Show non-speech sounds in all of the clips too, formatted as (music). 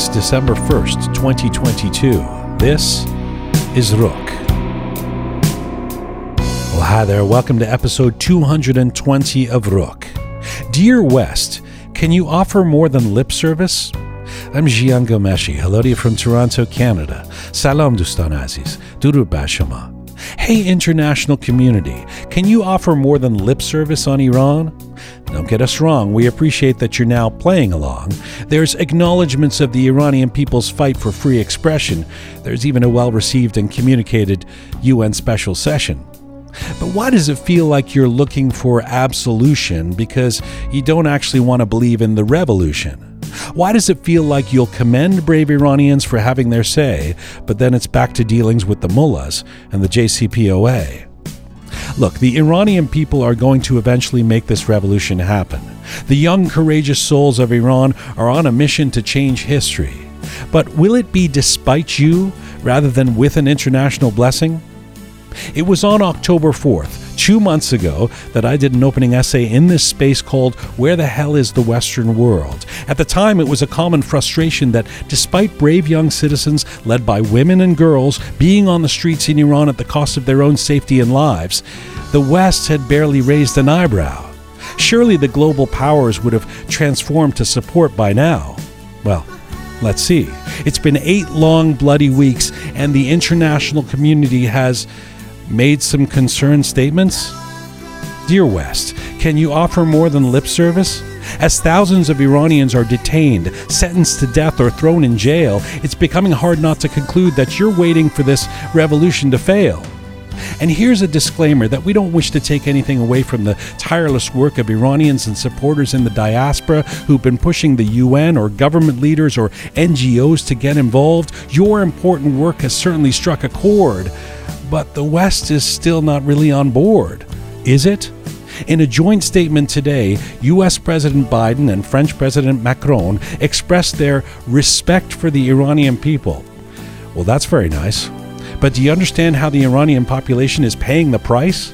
It's December 1st, 2022. This is Roqe. Well, hi there. Welcome to episode 220 of Roqe. Dear West, can you offer more than lip service? I'm Jian Ghomeshi. Hello to you from Toronto, Canada. Salam Dustan Aziz. Durud Bashama. Hey, international community, can you offer more than lip service on Iran? Don't get us wrong, we appreciate that you're now playing along. There's acknowledgments of the Iranian people's fight for free expression. There's even a well received and communicated UN special session. But why does it feel like you're looking for absolution because you don't actually want to believe in the revolution? Why does it feel like you'll commend brave Iranians for having their say, but then it's back to dealings with the mullahs and the JCPOA? Look, the Iranian people are going to eventually make this revolution happen. The young, courageous souls of Iran are on a mission to change history. But will it be despite you rather than with an international blessing? It was on October 4th, two months ago that I did an opening essay in this space called Where the Hell is the Western World? At the time, it was a common frustration that despite brave young citizens led by women and girls being on the streets in Iran at the cost of their own safety and lives, the West had barely raised an eyebrow. Surely the global powers would have transformed to support by now. Well, Let's see. It's been eight long, bloody weeks, and the international community has made some concerned statements? Dear West, can you offer more than lip service? As thousands of Iranians are detained, sentenced to death, or thrown in jail, it's becoming hard not to conclude that you're waiting for this revolution to fail. And here's a disclaimer that we don't wish to take anything away from the tireless work of Iranians and supporters in the diaspora who've been pushing the UN or government leaders or NGOs to get involved. Your important work has certainly struck a chord but the West is still not really on board, is it? In a joint statement today, US President Biden and French President Macron expressed their respect for the Iranian people. Well, that's very nice. But do you understand how the Iranian population is paying the price?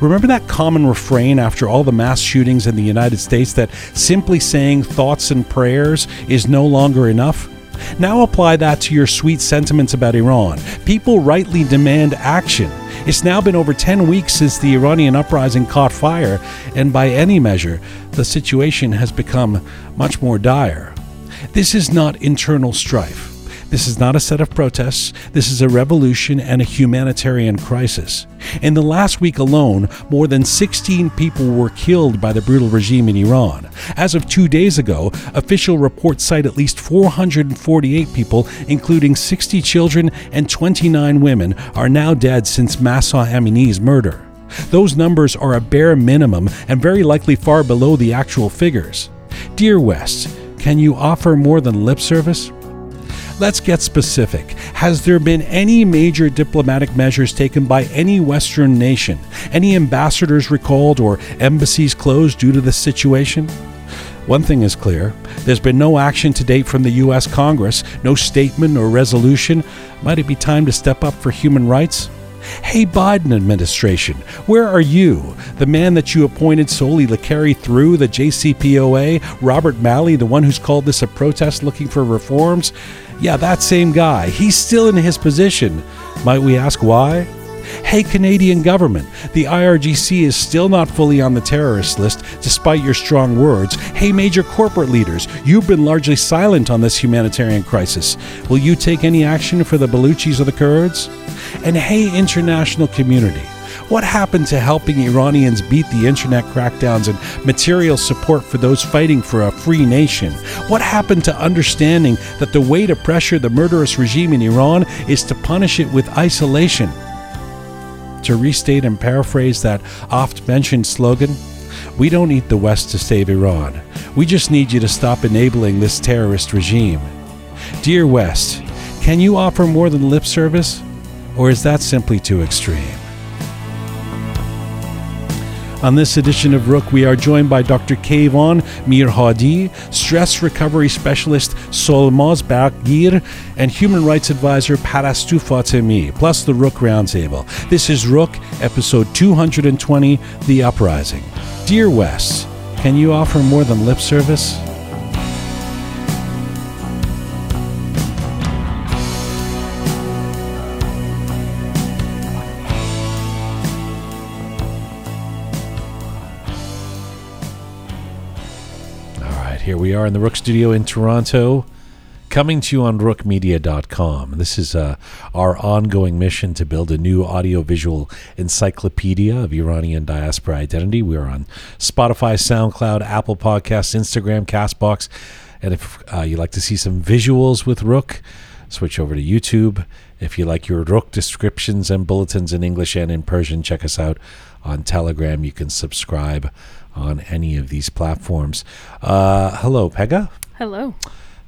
Remember that common refrain after all the mass shootings in the United States that simply saying thoughts and prayers is no longer enough? Now apply that to your sweet sentiments about Iran. People rightly demand action. It's now been over 10 weeks since the Iranian uprising caught fire, and by any measure, the situation has become much more dire. This is not internal strife. This is not a set of protests. This is a revolution and a humanitarian crisis. In the last week alone, more than 16 people were killed by the brutal regime in Iran. As of two days ago, official reports cite at least 448 people, including 60 children and 29 women, are now dead since Mahsa Amini's murder. Those numbers are a bare minimum and very likely far below the actual figures. Dear West, can you offer more than lip service? Let's get specific. Has there been any major diplomatic measures taken by any Western nation? Any ambassadors recalled or embassies closed due to this situation? One thing is clear there's been no action to date from the U.S. Congress, no statement or resolution. Might it be time to step up for human rights? Hey, Biden administration, where are you? The man that you appointed solely to carry through the JCPOA, Robert Malley, the one who's called this a protest looking for reforms? Yeah, that same guy. He's still in his position. Might we ask why? Hey, Canadian government, the IRGC is still not fully on the terrorist list despite your strong words. Hey, major corporate leaders, you've been largely silent on this humanitarian crisis. Will you take any action for the Baluchis or the Kurds? And hey, international community, what happened to helping Iranians beat the internet crackdowns and material support for those fighting for a free nation? What happened to understanding that the way to pressure the murderous regime in Iran is to punish it with isolation? To restate and paraphrase that oft mentioned slogan, we don't need the West to save Iran. We just need you to stop enabling this terrorist regime. Dear West, can you offer more than lip service? Or is that simply too extreme? On this edition of Roqe, we are joined by Dr. Kayvan Mirhadi, stress recovery specialist Solmaz Bergir, and human rights advisor Parastu Fatemi, plus the Roqe Roundtable. This is Roqe, episode 220, The Uprising. Dear Wes, can you offer more than lip service? We are in the Roqe Studio in Toronto, coming to you on roqemedia.com. This is uh, our ongoing mission to build a new audiovisual encyclopedia of Iranian diaspora identity. We are on Spotify, SoundCloud, Apple Podcasts, Instagram, Castbox. And if uh, you like to see some visuals with Roqe, switch over to YouTube. If you like your Roqe descriptions and bulletins in English and in Persian, check us out on Telegram. You can subscribe on any of these platforms. Uh, hello, Pega. Hello.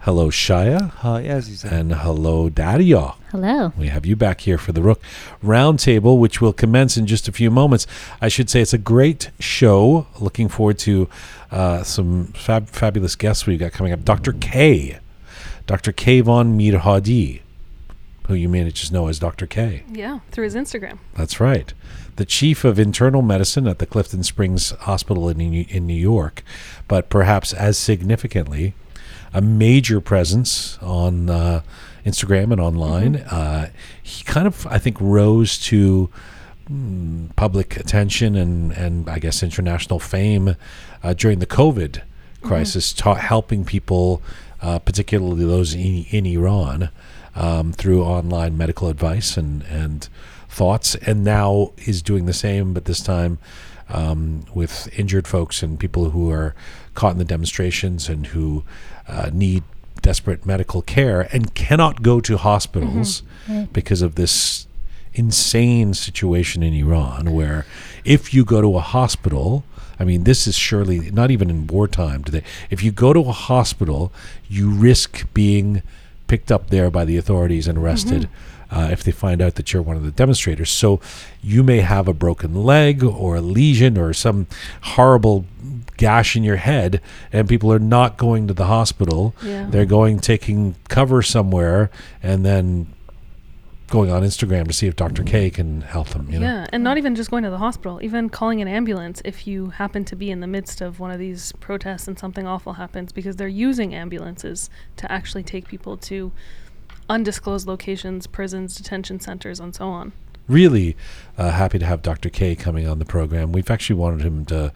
Hello, Shaya. Hi, Aziza. And hello, Dario. Hello. We have you back here for the Roqe Roundtable, which will commence in just a few moments. I should say it's a great show. Looking forward to uh, some fab- fabulous guests we've got coming up. Dr. K. Dr. Kayvan Mirhadi, who you may just know as Dr. K. Yeah, through his Instagram. That's right. The chief of internal medicine at the Clifton Springs Hospital in New, in New York, but perhaps as significantly, a major presence on uh, Instagram and online. Uh, he kind of, I think, rose to mm, public attention and, and I guess international fame uh, during the COVID crisis, ta- helping people, uh, particularly those in, in Iran, um, through online medical advice and, and thoughts, and now is doing the same, but this time um, with injured folks and people who are caught in the demonstrations and who uh, need desperate medical care and cannot go to hospitals because of this insane situation in Iran where if you go to a hospital I mean this is surely not even in wartime today. If you go to a hospital you risk being picked up there by the authorities and arrested uh, if they find out that you're one of the demonstrators. So you may have a broken leg or a lesion or some horrible gash in your head and people are not going to the hospital. Yeah. they're going taking cover somewhere and then going on Instagram to see if Dr. K can help them. You know, Yeah, and not even just going to the hospital, even calling an ambulance if you happen to be in the midst of one of these protests and something awful happens because they're using ambulances to actually take people to undisclosed locations, prisons, detention centers, and so on. really uh, happy to have Dr. K coming on the program. We've actually wanted him to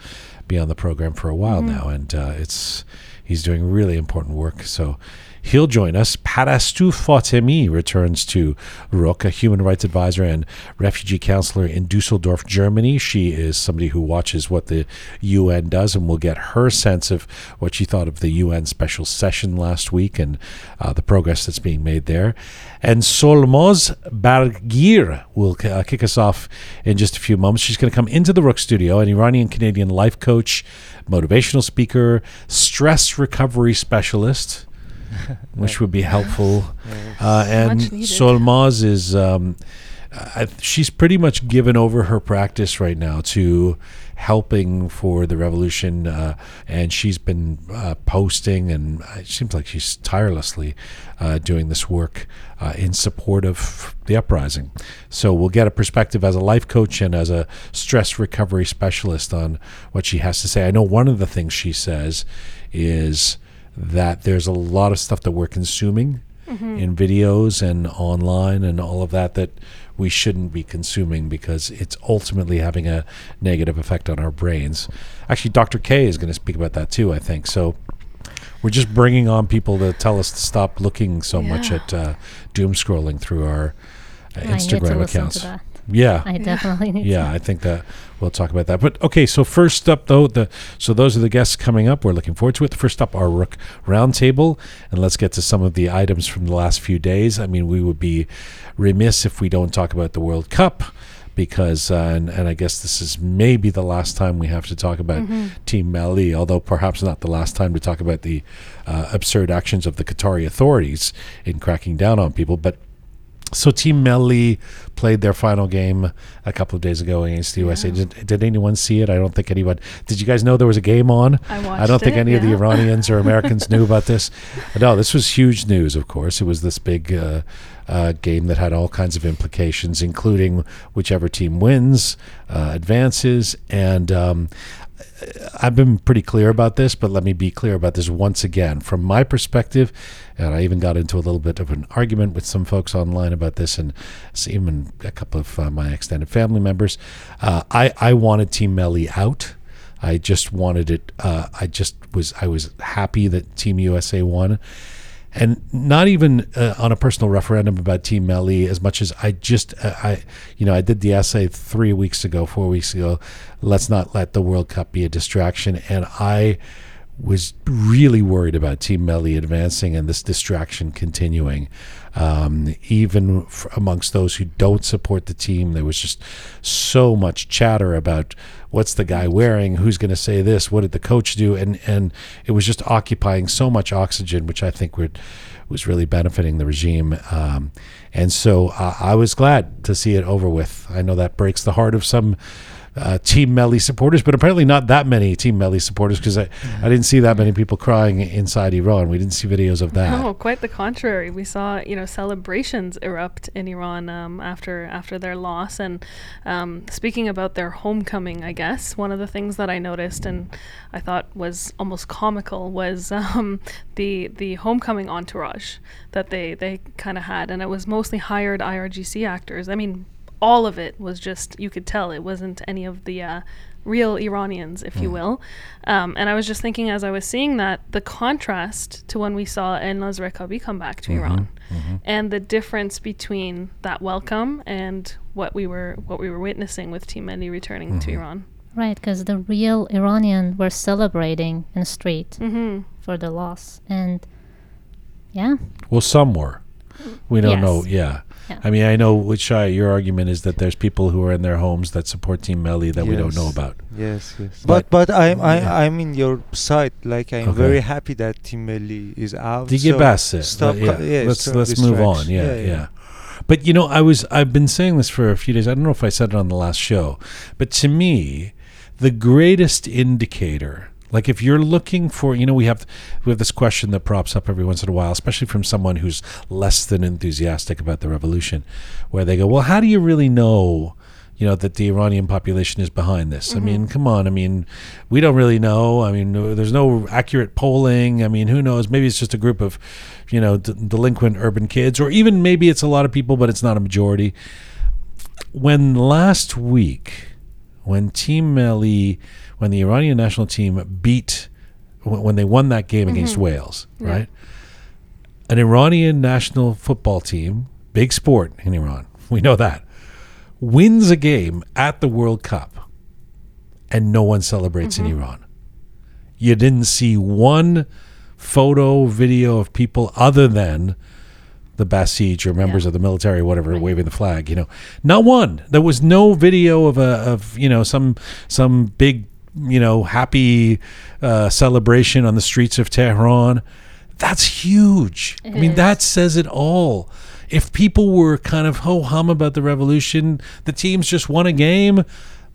be on the program for a while now, and uh, it's he's doing really important work. So. He'll join us. Parastu Fatemi returns to Roqe, a human rights advisor and refugee counselor in Dusseldorf, Germany. She is somebody who watches what the UN does, and we'll get her sense of what she thought of the UN special session last week and uh, the progress that's being made there. And Solmaz Bargir will uh, kick us off in just a few moments. She's going to come into the Roqe studio, an Iranian Canadian life coach, motivational speaker, stress recovery specialist which would be helpful. Uh, and. Solmaz is, um, I, she's pretty much given over her practice right now to helping for the revolution. Uh, and she's been uh, posting, and it seems like she's tirelessly uh, doing this work uh, in support of the uprising. So we'll get a perspective as a life coach and as a stress recovery specialist on what she has to say. I know one of the things she says is that there's a lot of stuff that we're consuming in videos and online and all of that that we shouldn't be consuming because it's ultimately having a negative effect on our brains. Actually, Dr. K is going to speak about that too, I think. So we're just bringing on people to tell us to stop looking so much at uh, doom scrolling through our uh, I need to Instagram accounts. Yeah. I definitely need Yeah, to. I think that we'll talk about that. But okay, so first up though, the so those are the guests coming up. We're looking forward to it. First up, our Roqe roundtable, and let's get to some of the items from the last few days. I mean, we would be remiss if we don't talk about the World Cup. Because uh, and and I guess this is maybe the last time we have to talk about Team Melli, although perhaps not the last time to talk about the uh, absurd actions of the Qatari authorities in cracking down on people. But so Team Melli played their final game a couple of days ago against the USA. Did, did anyone see it? I don't think anyone. Did you guys know there was a game on? I watched I don't think it, any of the. Iranians or Americans knew about this. (laughs) No, this was huge news. Of course, it was this big uh, uh, game that had all kinds of implications, including whichever team wins uh, advances. And um, I've been pretty clear about this, but let me be clear about this once again. From my perspective, and I even got into a little bit of an argument with some folks online about this, and even a couple of uh, my extended family members. Uh, I, I wanted Team Melli out. I just wanted it. Uh, I just was. I was happy that Team USA won, and not even uh, on a personal referendum about Team Melli as much as I just. Uh, I, you know, I did the essay three weeks ago, four weeks ago. Let's not let the World Cup be a distraction, and I was really worried about Team Melli advancing and this distraction continuing. Um, even f- amongst those who don't support the team, there was just so much chatter about what's the guy wearing, who's going to say this, what did the coach do, and and it was just occupying so much oxygen, which I think would was really benefiting the regime. Um, and so uh, I was glad to see it over with. I know that breaks the heart of some uh, Team Melli supporters, but apparently not that many Team Melli supporters because I, I didn't see that many people crying inside Iran. We didn't see videos of that. No, quite the contrary. We saw you know celebrations erupt in Iran um, after after their loss. And um, speaking about their homecoming, I guess one of the things that I noticed and I thought was almost comical was (laughs) um, the the homecoming entourage that they they kind of had, and it was mostly hired IRGC actors. I mean all of it was just you could tell it wasn't any of the uh, real Iranians, if mm. you will. Um, and I was just thinking as I was seeing that the contrast to when we saw Elnaz Rekabi come back to mm-hmm, Iran, mm-hmm. and the difference between that welcome and what we were what we were witnessing with Team Melli returning mm-hmm. to Iran. Right, because the real Iranian were celebrating in the street mm-hmm. for the loss, and yeah. Well, some were. We don't yes. know. Yeah. Yeah. I mean, I know, which your argument is that there's people who are in their homes that support Team Melli that yes. we don't know about. Yes, yes. But but, but I'm I, yeah. I'm in your side. Like I'm okay. very happy that Team Melli is out. Digi so Stop. yeah. yeah. let's let's move on. Yeah, yeah, yeah. But you know, I was I've been saying this for a few days. I don't know if I said it on the last show, but to me, the greatest indicator like if you're looking for, you know, we have we have this question that props up every once in a while, especially from someone who's less than enthusiastic about the revolution, where they go, "Well, how do you really know?" you know that the Iranian population is behind this. Mm-hmm. I mean, come on. I mean, we don't really know. I mean, there's no accurate polling. I mean, who knows? Maybe it's just a group of, you know, d- delinquent urban kids, or even maybe it's a lot of people, but it's not a majority. When last week, when Team Melli when the Iranian national team beat when they won that game mm-hmm. against Wales, yeah. right? An Iranian national football team, big sport in Iran, (laughs) we know that, wins a game at the World Cup and no one celebrates mm-hmm. in Iran. You didn't see one photo, video of people other than the Basij or members yeah. of the military, whatever, right. waving the flag. You know, not one. There was no video of a of you know some some big you know, happy uh, celebration on the streets of Tehran. That's huge. It I mean, is. that says it all. If people were kind of ho hum about the revolution, the teams just won a game,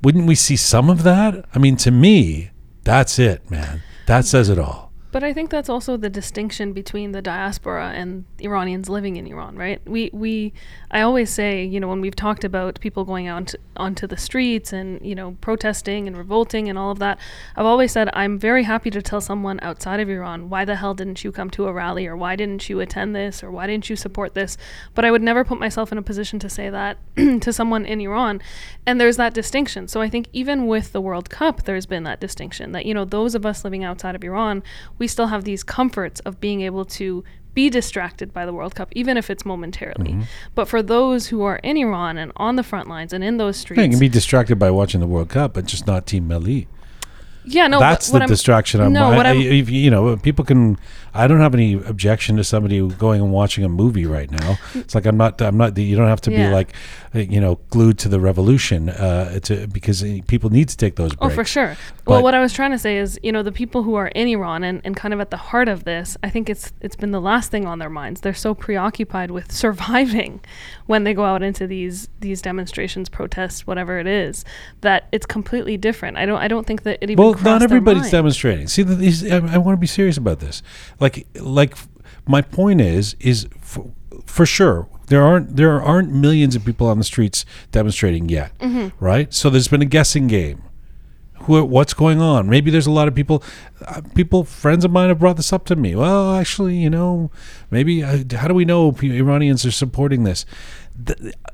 wouldn't we see some of that? I mean, to me, that's it, man. That says it all. But I think that's also the distinction between the diaspora and Iranians living in Iran, right? We we I always say, you know, when we've talked about people going out onto the streets and, you know, protesting and revolting and all of that, I've always said I'm very happy to tell someone outside of Iran, why the hell didn't you come to a rally or why didn't you attend this or why didn't you support this? But I would never put myself in a position to say that (clears throat) to someone in Iran. And there's that distinction. So I think even with the World Cup, there's been that distinction that, you know, those of us living outside of Iran, we we still have these comforts of being able to be distracted by the World Cup, even if it's momentarily. Mm-hmm. But for those who are in Iran and on the front lines and in those streets, yeah, you can be distracted by watching the World Cup, but just not Team Melli. Yeah, no, that's the I'm, distraction. I'm, no, I, I, you know, people can. I don't have any objection to somebody going and watching a movie right now. It's like I'm not. I'm not. You don't have to yeah. be like, you know, glued to the revolution. Uh, to because people need to take those. Breaks. Oh, for sure. But well, what I was trying to say is, you know, the people who are in Iran and, and kind of at the heart of this, I think it's it's been the last thing on their minds. They're so preoccupied with (laughs) surviving when they go out into these these demonstrations, protests, whatever it is, that it's completely different. I don't. I don't think that it even. Well, not everybody's demonstrating. See, these, I, I want to be serious about this. Like, like like my point is, is for, for sure there aren't there aren't millions of people on the streets demonstrating yet, mm-hmm. right? So there's been a guessing game. Who, what's going on? Maybe there's a lot of people, uh, people, friends of mine have brought this up to me. Well, actually, you know, maybe uh, how do we know Iranians are supporting this?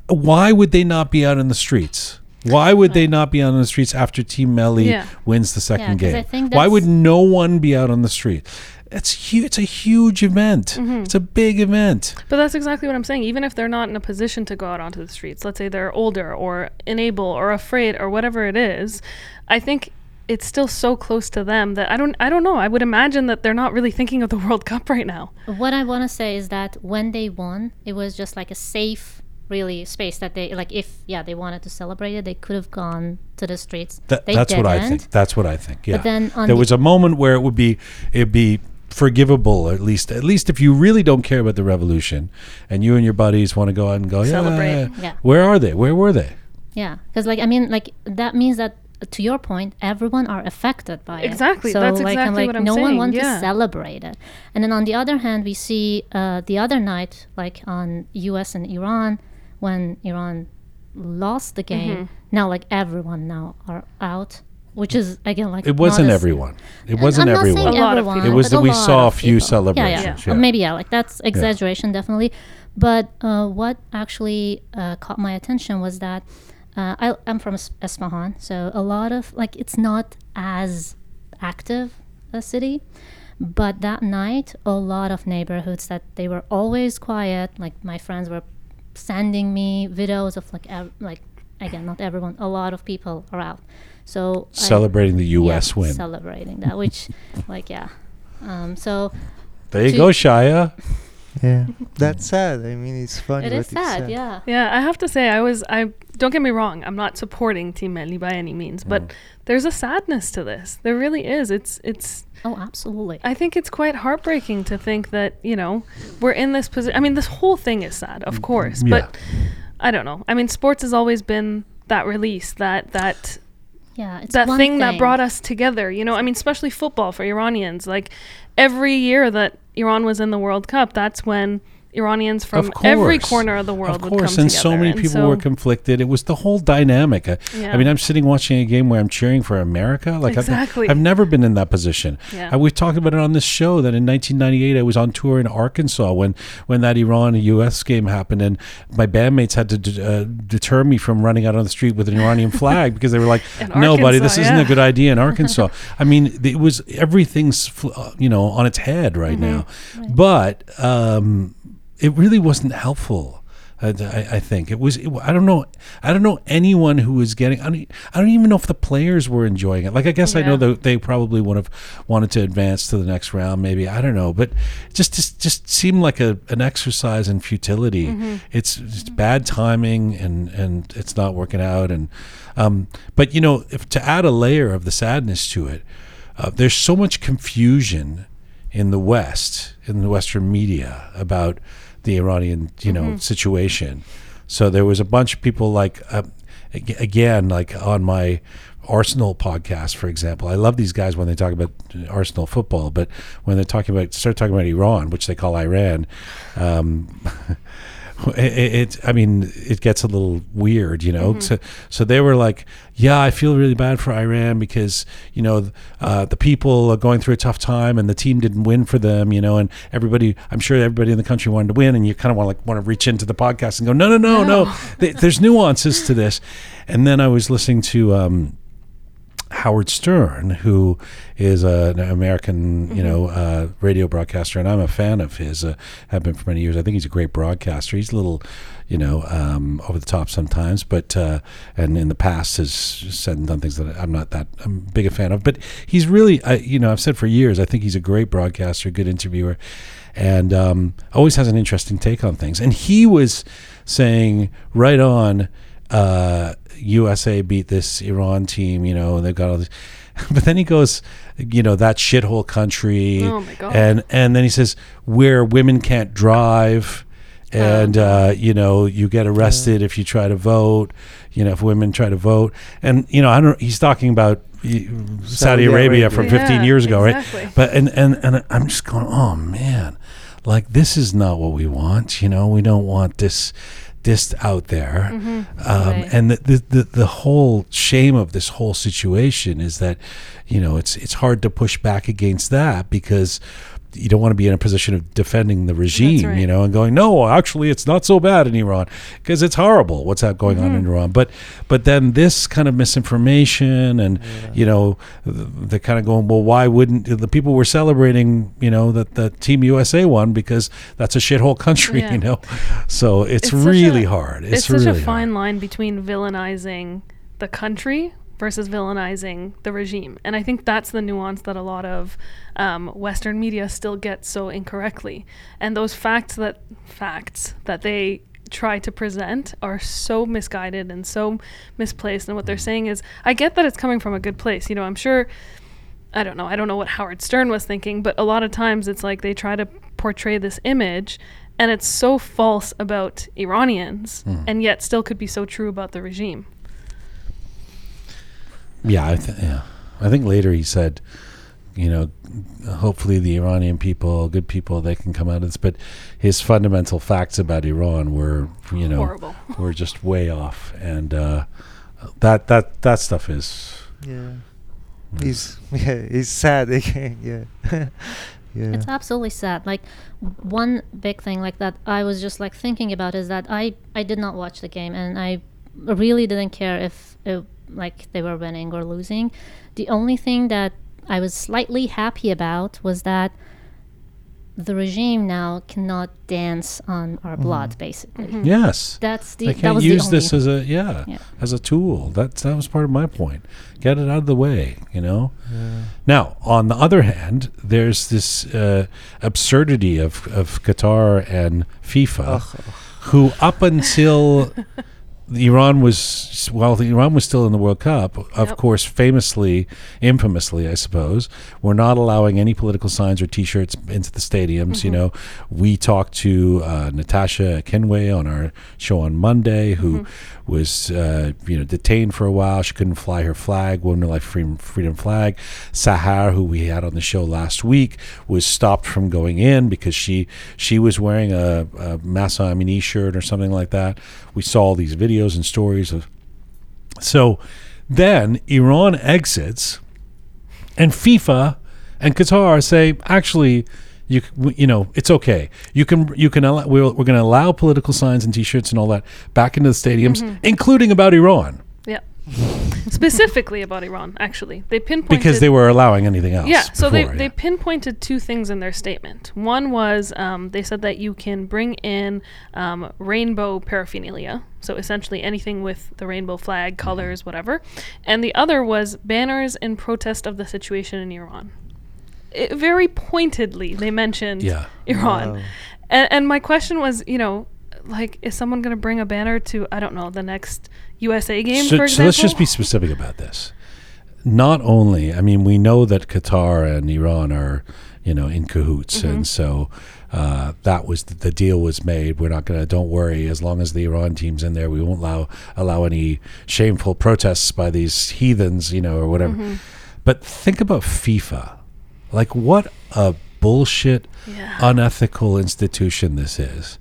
why would they not be out in the streets? Why would they not be out on the streets after Team Melli Yeah. wins the second I game? Why would no one be out on the street? It's huge. It's a huge event. Mm-hmm. It's a big event. But that's exactly what I'm saying. Even if they're not in a position to go out onto the streets, let's say they're older or unable or afraid or whatever it is, I think it's still so close to them that I don't I don't know. I would imagine that they're not really thinking of the (laughs) World Cup right now. What I want to say is that when they won, it was just like a safe, really space that they like. If yeah, they wanted to celebrate it, they could have gone to the streets. That, they that's what I think. That's what I think. Yeah. but then on there the- was a moment where it would be it'd be forgivable at least at least if you really don't care about the revolution and you and your buddies want to go out and go Celebrate. yeah, Yeah. where are they where were they Yeah, because like I mean, like that means that to your point, everyone are affected by it. Exactly, So that's like, exactly like, what I'm no one wants yeah. to celebrate it. And then on the other hand, we see uh, the other night, like on U.S. and Iran, when Iran lost the game. Mm-hmm. Now, like everyone now are out, which is again like it wasn't not everyone it I'm wasn't everyone saying A lot of everyone, people. It was that we saw a few people. celebrations, Yeah, yeah. yeah. Maybe yeah, like that's exaggeration definitely. But uh, what actually uh, caught my attention was that uh, I, I'm from Esfahan, so a lot of like it's not as active a city. But that night, a lot of neighborhoods that they were always quiet. Like my friends were sending me videos of like ev- like again, not everyone, a lot of people are out. So I- celebrating the us yeah, win celebrating that which (laughs) like yeah um so there you go Shaya Yeah, that's sad. I mean, it's funny. it but is it's sad yeah Yeah, I have to say, I was. I don't get me wrong. I'm not supporting Team Melli by any means, but there's a sadness to this. There really is. It's. It's. oh absolutely I think it's quite heartbreaking to think that you know we're in this position. I mean, this whole thing is sad, of course, Yeah. but I don't know. I mean, sports has always been that release, that that yeah it's that one thing, that brought us together. You know, I mean, especially football for Iranians. Like every year that Iran was in the World Cup, that's when Iranians from every corner of the world of would course come and together. so many people so- were conflicted. It was the whole dynamic. I, Yeah. I mean i'm sitting watching a game where i'm cheering for america. Like I've- Exactly. I've, never been in that position. Yeah. Uh, we've talked about it on this show that in 1998 i was on tour in arkansas when when that iran us game happened and my bandmates had to d- uh, deter me from running out on the street with an iranian flag because they were like (laughs) no buddy this Arkansas, isn't a good idea in (laughs) arkansas. I mean it was everything's fl- uh, you know on its head right now. But um it really wasn't helpful. uh, I, I think it was. It, I don't know. I don't know anyone who was getting. I don't, I don't even know if the players were enjoying it. Like I guess I know that they probably would have wanted to advance to the next round. Maybe I don't know, but just just just seemed like a an exercise in futility. It's, it's bad timing and and it's not working out. And um, but you know, if to add a layer of the sadness to it, uh, there's so much confusion in the West, in the Western media about the Iranian, you know, situation. So there was a bunch of people like, uh, again, like on my Arsenal podcast, for example. I love these guys when they talk about Arsenal football, but when they're talking about start talking about Iran, which they call Iran, um, (laughs) it, it I mean it gets a little weird, you know. So so they were like, yeah, I feel really bad for Iran because you know uh, the people are going through a tough time and the team didn't win for them, you know, and everybody, I'm sure everybody in the country wanted to win, and you kind of want like want to reach into the podcast and go, no, no, no, no, Th- there's nuances to this, and then I was listening to. Um, Howard Stern, who is an American, you know, uh, radio broadcaster, and I'm a fan of his. Uh, have been for many years. I think he's a great broadcaster. He's a little, you know, um, over the top sometimes, but uh, and in the past has said and done things that I'm not that I'm big a fan of. But he's really, I, you know, I've said for years, I think he's a great broadcaster, good interviewer, and um, always has an interesting take on things. And he was saying right on. Uh, USA beat this Iran team, you know, and they've got all this. (laughs) But then he goes, you know, that shithole country, Oh, my God. and and then he says where women can't drive, and uh, you know you get arrested if you try to vote, you know, if women try to vote, and you know I don't. He's talking about Saudi, Saudi Arabia, Arabia. from Yeah, 15 years ago, exactly. right? But and and and I'm just going, oh man, like this is not what we want. You know, we don't want this this out there. Um, Right. And the, the the the whole shame of this whole situation is that, you know, it's it's hard to push back against that because you don't want to be in a position of defending the regime, right. you know, and going, no, actually, it's not so bad in Iran because it's horrible what's going on in Mm-hmm. Iran. But but then this kind of misinformation and you know th- they're kind of going, well, why wouldn't the people were celebrating, you know, that the Team USA won because that's a shithole country, Yeah. (laughs) you know. So it's, It's really a- hard. It's, It's, really such a fine hard. line between villainizing the country versus villainizing the regime. And I think that's the nuance that a lot of um, Western media still gets so incorrectly. And those facts that facts that they try to present are so misguided and so misplaced. And what they're saying is, I get that it's coming from a good place. You know, I'm sure. I don't know. I don't know what Howard Stern was thinking, but a lot of times it's like they try to portray this image and it's so false about Iranians and yet still could be so true about the regime. Yeah, I th- yeah. I think later he said, you know, hopefully the Iranian people, good people, they can come out of this. But his fundamental facts about Iran were, you know, Horrible. (laughs) were just way off, and uh, that that that stuff is. Yeah. He's (laughs) yeah, he's sad again. (laughs) Yeah. yeah. It's absolutely sad. Like one big thing like that I was just like thinking about is that I I did not watch the game and I really didn't care if it, like they were winning or losing. The only thing that I was slightly happy about was that the regime now cannot dance on our blood basically. Yes, That's the they that can't was use the only this as a yeah, Yeah. as a tool. That that was part of my point. Get it out of the way, you know. Now, on the other hand, there's this uh, absurdity of of Qatar and FIFA. who up until Iran was while Iran was still in the World Cup, of Yep. course, famously, infamously, I suppose, were not allowing any political signs or T-shirts into the stadiums. You know, we talked to uh, Natasha Kenway on our show on Monday, who was uh, you know detained for a while. She couldn't fly her flag, Women Life Freedom, Freedom flag. Sahar, who we had on the show last week, was stopped from going in because she she was wearing a, a Mahsa Amini shirt or something like that. We saw all these videos and stories of. So then Iran exits, and FIFA and Qatar say, actually, you you know it's okay. You can you can allow, we're, we're going to allow political signs and T-shirts and all that back into the stadiums, mm-hmm. including about Iran. (laughs) Specifically about Iran, actually. They pinpointed because they were allowing anything else. Yeah, so they, before, they yeah. pinpointed two things in their statement. One was um, they said that you can bring in um, rainbow paraphernalia, so essentially anything with the rainbow flag, Mm-hmm. colors, whatever. And the other was banners in protest of the situation in Iran. It, very pointedly, they mentioned Yeah. Iran. Wow. And, and my question was, you know, like, is someone going to bring a banner to, I don't know, the next USA game, so, so let's just be specific about this. Not only, I mean, we know that Qatar and Iran are, you know, in cahoots, Mm-hmm. and so uh, that was the, the deal was made. We're not gonna. Don't worry. As long as the Iran team's in there, we won't allow allow any shameful protests by these heathens, you know, or whatever. Mm-hmm. But think about FIFA. Like, what a bullshit, Yeah. unethical institution this is.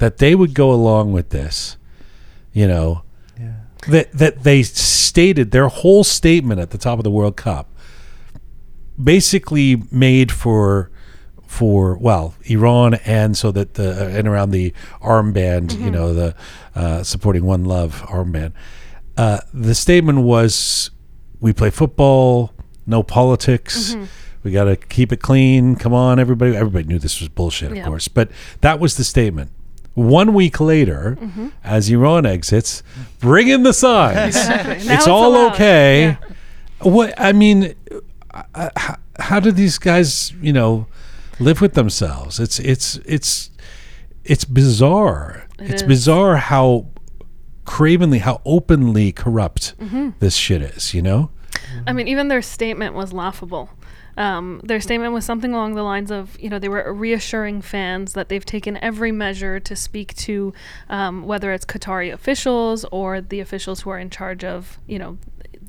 That they would go along with this, you know, Yeah. that that they stated their whole statement at the top of the World Cup basically made for for well Iran and so that the and around the armband you know the uh, supporting one love armband. Uh, the statement was we play football no politics. We got to keep it clean. Come on everybody. Everybody knew this was bullshit of Yeah. course but that was the statement one week later as Iran exits bring in the signs (laughs) Exactly. Now it's all allowed. okay. Yeah. What I mean, uh, how, how do these guys, you know, live with themselves? It's it's it's it's bizarre. It it's is. bizarre how cravenly, how openly corrupt Mm-hmm. this shit is. You know? I mean, even their statement was laughable. Um, their statement was something along the lines of, you know, they were reassuring fans that they've taken every measure to speak to um, whether it's Qatari officials or the officials who are in charge of, you know,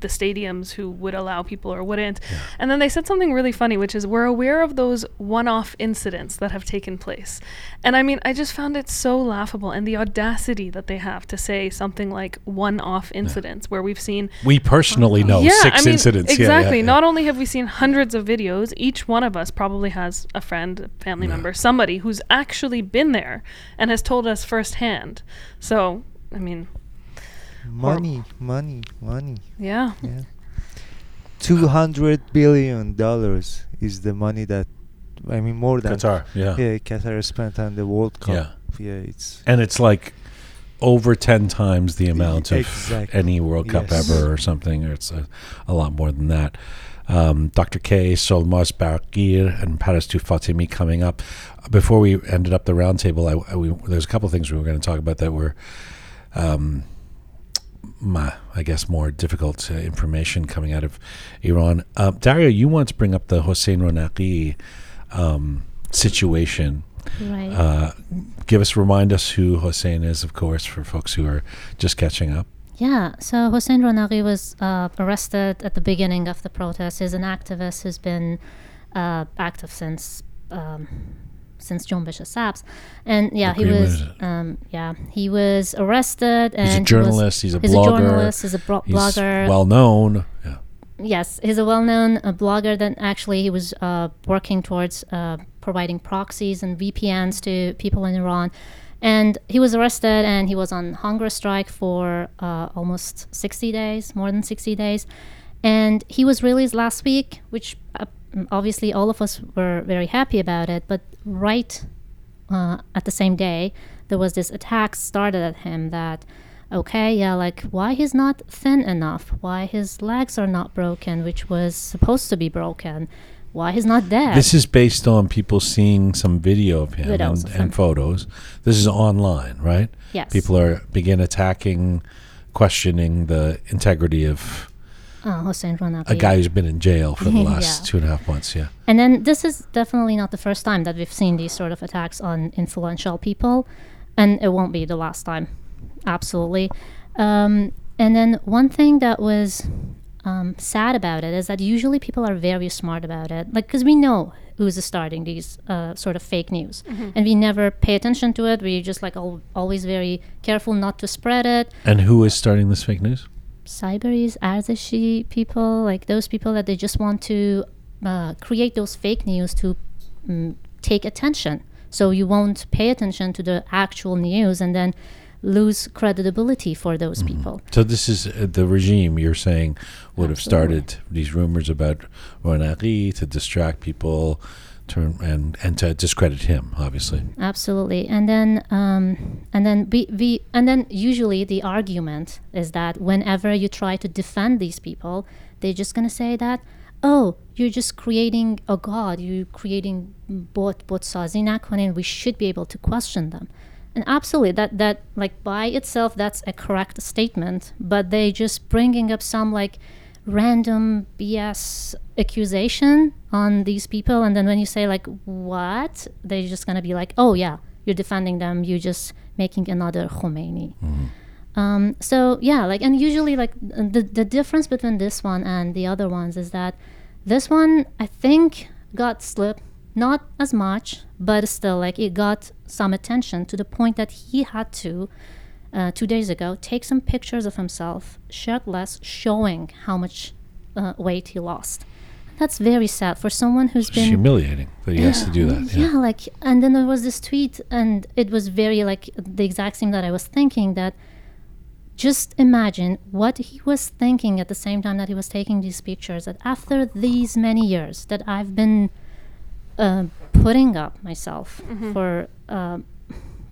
the stadiums who would allow people or wouldn't. And then they said something really funny, which is we're aware of those one-off incidents that have taken place. And I mean, I just found it so laughable and the audacity that they have to say something like one-off incidents where we've seen We personally uh, know yeah, six I mean, incidents. Yeah, yeah, Exactly. yeah. Not only have we seen hundreds of videos, each one of us probably has a friend, a family member, somebody who's actually been there and has told us firsthand. So, I mean, Money, money, money. yeah. Yeah. Two hundred billion dollars is the money that I mean more than Qatar. Yeah. Yeah, Qatar spent on the World Cup. Yeah. Yeah, it's And it's like over 10 times the amount of Exactly. any World Cup Yes. ever or something, or it's a, a lot more than that. Um, Dr. K, Solmaz Barkir, and Parastu Fatemi coming up. Before we ended up the roundtable, I, I, we, there's a couple of things we were going to talk about that were, um, my, I guess, more difficult uh, information coming out of Iran. Uh, Dario, you want to bring up the Hossein Ronaghi um, situation. Right. Uh, give us, remind us who Hossein is, of course, for folks who are just catching up. Yeah, so Hossein Ronaghi was uh, arrested at the beginning of the protest. He's an activist who's been uh, active since um, since Jonbesh-e Sabz, and yeah, he was um, yeah he was arrested. And He's a he was- journalist. he's a he's blogger. a journalist. He's a bro- He's blogger. well known. Yeah. yes, he's a well-known uh, blogger. That actually he was uh, working towards uh, providing proxies and VPNs to people in Iran, and he was arrested and he was on hunger strike for uh, almost 60 days, more than 60 days, and he was released last week, which uh, obviously all of us were very happy about it. But right uh, at the same day, there was this attack started at him that, okay, yeah, like why he's not thin enough, why his legs are not broken, which was supposed to be broken, why he's not dead. This is based on people seeing some video of him and, of him. and photos. This is online, right? yes. People are begin attacking, questioning the integrity of uh, Hossein Ronaghi. a guy who's been in jail for the (laughs) Yeah. last two and a half months. Yeah. And then this is definitely not the first time that we've seen these sort of attacks on influential people, and it won't be the last time, absolutely. Um, and then one thing that was um, sad about it is that usually people are very smart about it, like because we know who's starting these uh, sort of fake news, and we never pay attention to it. We're just like al- always very careful not to spread it. And who is starting this fake news? Cyberies, Arzashi people, like those people that they just want to uh, create those fake news to mm, take attention. So you won't pay attention to the actual news and then lose credibility for those people. So this is uh, the regime you're saying would have started these rumors about Ronaghi to distract people, and and to discredit him, obviously. Absolutely. And then um, and then we, we and then usually the argument is that whenever you try to defend these people, they're just gonna say that, oh, you're just creating a god, you're creating bot bot nakonin, we should be able to question them. And absolutely that that like by itself that's a correct statement, but they just bringing up some like random BS accusation on these people and then when you say like what? They're just gonna be like oh yeah you're defending them you're just making another Khomeini. Um, so yeah like and usually like the, the difference between this one and the other ones is that this one I think got slipped not as much but still like it got some attention to the point that he had to uh, two days ago take some pictures of himself shirtless showing how much uh, weight he lost that's very sad for someone who's It's been humiliating that he has to do that. yeah. Yeah. like and then there was this tweet and it was very like the exact same that i was thinking that just imagine what he was thinking at the same time that he was taking these pictures that after these many years that i've been uh, putting up myself for uh,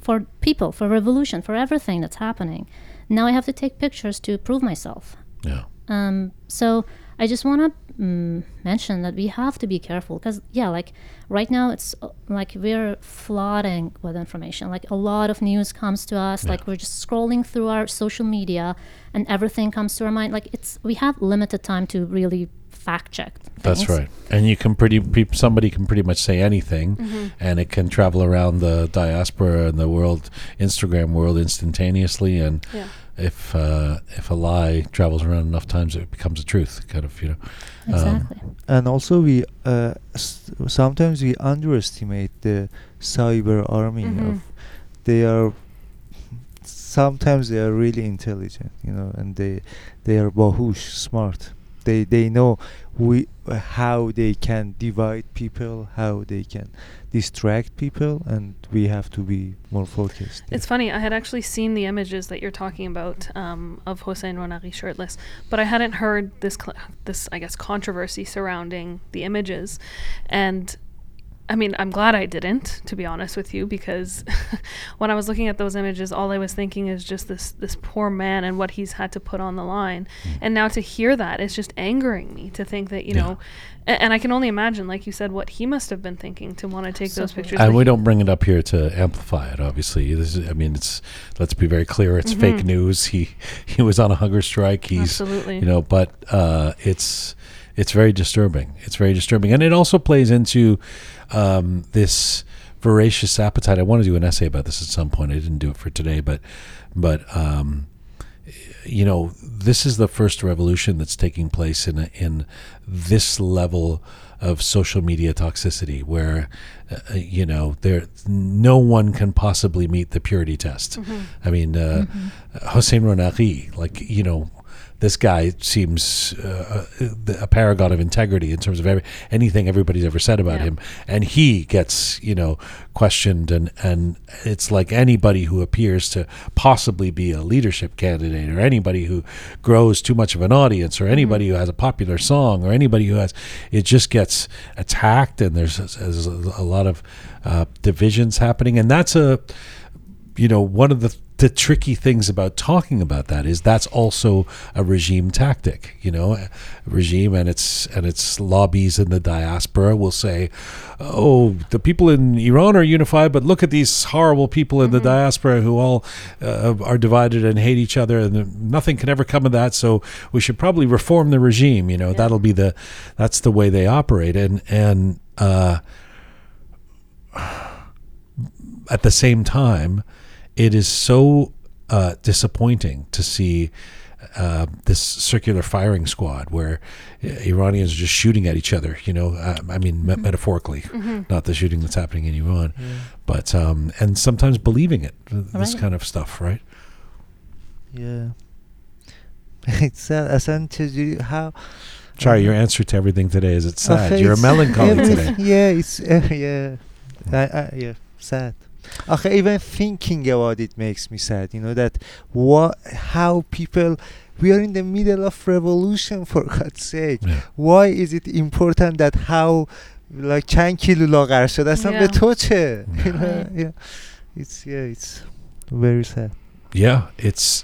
for people for revolution for everything that's happening now i have to take pictures to prove myself Yeah. um, so I just want to mm, mention that we have to be careful because yeah, like right now it's uh, like we're flooding with information. Like a lot of news comes to us. Like we're just scrolling through our social media, and everything comes to our mind. Like it's we have limited time to really fact check. That's right. And you can pretty peop somebody can pretty much say anything, Mm-hmm. and it can travel around the diaspora and the world Instagram world instantaneously, and Yeah. if uh, if a lie travels around enough times, it becomes a truth. Kind of, you know. Um, Exactly. and also we uh, s- sometimes we underestimate the cyber army Mhm. of they are sometimes they are really intelligent you know and they they are bahush smart they they know we how they can divide people how they can distract people and we have to be more focused It's funny. I had actually seen the images that you're talking about um, of Hossein Ronaghi shirtless, but I hadn't heard this cl- this I guess controversy surrounding the images, and I mean I'm glad I didn't, to be honest with you, because (laughs) when I was looking at those images, all I was thinking is just this this poor man and what he's had to put on the line, and now to hear that, it's just angering me to think that you Yeah. know, a- and I can only imagine, like you said, what he must have been thinking to want to take those pictures. and that we don't bring it up here to amplify it. Obviously, this is, I mean, it's let's be very clear. It's fake Mhm. news. He (laughs) he was on a hunger strike. He's Absolutely. you know, but uh, it's it's very disturbing. It's very disturbing, and it also plays into um, this voracious appetite. I want to do an essay about this at some point. I didn't do it for today, but but um, you know, this is the first revolution that's taking place in a, in this level of social media toxicity, where uh, you know there no one can possibly meet the purity test. I mean, uh, Hossein Ronaghi, like you know. This guy seems uh, a paragon of integrity in terms of every, anything everybody's ever said about Yeah. him, and he gets you know questioned, and and it's like anybody who appears to possibly be a leadership candidate, or anybody who grows too much of an audience, or anybody who has a popular song, or anybody who has, it just gets attacked, and there's, there's a lot of uh, divisions happening, and that's a you know one of the the tricky things about talking about that is that's also a regime tactic you know? A regime and its and its lobbies in the diaspora will say oh the people in Iran are unified but look at these horrible people in the diaspora who all uh, are divided and hate each other and nothing can ever come of that so we should probably reform the regime you know? That'll be the that's the way they operate and and uh at the same time, it is so uh, disappointing to see uh, this circular firing squad where uh, Iranians are just shooting at each other. You know, uh, I mean, me- metaphorically, not the shooting that's happening in Iran, but um, and sometimes believing it. th- This Right. kind of stuff, right? yeah it's sad اصلا چجوری how Sorry, your answer to everything today is it's sad. آخه You're it's melancholy every- (laughs) today. yeah it's uh, (laughs) yeah I, I, yeah sad آخه even thinking about it makes me sad you know that what how people we are in the middle of revolution for God's sake Yeah. why is it important that how like چند کیلو لاغر شد اصلا به Yeah. تو چه you know, Right. yeah. it's yeah it's very sad Yeah, it's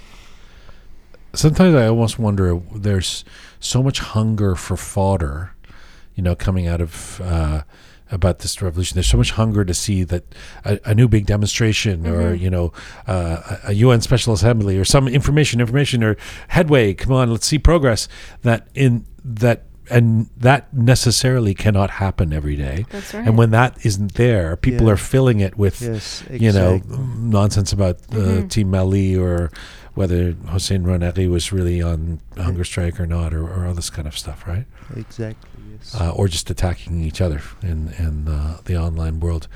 sometimes I almost wonder there's so much hunger for fodder, you know, coming out of uh, about this revolution. There's so much hunger to see that a, a new big demonstration or Mhm. you know uh, a UN Special Assembly or some information, information or headway. Come on, let's see progress. That in that and that necessarily cannot happen every day. That's right. And when that isn't there, people Yeah. are filling it with yes you know nonsense about uh, Mhm. Team Melli or whether Hossein Ronaghi was really on hunger strike or not, or, or all this kind of stuff, right? exactly yes Uh, or just attacking each other in in the, the online world.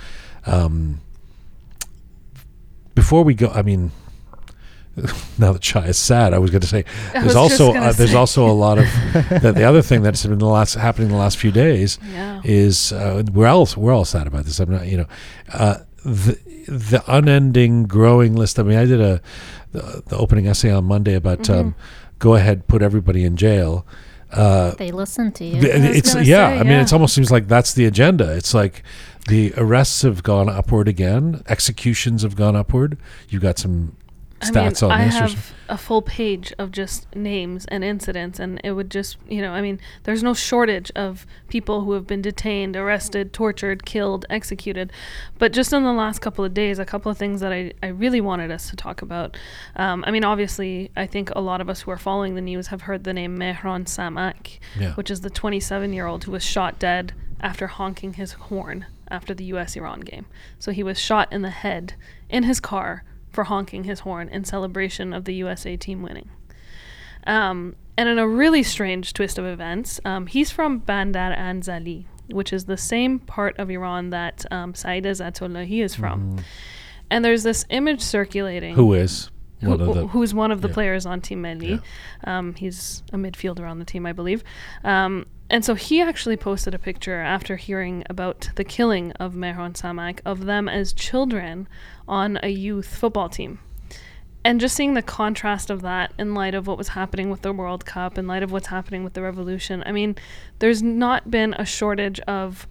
Um, before we go, I mean. (laughs) Now that Shaya is sad, I was going to say there's also gonna uh, there's also a lot of (laughs) the, the other thing that's been the last happening the last few days yeah. is uh, we're all we're all sad about this. I'm not, you know, uh, the the unending growing list. I mean, I did a the, the opening essay on Monday about um, go ahead, put everybody in jail. Uh, They listen to you. th- it's gonna yeah. I mean, it almost seems like that's the agenda. It's like the arrests have gone upward again. Executions have gone upward. You got some I mean, on I this. or have a full page of just names and incidents, and it would just, you know, I mean, there's no shortage of people who have been detained, arrested, tortured, killed, executed. But just in the last couple of days, a couple of things that I, I really wanted us to talk about. Um, I mean, obviously, I think a lot of us who are following the news have heard the name Mehran Samak, Yeah. which is the 27 year old who was shot dead after honking his horn after the US Iran game. So he was shot in the head in his car for honking his horn in celebration of the USA team winning. Um, and in a really strange twist of events, um, he's from Bandar Anzali, which is the same part of Iran that um, Saeed Ezatolahi is from. And there's this image circulating. Who is who- one the? who's one of the yeah. players on Team Melli. Um, he's a midfielder on the team, I believe. Um, and so he actually posted a picture after hearing about the killing of Mehran Samak of them as children on a youth football team. And just seeing the contrast of that in light of what was happening with the World Cup, in light of what's happening with the revolution. I mean, there's not been a shortage of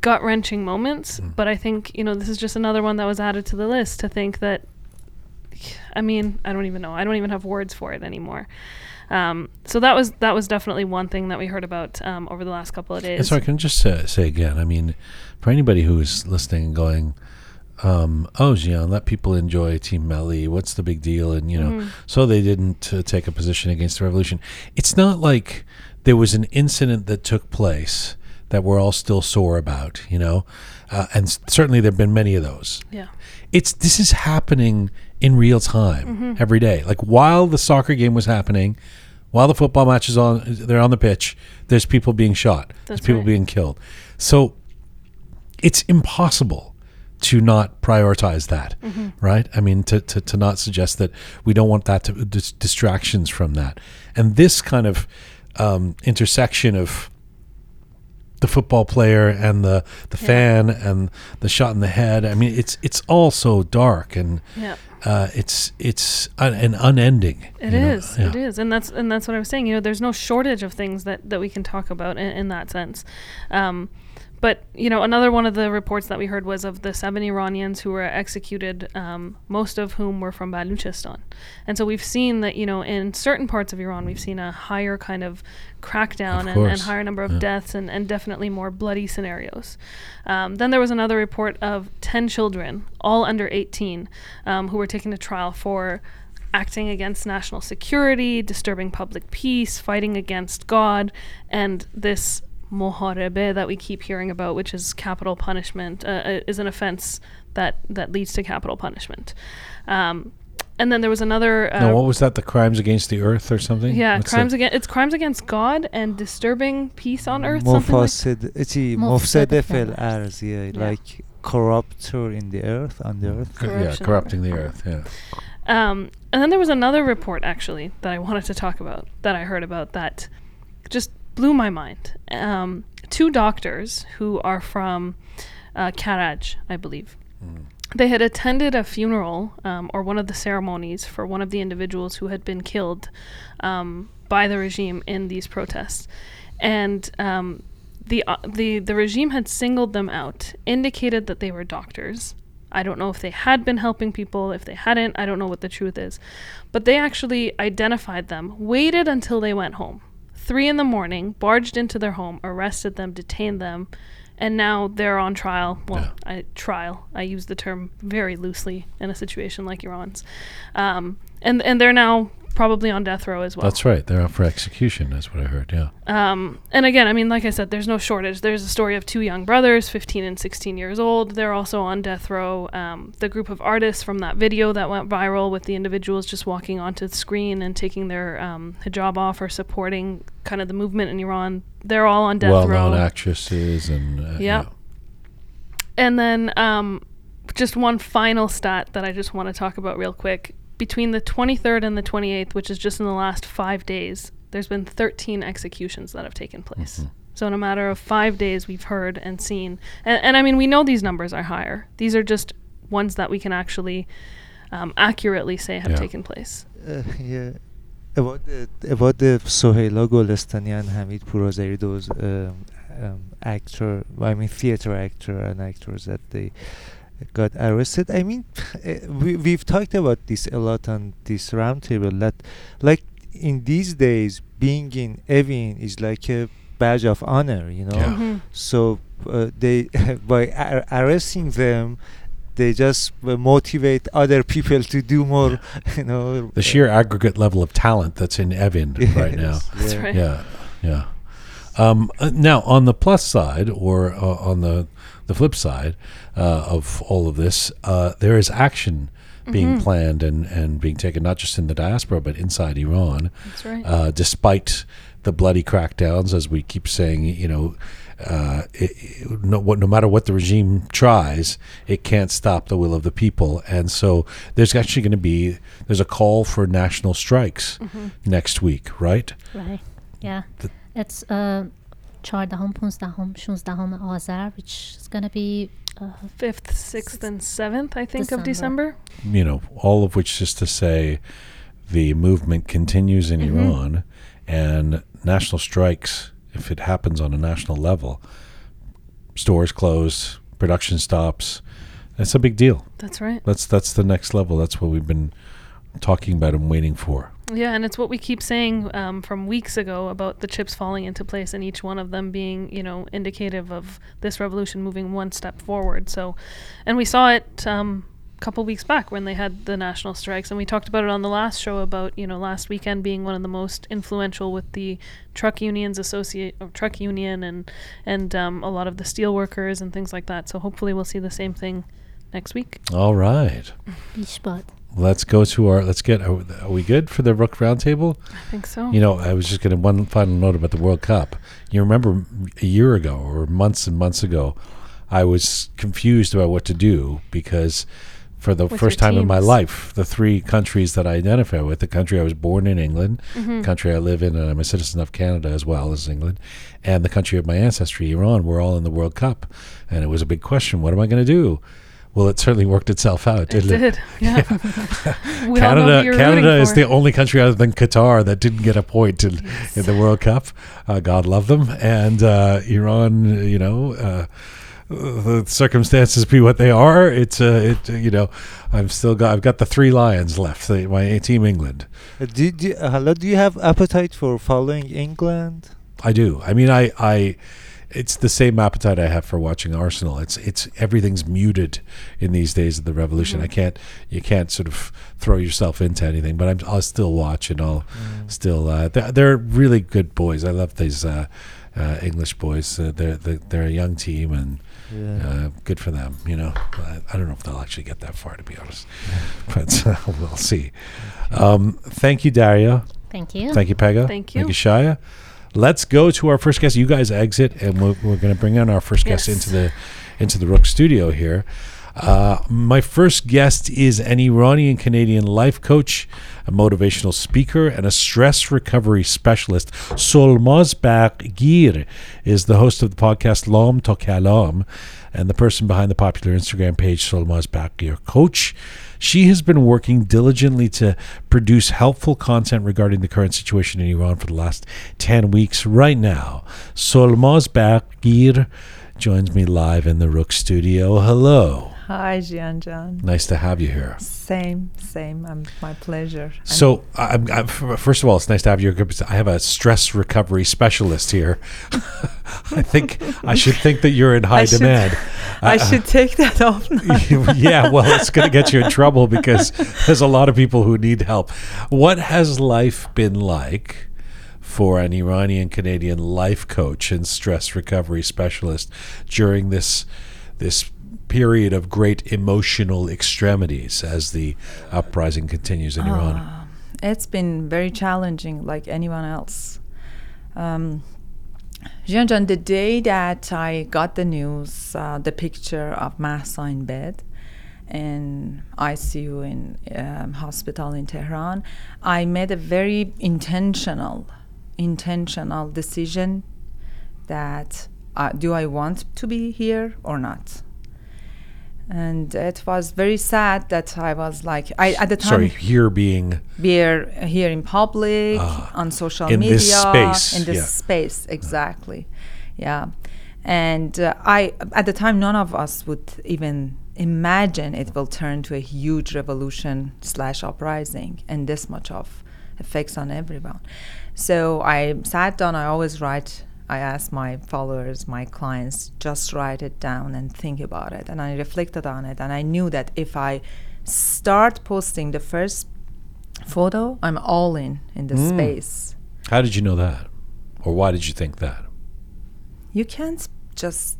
gut wrenching moments, but I think, you know, this is just another one that was added to the list to think that I mean, I don't even know. I don't even have words for it anymore. Um, so that was that was definitely one thing that we heard about um, over the last couple of days. And so I can just uh, say again. I mean, for anybody who is listening and going, um, "Oh, Jian, let people enjoy Team Melli. What's the big deal?" And you know, Mm-hmm. so they didn't uh, take a position against the revolution. It's not like there was an incident that took place that we're all still sore about. You know, uh, and certainly there've been many of those. yeah, it's this is happening in real time Mm-hmm. every day. Like while the soccer game was happening, while the football match is on, they're on the pitch. There's people being shot. there's people right. being killed. So it's impossible to not prioritize that, Mm-hmm. right? I mean, to, to, to not suggest that we don't want that to dis- distractions from that, and this kind of um, intersection of the football player and the the Yeah. fan and the shot in the head. I mean, it's it's all so dark and yeah. uh, it's it's un- an unending. It is. Yeah. It is, and that's and that's what I was saying. You know, there's no shortage of things that that we can talk about in, in that sense. Um, but you know, another one of the reports that we heard was of the seven Iranians who were executed, um, most of whom were from Baluchistan, and so we've seen that you know in certain parts of Iran we've seen a higher kind of crackdown Of and, and higher number of Yeah. deaths and, and definitely more bloody scenarios. Um, then there was another report of 10 children, all under 18, um, who were taken to trial for acting against national security, disturbing public peace, fighting against God, and this muharebe that we keep hearing about, which is capital punishment, uh, uh, is an offense that, that leads to capital punishment. Um, and then there was another. Uh, no, what was that? The crimes against the earth or something? Yeah, What's crimes against it's crimes against God and disturbing peace on earth. Mufassid, it's mufsede fil arz, yeah, like corruptor in the earth on the earth. Corruption. Yeah, corrupting the earth. Yeah. Um, and then there was another report actually that I wanted to talk about that I heard about that just blew my mind. Um, two doctors who are from uh, Karaj, I believe. They had attended a funeral um, or one of the ceremonies for one of the individuals who had been killed um, by the regime in these protests, and um, the uh, the the regime had singled them out, indicated that they were doctors. I don't know if they had been helping people, if they hadn't. I don't know what the truth is, but they actually identified them, waited until they went home, three in the morning, barged into their home, arrested them, detained them, and now they're on trial. Well, I, trial. I use the term very loosely in a situation like Iran's, um, and and they're now probably on death row as well. That's right. They're up for execution. That's what I heard. Yeah. Um, and again, I mean, like I said, there's no shortage. There's a story of two young brothers, 15 and 16 years old. They're also on death row. Um, the group of artists from that video that went viral with the individuals just walking onto the screen and taking their um, hijab off or supporting kind of the movement in Iran, they're all on death row. Well-known actresses and uh, Yeah. And then um, just one final stat that I just want to talk about real quick. Between the 23rd and the 28th, which is just in the last five days, there's been 13 executions that have taken place. Mm-hmm. So in a matter of five days, we've heard and seen, and, and I mean, we know these numbers are higher. These are just ones that we can actually um, accurately say have Yeah. taken place. Uh, yeah. About the about the Sohaila Golestani and Hamid Pourazari, those um, um, actor, I mean theater actor and actors that they got arrested. I mean, uh, (laughs) we we've talked about this a lot on this roundtable. That like in these days, being in Evin is like a badge of honor, you know. Yeah. Mhm. So uh, they (laughs) by ar- arresting them, they just uh, motivate other people to do more. (laughs) You know, The sheer aggregate level of talent that's in Evin right now. That's yeah. right. Yeah, yeah. Um, uh, now, on the plus side, or uh, on the the flip side uh, of all of this, uh, there is action being planned and, and being taken not just in the diaspora but inside Iran, That's right. uh, despite the bloody crackdowns, as we keep saying, you know. Uh, it, it- no, what, no matter what the regime tries, it can't stop the will of the people, and so there's actually going to be there's a call for national strikes next week, right? Right. Yeah. The- it's uh, Chardahom, Punzdahom, Shunzdahom, Azar, which is going to be uh, fifth, sixth, and seventh, I think, December. of December. You know, all of which is to say, the movement continues in mm-hmm. Iran, and national strikes, if it happens on a national level, stores close, production stops. That's a big deal. That's right. That's that's the next level. That's what we've been talking about and waiting for. Yeah, and it's what we keep saying um, from weeks ago about the chips falling into place and each one of them being, you know, indicative of this revolution moving one step forward. So, and we saw it um, a couple weeks back when they had the national strikes, and we talked about it on the last show about, you know, last weekend being one of the most influential with the truck unions associate or uh, truck union and and um, a lot of the steel workers and things like that. So hopefully we'll see the same thing next week. All right. Spot. Let's go to our. Let's get. Are, are we good for the Roqe Roundtable? I think so. You know, I was just getting one final note about the World Cup. You remember a year ago or months and months ago, I was confused about what to do because for the With first time in my life, the three countries that I identify with, the country I was born in, England, Mm-hmm. the country I live in, and I'm a citizen of Canada as well as England, and the country of my ancestry, Iran, were all in the World Cup. And it was a big question. What am I going to do? Well, it certainly worked itself out, didn't it? did. Yeah. (laughs) we all know who Canada, Canada is for. the only country other than Qatar that didn't get a point in, in the World Cup. Uh, God love them, and uh, Iran. You know, uh, the circumstances be what they are. It's uh, it. You know, I've still got. I've got the three lions left. The, my team England. Uh, do, do, uh, hello, do you have appetite for following England? I do. I mean, I, I, it's the same appetite I have for watching Arsenal. It's, it's everything's muted in these days of the revolution. I can't, you can't sort of throw yourself into anything. But I'm, I'll still watch and I'll still. Uh, they're, they're really good boys. I love these uh, uh, English boys. Uh, they're, they're they're a young team and. Yeah. Uh, good for them, you know. I, I don't know if they'll actually get that far, to be honest, (laughs) but uh, (laughs) we'll see. Um, thank you, Daria. Thank you. Thank you, Pega. Thank you. Thank you, Shaya. Let's go to our first guest. You guys exit, and we're, we're going to bring in our first guest Yes. into the into the Roqe studio here. Uh, my first guest is an Iranian Canadian life coach, a motivational speaker, and a stress recovery specialist. Solmaz Bagir is the host of the podcast Lom to Kalam and the person behind the popular Instagram page Solmaz Bagir Coach. She has been working diligently to produce helpful content regarding the current situation in Iran for the last 10 weeks. Right now, Solmaz Bagir joins me live in the Roqe studio. Hello. Hi, Jianjan. Nice to have you here. Same, same. Um, my pleasure. So, I'm, I'm, first of all, it's nice to have you. I have a stress recovery specialist here. (laughs) I think I should think that you're in (laughs) high I should- demand. (laughs) I Uh, should take that off yeah, well, it's going to get you in trouble because there's a lot of people who need help. What has life been like for an Iranian Canadian life coach and stress recovery specialist during this this period of great emotional extremities as the uprising continues in Iran? Ah, it's been very challenging, like anyone else. Um, Jianjan, the day that I got the news, uh, the picture of Mahsa in bed in ICU in um, hospital in Tehran, I made a very intentional, intentional decision that uh, do I want to be here or not? And it was very sad that I was like, I at the time Sorry, here being we're here in public Ah, on social in media this space, in this yeah. space exactly yeah. And uh, i at the time none of us would even imagine it will turn to a huge revolution slash uprising and this much of effects on everyone. So i sat down i always write i ask my followers my clients just write it down and think about it and i reflected on it and i knew that if i start posting the first photo, I'm all in in the Mm. space. how did you know that, or why did you think that? You can't just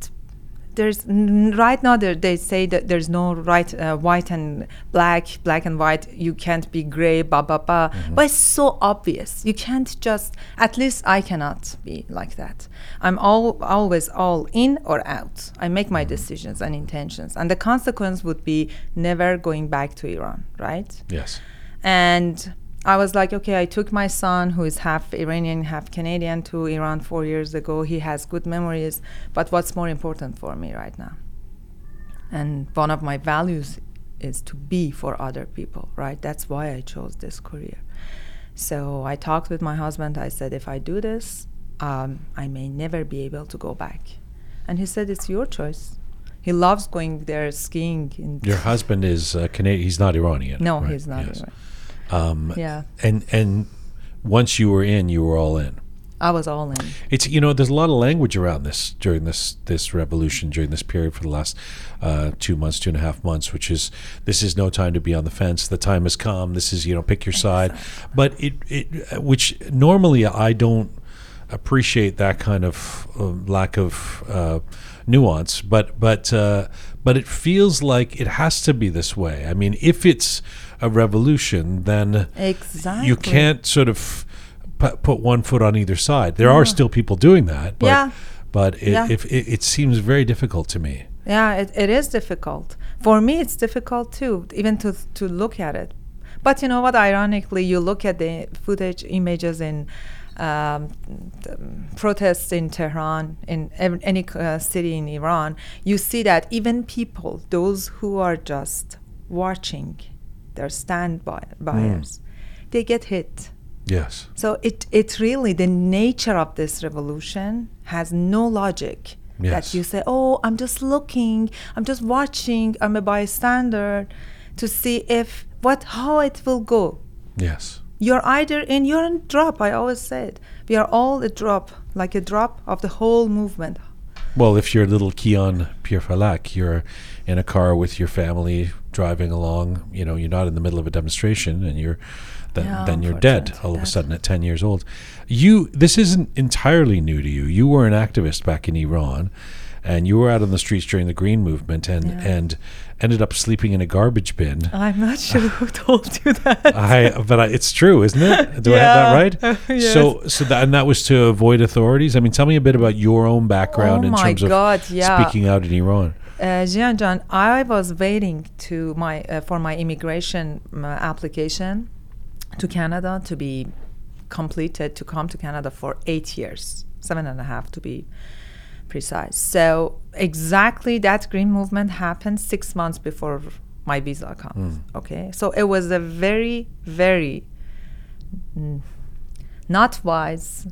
there's n- right now there, they say that there's no right uh, white and black black and white you can't be gray blah blah blah but it's so obvious. You can't just at least i cannot be like that. I'm all, always all in or out. I make my decisions and intentions. And the consequence would be never going back to iran right? Yes. and I was like, okay, I took my son, who is half Iranian, half Canadian, to Iran four years ago. He has good memories, but what's more important for me right now? And one of my values is to be for other people, right? That's why I chose this career. So I talked with my husband. I said, if I do this, um, I may never be able to go back. And he said, it's your choice. He loves going there skiing. In Your husband is uh, Canadian. He's not Iranian. no, right? he's not. Yes. Iran- Um, Yeah, And and once you were in, you were all in. I was all in. It's you know there's a lot of language around this during this this revolution during this period for the last uh, two months two and a half months which is this is no time to be on the fence. The time has come. This is you know pick your side. But it it which normally I don't appreciate that kind of uh, lack of uh, nuance but but uh, but it feels like it has to be this way. I mean if it's a revolution then Exactly. you can't sort of pu- put one foot on either side. There are still people doing that, but Yeah. but it, Yeah. if it, it seems very difficult to me. Yeah, it, it is difficult. For me, it's difficult too, even to to look at it. But you know what? Ironically, you look at the footage, images in um, protests in Tehran, in ev- any uh, city in Iran, you see that even people, those who are just watching, they're standby hmm. buyers, they get hit. Yes. So it it really the nature of this revolution has no logic. Yes. That you say, oh, I'm just looking, I'm just watching, I'm a bystander, to see if what how it will go. Yes. You're either in, you're in drop. I always said we are all a drop, like a drop of the whole movement. Well, if you're little Kian Pirfalak, you're in a car with your family driving along. You know, you're not in the middle of a demonstration, and you're then, Yeah, then you're dead all of a sudden at 10 years old. You this isn't entirely new to you. You were an activist back in Iran, and you were out on the streets during the Green Movement, and Yeah. and ended up sleeping in a garbage bin. I'm not sure who (laughs) told you that. I, but I, it's true, isn't it? Do I have that Yeah. right? (laughs) Oh, yes. So, so that, and that was to avoid authorities. I mean, tell me a bit about your own background Oh in terms of yeah. speaking out in Iran. Uh, Jian John, I was waiting to my uh, for my immigration um, application to Canada to be completed to come to Canada for eight years, seven and a half to be precise. So exactly that green movement happened six months before my visa comes. Okay, so it was a very very mm, not wise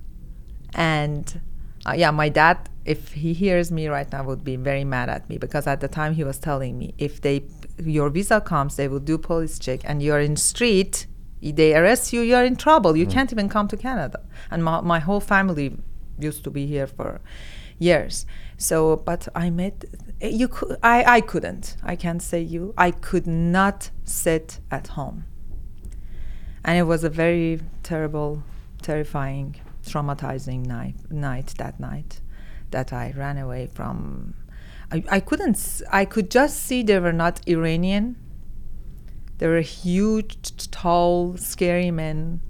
and uh, yeah my dad if he hears me right now would be very mad at me because at the time he was telling me if they your visa comes they will do police check and you're in street they arrest you you're in trouble. You can't even come to canada. And my, my whole family used to be here for years. So but i met you could i i couldn't. I can't say you. I could not sit at home. And it was a very terrible, terrifying, traumatizing night. Night that night, that I ran away from. I, I couldn't. I could just see they were not Iranian. They were huge, tall, scary men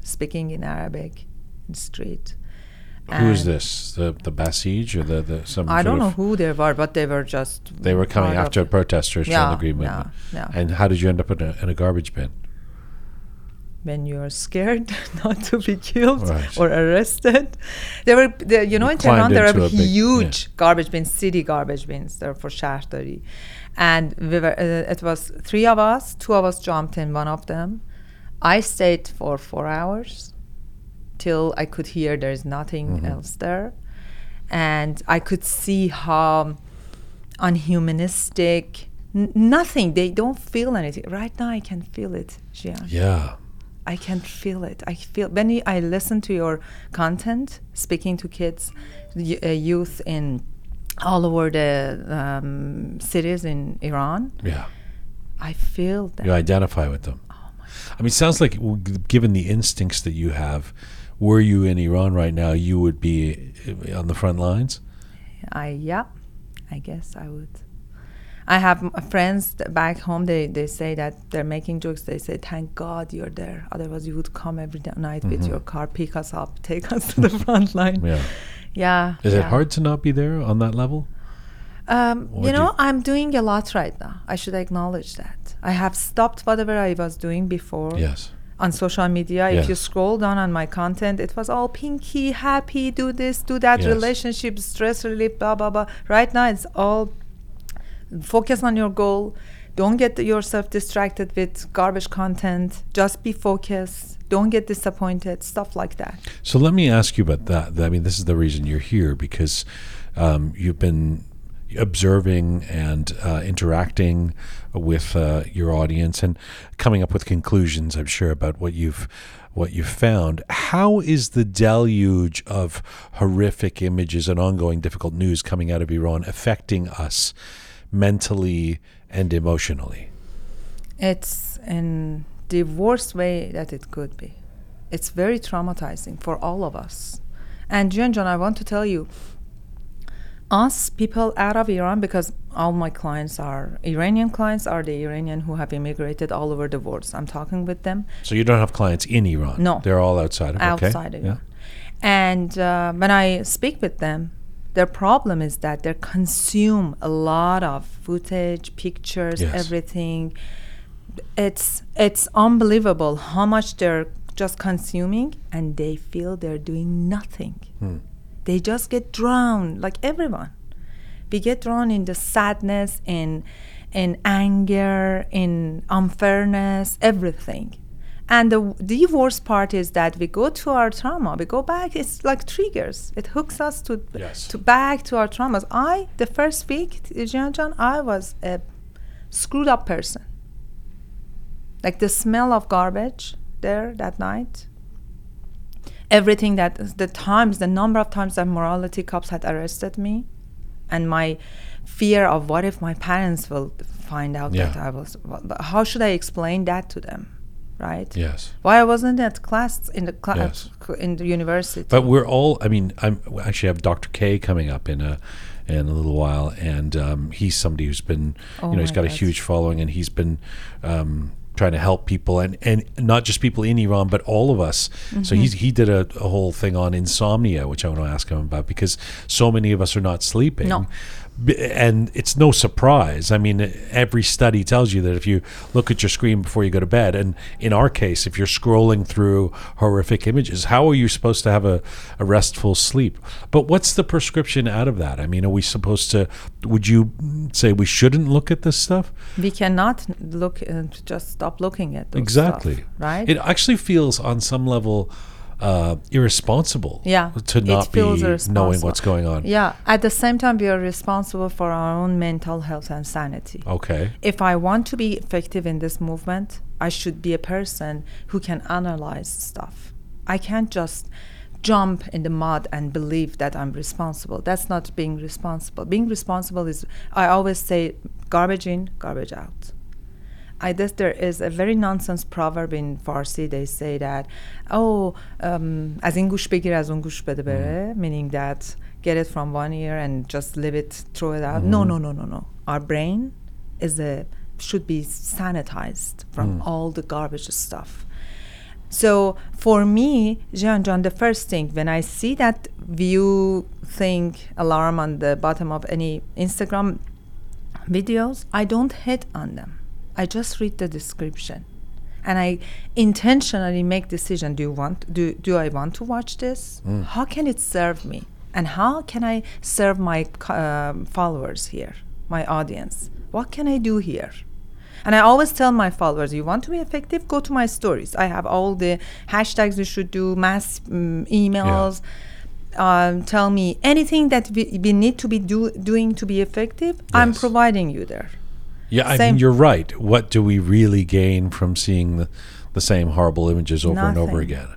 speaking in Arabic in the street. Who is this? The the Basij or the, the some? I don't know who they were, but they were just. They were coming after protesters Yeah, the Green yeah, Movement. yeah. And how did you end up in a, in a garbage bin? When you're scared (laughs) not to be killed Right. or arrested. There were, there, you know, You in Tehran there are a big- huge garbage bins, city garbage bins. They're for Shahdari. And we were, uh, it was three of us. Two of us jumped in one of them. I stayed for four hours till I could hear there's nothing else there. And I could see how unhumanistic, n- nothing, they don't feel anything. Right now I can feel it, Jian. Yeah. I can feel it. I feel when I listen to your content, speaking to kids, y- uh, youth in all over the um, cities in Iran. Yeah. I feel that. You identify with them. Oh my! I mean, it sounds like given the instincts that you have, were you in Iran right now, you would be uh, on the front lines. I yeah, I guess I would. I have friends back home. They they say that they're making jokes. They say, "Thank God you're there. Otherwise, you would come every night with Mhm. your car, pick us up, take us to the (laughs) front line." Yeah. Yeah. Is it yeah. hard to not be there on that level? Um, you know, you- I'm doing a lot right now. I should acknowledge that. I have stopped whatever I was doing before Yes. on social media. If you scroll down on my content, it was all pinky, happy, do this, do that, Yes. relationship, stress relief, blah, blah, blah. Right now, it's all focus on your goal. Don't get yourself distracted with garbage content. Just be focused. Don't get disappointed. Stuff like that. So let me ask you about that. I mean, this is the reason you're here because um, you've been observing and uh, interacting with uh, your audience and coming up with conclusions. I'm sure about what you've what you've found. How is the deluge of horrific images and ongoing difficult news coming out of Iran affecting us mentally and emotionally? It's in the worst way that it could be. It's very traumatizing for all of us. And Jian John, I want to tell you, us people out of Iran, because all my clients are Iranian clients, are the Iranian who have immigrated all over the world. So I'm talking with them So you don't have clients in Iran. No. they're all outside of okay. outside of Yeah. Iran. And uh, when I speak with them, their problem is that they consume a lot of footage, pictures, Yes. everything. It's it's unbelievable how much they're just consuming, and they feel they're doing nothing. Hmm. They just get drowned, like everyone. We get drawn in the sadness, in in anger, in unfairness, everything. And the, the worst part is that we go to our trauma. We go back. It's like triggers. It hooks us to Yes. to back to our traumas. I the first week, Jian John, I was a screwed up person. Like the smell of garbage there that night. Everything that the times, the number of times that morality cops had arrested me, and my fear of what if my parents will find out that I was. how should I explain that to them, right? Yes. Why I wasn't at class in the class Yes. in the university. But we're all. I mean, I'm actually have Dr. K coming up in a in a little while, and um, he's somebody who's been, Oh you know, he's got a huge following, and he's been. Um, trying to help people and, and not just people in Iran but all of us Mm-hmm. so he's he did a, a whole thing on insomnia which I want to ask him about because so many of us are not sleeping No. And it's no surprise. I mean, every study tells you that if you look at your screen before you go to bed, and in our case, if you're scrolling through horrific images, how are you supposed to have a, a restful sleep? But what's the prescription out of that? I mean, are we supposed to? Would you say we shouldn't look at this stuff? we cannot look and just stop looking at exactly. stuff, right? It actually feels on some level uh, irresponsible. Yeah, To not be knowing what's going on. yeah. At the same time, we are responsible for our own mental health and sanity. Okay. If I want to be effective in this movement, I should be a person who can analyze stuff. I can't just jump in the mud and believe that I'm responsible. That's not being responsible. Being responsible is, I always say, garbage in, garbage out. I guess there is a very nonsense proverb in Farsi. They say that, oh, as از این as بگیر از meaning that get it from one ear and just leave it, throw it out. Mm. No, mm-hmm. no, no, no, no. Our brain is a should be sanitized from mm. all the garbage stuff. So for me, Jian John, the first thing when I see that view thing alarm on the bottom of any Instagram videos, I don't hit on them. I just read the description. And I intentionally make decision. Do you want do do I want to watch this? How can it serve me? And how can I serve my um followers here, my audience? What can I do here? And I always tell my followers, you want to be effective, go to my stories. I have all the hashtags you should do, mass um, emails. Um, tell me anything that we, we need to be do, doing to be effective. I'm providing you there. Yeah, I mean, you're right. What do we really gain from seeing the, the same horrible images over and over again?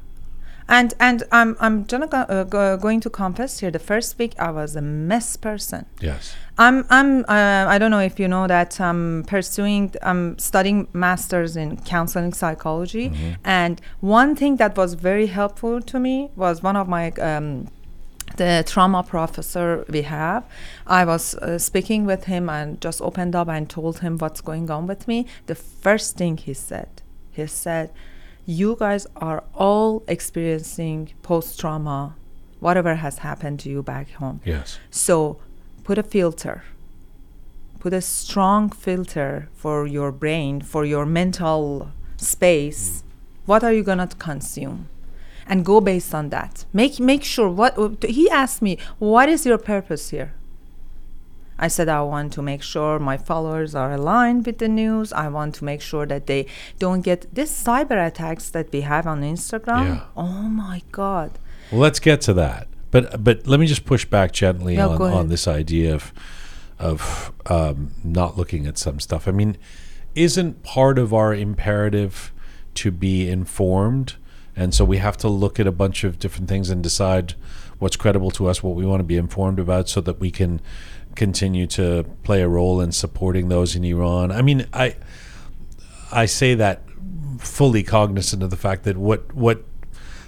And and I'm I'm gonna go, uh, go, going to confess here. The first week I was a mess person. Yes. I'm I'm uh, I don't know if you know that I'm pursuing I'm studying masters in counseling psychology and one thing that was very helpful to me was one of my um, the trauma professor we have. I was uh, speaking with him and just opened up and told him what's going on with me. The first thing he said, he said, You guys are all experiencing post trauma, whatever has happened to you back home. Yes. So put a filter. Put a strong filter for your brain, for your mental space. What are you gonna consume? And go based on that. Make make sure what he asked me, what is your purpose here? I said I want to make sure my followers are aligned with the news. I want to make sure that they don't get this cyber attacks that we have on Instagram. Yeah. Oh my god. Well, let's get to that. But but let me just push back gently No, on, on this idea of of um, not looking at some stuff. I mean, isn't part of our imperative to be informed, and so we have to look at a bunch of different things and decide what's credible to us, what we want to be informed about, so that we can continue to play a role in supporting those in Iran. I mean, I I say that fully cognizant of the fact that what what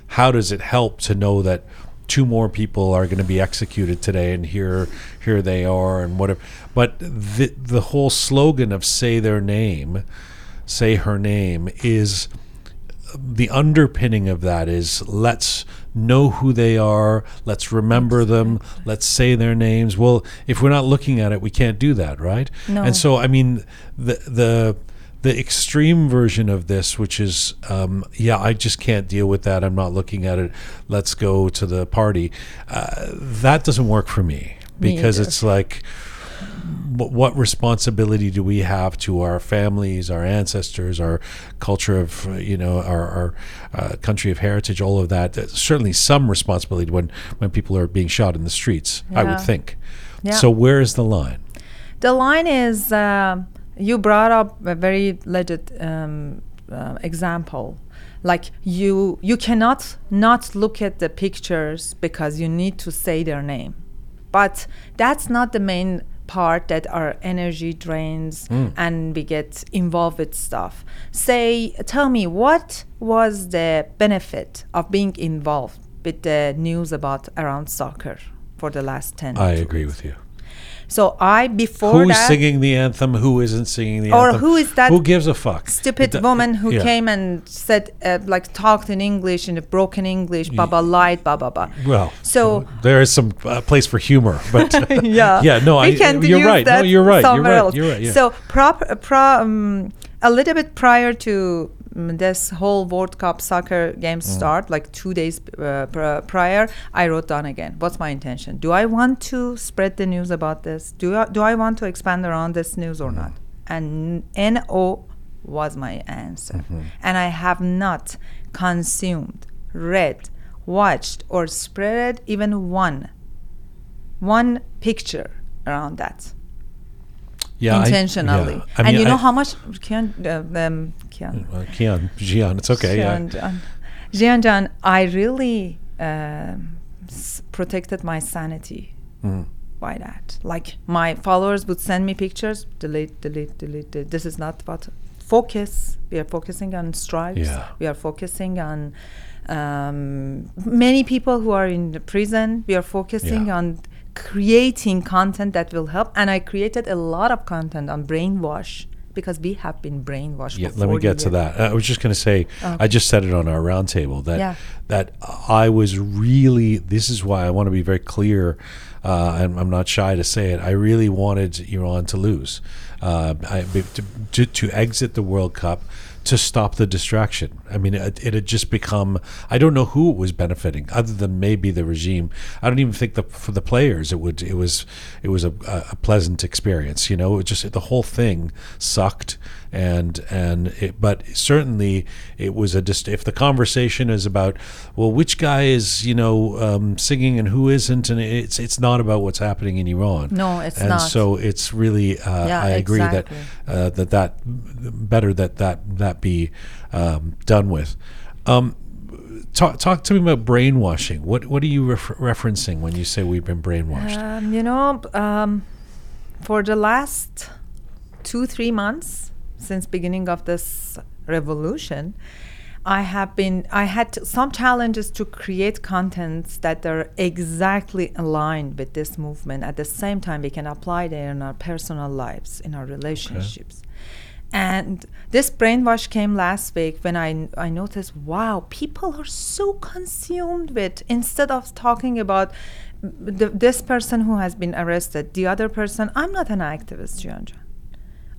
how does it help to know that two more people are going to be executed today and here here they are and whatever but the the whole slogan of say their name say her name is the underpinning of that is let's know who they are let's remember them let's say their names. Well if we're not looking at it we can't do that right? No. and so i mean the the the extreme version of this which is um, yeah i just can't deal with that. I'm not looking at it. Let's go to the party. Uh, that doesn't work for me Me because either. it's like what, what responsibility do we have to our families, our ancestors, our culture of, uh, you know, our, our uh, country of heritage, all of that? There's certainly some responsibility when, when people are being shot in the streets, I would think. Yeah. So where is the line? The line is um you brought up a very legit um, uh, example. Like you, you cannot not look at the pictures because you need to say their name, but that's not the main part that our energy drains hmm. and we get involved with stuff. Say, tell me what was the benefit of being involved with the news about around soccer for the last ten? I agree with you. So I before Who's that, singing the anthem? Who isn't singing the Or anthem? who is that Who gives a fuck? stupid woman who yeah. came and said uh, like talked in english in a broken english blah blah lied blah blah blah Well, So- there is some uh, place for humor, but (laughs) yeah (laughs) yeah, no, I, you're right. No, you're right. You're right. You're right. Yeah. so prop, pro, um, a little bit prior to this whole world cup soccer game Mm. start like two days uh, pr- prior i wrote down again what's my intention do i want to spread the news about this do I, do I want to expand around this news Mm. or not and no was my answer Mm-hmm. and i have not consumed read watched or spread even one one picture around that yeah, I- intentionally. yeah. I and mean, you know I- how much Kian, uh, um, Kian, Uh, Kian, Jian, it's okay. Yeah. Jianjan, Jianjan, I really um, s- protected my sanity Mm. by that. Like my followers would send me pictures, delete, delete, delete. delete. This is not what focus. We are focusing on stripes. Yeah. We are focusing on um, many people who are in the prison. We are focusing Yeah. on creating content that will help. And I created a lot of content on brainwash because we have been brainwashed. Yeah, let me 40 get to that. I was just going to say, Oh. I just said it on our roundtable that Yeah. that I was really. This is why I want to be very clear, uh, and I'm not shy to say it. I really wanted Iran to lose, uh, I, to to exit the World Cup. To stop the distraction. I mean, it, it had just become. I don't know who it was benefiting, other than maybe the regime. I don't even think that for the players, it would. It was. It was a a pleasant experience. You know, it just the whole thing sucked, and and it, but certainly it was a just if the conversation is about well which guy is you know um, singing and who isn't and it's it's not about what's happening in Iran No, it's and not. so it's really uh, Yeah, I agree exactly. that uh, that that better that that that be um, done with um, talk talk to me about brainwashing what what are you refer- referencing when you say we've been brainwashed Um, you know, um, for the last two three months since beginning of this revolution, I have been, I had to, some challenges to create contents that are exactly aligned with this movement. At the same time, we can apply there in our personal lives, in our relationships. And this brainwash came last week when I, I noticed, wow, people are so consumed with, instead of talking about the, this person who has been arrested, the other person, I'm not an activist, Jianja.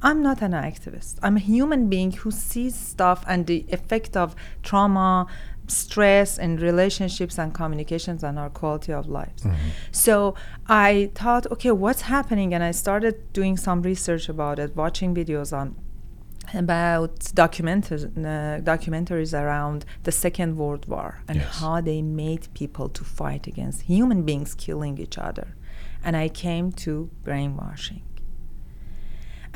I'm not an activist. I'm a human being who sees stuff and the effect of trauma, stress, and relationships and communications on our quality of lives. Mm-hmm. So I thought, okay, what's happening? And I started doing some research about it, watching videos on about documentaries, uh, documentaries around the Second World War and Yes. how they made people to fight against human beings killing each other. And I came to brainwashing.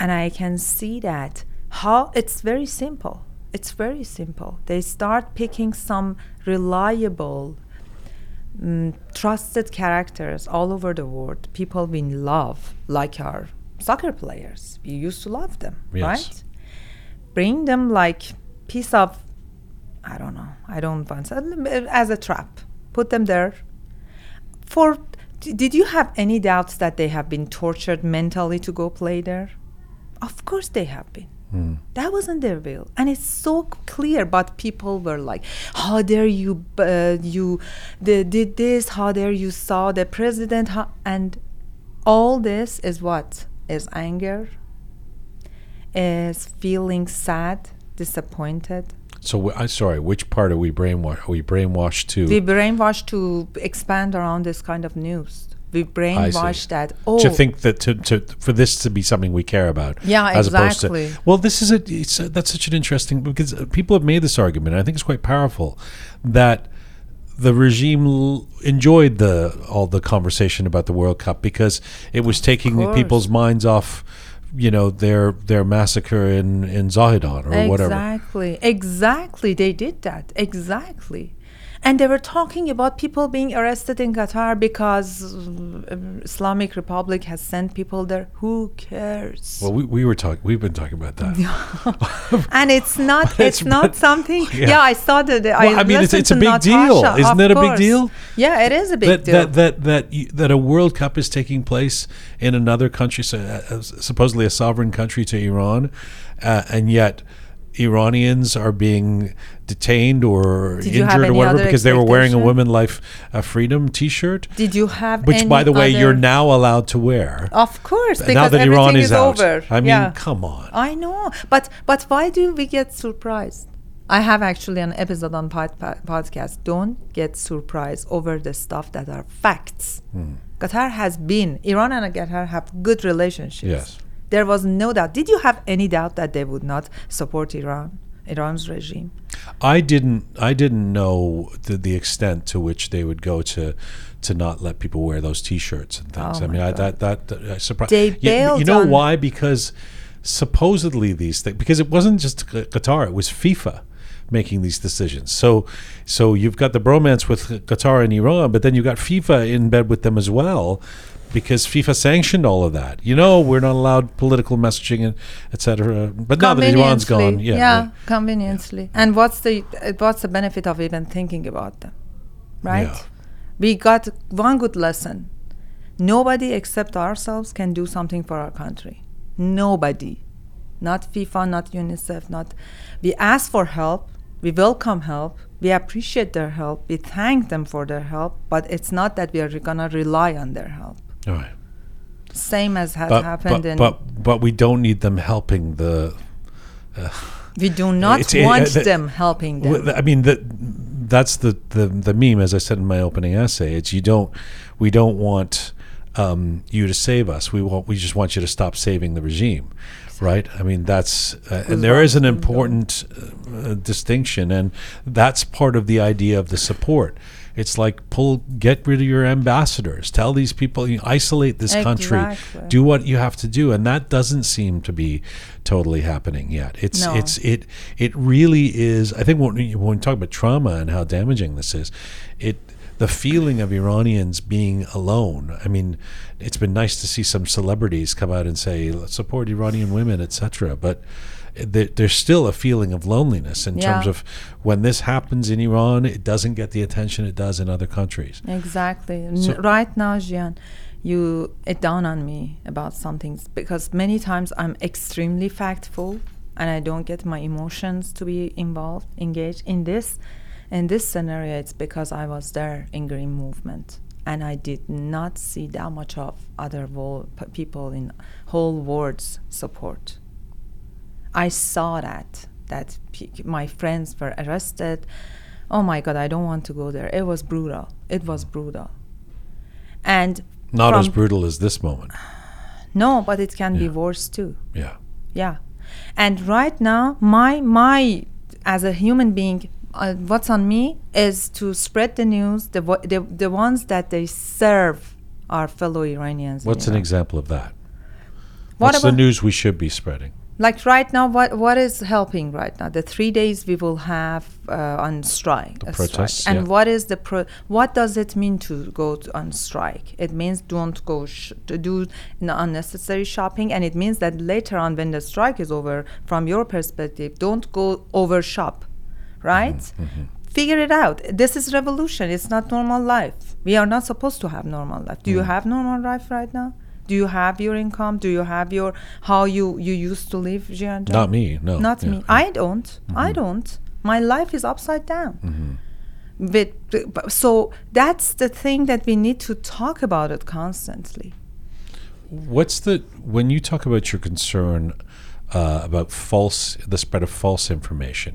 And I can see that how it's very simple. It's very simple. They start picking some reliable, mm, trusted characters all over the world, people we love, like our soccer players. We used to love them, Yes. right? Bring them like piece of, I don't know, I don't want to, as a trap. Put them there. For did you have any doubts that they have been tortured mentally to go play there? Of course they have been. Hmm. That wasn't their will, and it's so clear. But people were like, "How dare you? Uh, you the, did this? How dare you saw the president?" How? And all this is what is anger, is feeling sad, disappointed. So w- I sorry, which part are we brainwashed? Are we brainwashed to We brainwashed to expand around this kind of news. We brainwashed that. Oh, to think that to, to for this to be something we care about? Yeah, as exactly. Opposed to, well, this is a, it's a that's such an interesting because people have made this argument. and I think it's quite powerful that the regime l- enjoyed the all the conversation about the World Cup because it was taking people's minds off. You know their their massacre in in Zahedan or whatever. Exactly. Exactly. They did that. Exactly. And they were talking about people being arrested in Qatar because uh, Islamic Republic has sent people there. Who cares? Well, we, we were talking. We've been talking about that. (laughs) and it's not. (laughs) It's it's, not something. (laughs) yeah. Yeah, I saw that. Well, I, I mean, it's- it's a big deal. Natasha, Isn't of that a big course. deal? Yeah, it is a big that, deal. that that that you, that a World Cup is taking place in another country, so, uh, supposedly a sovereign country to Iran, uh, and yet Iranians are being detained or Did injured or whatever because they were wearing a "Women Life uh, Freedom" T-shirt, Did you have? which, by the way, you're now allowed to wear. Of course, because now that everything Iran is, out, over. I mean, yeah. come on. I know, but but why do we get surprised? I have actually an episode on pod, pod- podcast. Don't get surprised over the stuff that are facts. Hmm. Qatar has been Iran and Qatar have good relationships. Yes. There was no doubt. Did you have any doubt that they would not support Iran, Iran's regime? I didn't. I didn't know the, the extent to which they would go to to not let people wear those T-shirts and things. Oh I mean, I, that that, that I surprised. They you, you know why? Because supposedly these things. Because it wasn't just Qatar; it was FIFA making these decisions. So, so you've got the bromance with Qatar and Iran, but then you've got FIFA in bed with them as well. Because FIFA sanctioned all of that, you know, we're not allowed political messaging and etc. But now that Iran's gone, Conveniently, yeah, right. conveniently. And what's the what's the benefit of even thinking about them, right? Yeah. We got one good lesson: nobody except ourselves can do something for our country. Nobody, not FIFA, not UNICEF, not. We ask for help. We welcome help. We appreciate their help. We thank them for their help. But it's not that we are gonna rely on their help. All right. Same as has but, happened but, in. but but we don't need them helping the. we do not want uh, the- them helping them. I mean that that's the, the the meme as I said in my opening essay. It's you don't we don't want um, you to save us. We want we just want you to stop saving the regime, right? I mean that's uh, and there is an important uh, distinction, and that's part of the idea of the support. It's like pull, get rid of your ambassadors. Tell these people, you know, isolate this country. Do what you have to do, and that doesn't seem to be totally happening yet. It's No. it's it it really is. I think when we, when we talk about trauma and how damaging this is, it the feeling of Iranians being alone. I mean, it's been nice to see some celebrities come out and say support Iranian women, etc. But there's still a feeling of loneliness in terms of when this happens in Iran, it doesn't get the attention it does in other countries. Exactly. So- right now, Jian, you it dawned on me about some things because many times I'm extremely factful and I don't get my emotions to be involved, engaged in this. In this scenario, it's because I was there in Green Movement and I did not see that much of other wo- people in whole world's support. I saw that that my friends were arrested. Oh my God, I don't want to go there. It was brutal. It was brutal. And Not as brutal as this moment. no, but it can be worse too. Yeah. Yeah. And right now, my my as a human being, uh, what's on me is to spread the news, the vo- the, the ones that they serve our fellow Iranians. What's an Iran. example of that? What What's the news we should be spreading? Like right now, what what is helping right now? The three days we will have uh, on strike. A strike. And yeah. what is the pro? What does it mean to go to, on strike? It means don't go sh- to do unnecessary shopping, and it means that later on, when the strike is over, from your perspective, don't go over shop, right? Mm-hmm, Figure it out. This is revolution. It's not normal life. We are not supposed to have normal life. Mm. Do you have normal life right now? Do you have your income? Do you have your how you you used to live, Jian? Not me, no. Not Yeah. me. I don't. I don't. My life is upside down. With, but- so that's the thing that we need to talk about it constantly. What's the when you talk about your concern uh, about false the spread of false information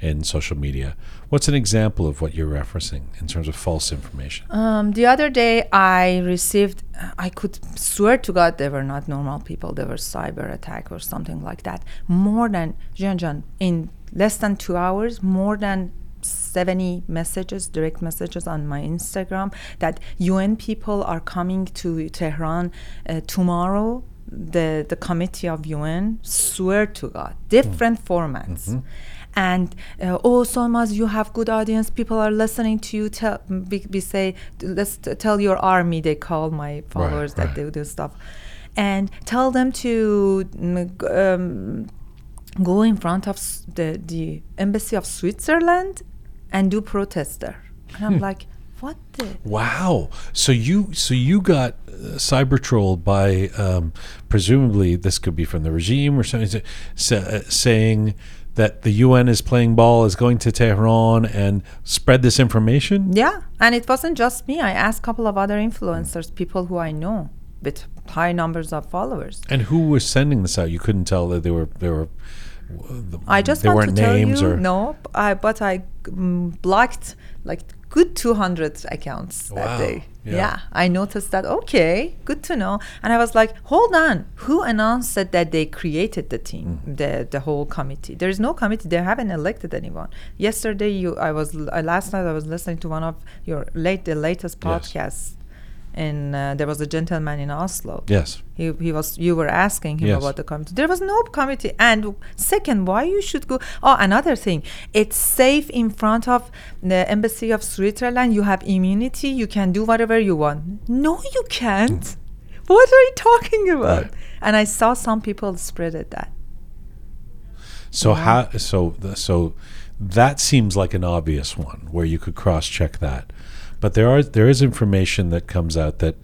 in social media? What's an example of what you're referencing in terms of false information? Um, the other day, I received. I could swear to God they were not normal people. They were cyber attack or something like that. More than Jian John in less than two hours. More than 70 messages, direct messages on my Instagram that UN people are coming to Tehran uh, tomorrow. The the committee of UN swear to God, different formats. And uh, oh, Solmaz, you have good audience. People are listening to you. Tell, we, we say, let's tell your army. They call my followers that right. they do stuff, and tell them to mm, um, go in front of the the embassy of Switzerland and do protest there. And I'm like, what the? Wow! So you so you got uh, cyber trolled by um, presumably this could be from the regime or something uh, saying that the UN is playing ball, is going to Tehran and spread this information. Yeah, and it wasn't just me. I asked a couple of other influencers, people who I know with high numbers of followers. And who was sending this out? You couldn't tell that they were they were. the- I just they want weren't to tell names you, or no, I, but I mm, blocked like good 200 accounts Wow, that day. Yeah. Yeah. I noticed that. Okay, good to know. And I was like, hold on, who announced that, they created the team, Mm. the the whole committee? There is no committee. They haven't elected anyone. Yesterday, you, I was uh, last night. I was listening to one of your late the latest Yes. And uh, there was a gentleman in Oslo. yes. He, he was you were asking him Yes. about the committee. There was no committee. And second, why you should go? Oh, another thing, it's safe in front of the embassy of Switzerland. You have immunity. You can do whatever you want. No, you can't. What are you talking about? Right. And I saw some people spread it that. So how so so that seems like an obvious one where you could cross check that. But there are there is information that comes out that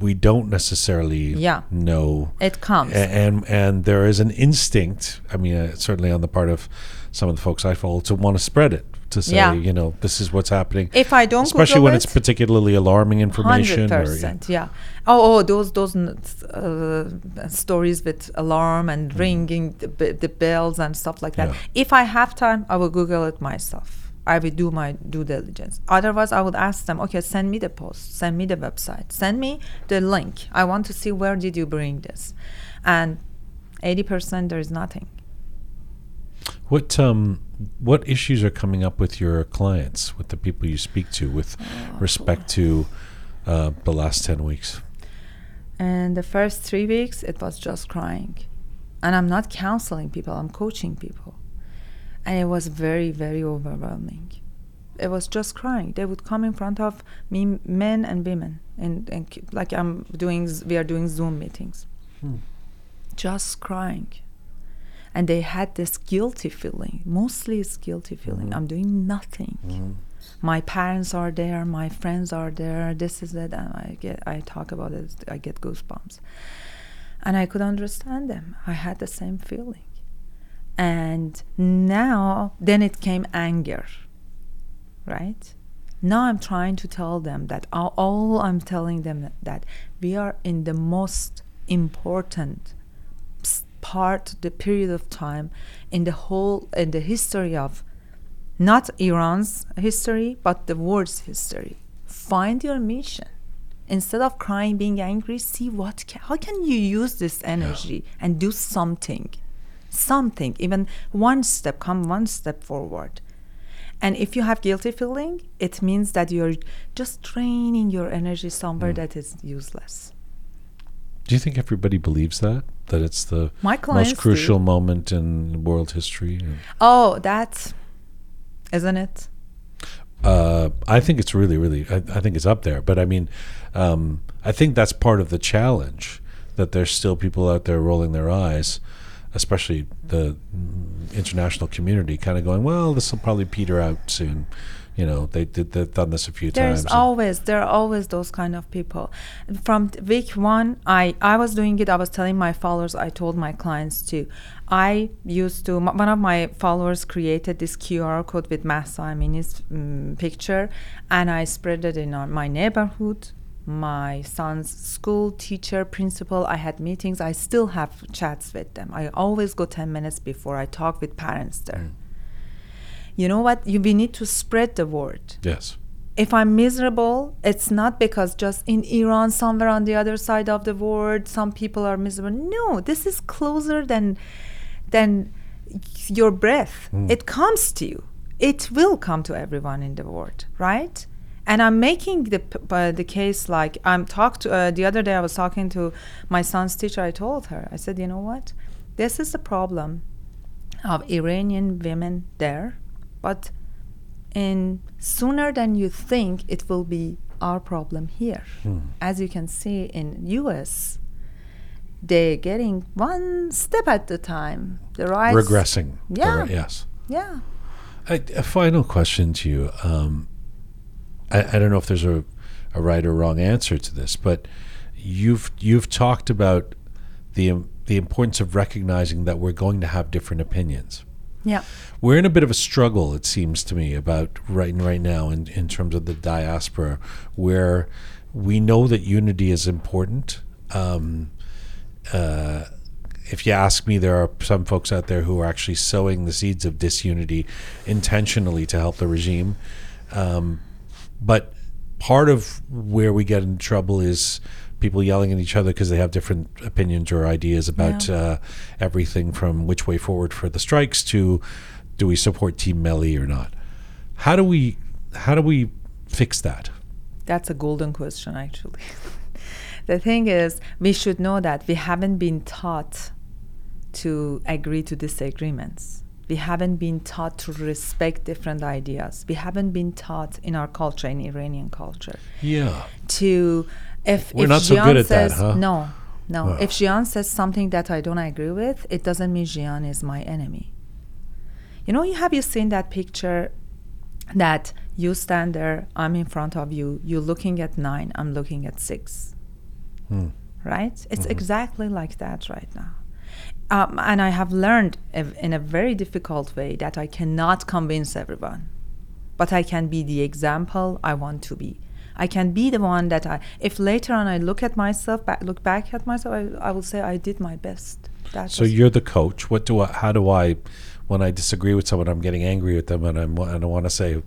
we don't necessarily Yeah. know It comes. A- and and there is an instinct i mean uh, certainly on the part of some of the folks i follow to want to spread it to say Yeah. you know this is what's happening if I don't, especially Google when it, it's particularly alarming information Hundred percent, yeah. Oh, oh, those those uh, stories with alarm and ringing the, the bells and stuff like that. Yeah. If I have time, I will Google it myself. I will do my due diligence. Otherwise, I would ask them, okay, send me the post, send me the website, send me the link. I want to see where did you bring this, and eighty percent there is nothing. what um what issues are coming up with your clients with the people you speak to with Oh, respect to uh, the last 10 weeks And the first three weeks, it was just crying. And I'm not counseling people, I'm coaching people. And it was very, very overwhelming. It was just crying. They would come in front of me, men and women, and, and like I'm doing, we are doing Zoom meetings. Hmm. Just crying. and they had this guilty feeling. Mostly it's guilty feeling. Hmm. I'm doing nothing. Hmm. My parents are there, my friends are there. This is it, and I get I talk about it. I get goosebumps, and I could understand them. I had the same feeling, and now then it came anger, right? Now I'm trying to tell them that all, I'm telling them that we are in the most important part, the period of time in the whole in the history of not Iran's history, but the world's history. Find your mission. Instead of crying, being angry, see what ca- how can you use this energy and do something, something, even one step, come one step forward. And if you have guilty feeling, it means that you're just draining your energy somewhere that is useless. Do you think everybody believes that? That it's the most do. crucial moment in world history? Oh, that's isn't it? Uh, I think it's really, really. I, I think it's up there. But I mean, um, I think that's part of the challenge that there's still people out there rolling their eyes, especially the mm, international community, kind of going, "Well, this will probably peter out soon." You know, they did they've done this a few There's times. and- always there are always those kind of people. From week one, I I was doing it. I was telling my followers. I told my clients too. I used to. m- One of my followers created this QR code with Mahsa Amini's um, picture, and I spread it in our, my neighborhood. My son's school teacher, principal. I had meetings. I still have chats with them. I always go ten minutes before I talk with parents there. Mm. You know what? You, we need to spread the word yes. if I'm miserable, it's not because just in Iran, somewhere on the other side of the world, some people are miserable. No, this is closer than than your breath. Mm. It comes to you. It will come to everyone in the world, right? And I'm making the uh, the case like I'm talked to uh, the other day. I was talking to my son's teacher. I told her, I said, you know what, this is the problem of Iranian women there, but in sooner than you think it will be our problem here as you can see in us they're getting one step at a time the rise Regressing. Yeah. Yes. yeah A, a final question to you. Um, I, I don't know if there's a, a right or wrong answer to this, but you've you've talked about the the importance of recognizing that we're going to have different opinions. yeah We're in a bit of a struggle, it seems to me, about right right now in, in terms of the diaspora, where we know that unity is important. Um, uh, if you ask me, there are some folks out there who are actually sowing the seeds of disunity intentionally to help the regime. Um, but part of where we get in trouble is people yelling at each other because they have different opinions or ideas about Yeah. uh, everything from which way forward for the strikes to do we support Team Melli or not. How do we how do we fix that? that's a golden question actually (laughs) the thing is we should know that we haven't been taught to agree to disagreements we haven't been taught to respect different ideas we haven't been taught in our culture in iranian culture Yeah. to if We're if not so good at that, says huh? no no Wow. if Jian says something that I don't agree with it doesn't mean Jian is my enemy you know you have you seen that picture that you stand there I'm in front of you you're looking at 9 I'm looking at 6 Hmm. right it's exactly like that right now um, and I have learned in a very difficult way that I cannot convince everyone but I can be the example I want to be. I can be the one that I. If later on I look at myself, back, look back at myself, I, I will say I did my best. That's So you're the coach. What do I? How do I? When I disagree with someone, I'm getting angry with them, and I'm. and I want to say,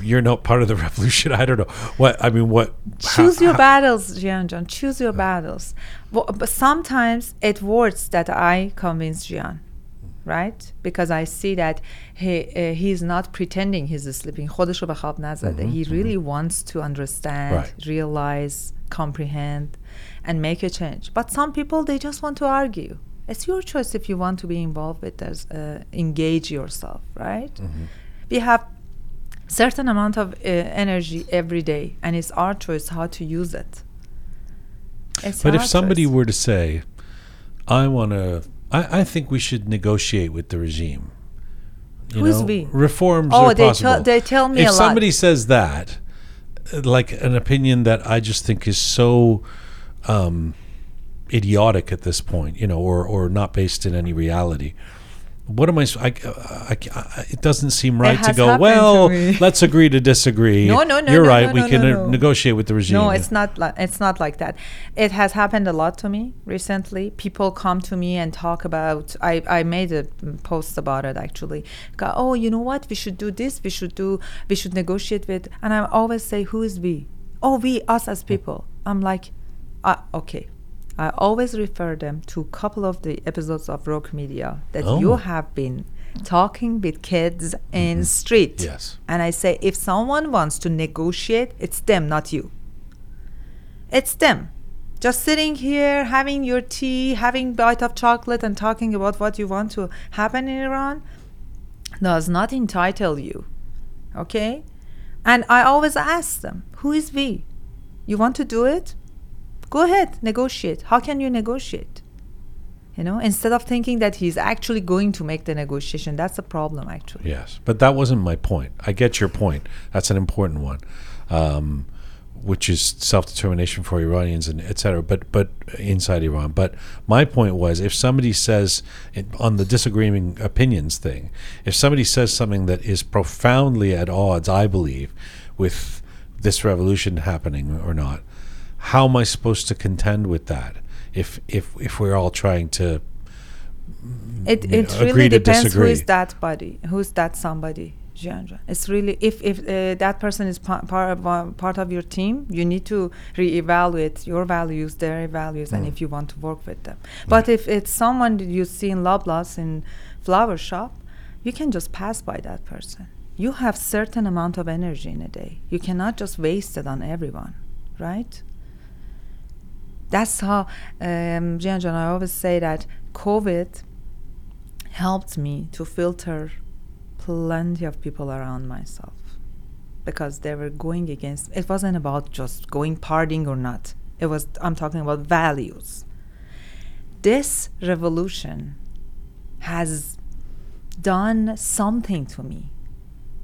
"You're not part of the (laughs) revolution." I don't know what. I mean, what? choose how- your how- battles, Jian John. Choose your battles Well, but sometimes it works that I convince Jian, right? Because I see that he uh, he's not pretending he's sleeping. خودش رو به خواب نزده. He really wants to understand, Right. realize, comprehend, and make a change. But some people they just want to argue. It's your choice if you want to be involved with this. Uh, engage yourself, right? We have certain amount of uh, energy every day and it's our choice how to use it But if somebody were to say, "I want to I, I think we should negotiate with the regime. You Who's know, we? Reforms Oh, are they possible. tell they tell me if a lot. somebody says that, like an opinion that I just think is so um, idiotic at this point, you know, or or not based in any reality. What am I? it doesn't seem right to go. happened to Well, (laughs) let's agree to disagree. No, no, no, You're no, right. no, we no, can uh, negotiate with the regime. No, it's not. Like, it's not like that. It has happened a lot to me recently. People come to me and talk about. I I made a post about it actually. Go, oh, you know what? We should do this. We should do. We should negotiate with. And I always say, who is we? Oh, we, us as people. I'm like, uh, okay. I always refer them to a couple of the episodes of Roqe Media that Oh. you have been talking with kids in mm-hmm. street. Yes. And I say, if someone wants to negotiate, it's them, not you. It's them. Just sitting here, having your tea, having bite of chocolate, and talking about what you want to happen in Iran does not entitle you. Okay? And I always ask them, who is we? You want to do it? Go ahead, negotiate. How can you negotiate? You know, instead of thinking that he's actually going to make the negotiation, that's the problem, actually. Yes, but that wasn't my point. I get your point. That's an important one, um, which is self determination for Iranians and et cetera. But but inside Iran. But my point was, if somebody says it, on the disagreeing opinions thing, if somebody says something that is profoundly at odds, I believe, with this revolution happening or not, how am I supposed to contend with that? If if if we're all trying to It, it know, really depends who is that body, who's that somebody. It's really if if uh, that person is pa- part of uh, part of your team, you need to reevaluate your values, their values, and if you want to work with them. But if it's someone that you see in Loblaws in flower shop, you can just pass by that person. You have certain amount of energy in a day. You cannot just waste it on everyone, right? That's how um, Jian John, I always say that COVID helped me to filter plenty of people around myself because they were going against it wasn't about just going partying or not. It was i'm talking about values. This revolution has done something to me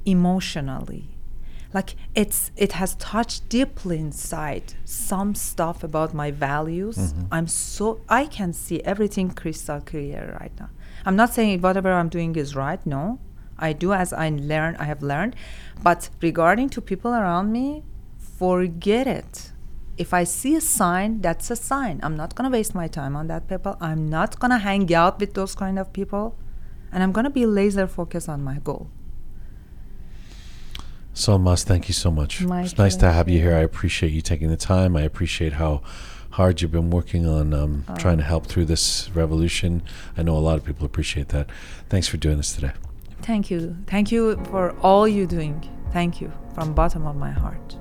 emotionally like it's it has touched deeply inside some stuff about my values. Mm-hmm. I'm so i can see everything crystal clear right now. I'm not saying whatever i'm doing is right no. I do as i learn i have learned. But regarding to people around me forget it. If i see a sign that's a sign. I'm not going to waste my time on that people. I'm not going to hang out with those kind of people. And i'm going to be laser focused on my goal Solmaz, thank you so much. My it's nice to have you here. I appreciate you taking the time. I appreciate how hard you've been working on um, trying to help through this revolution. I know a lot of people appreciate that. Thanks for doing this today. Thank you. Thank you for all you're doing. Thank you from bottom of my heart.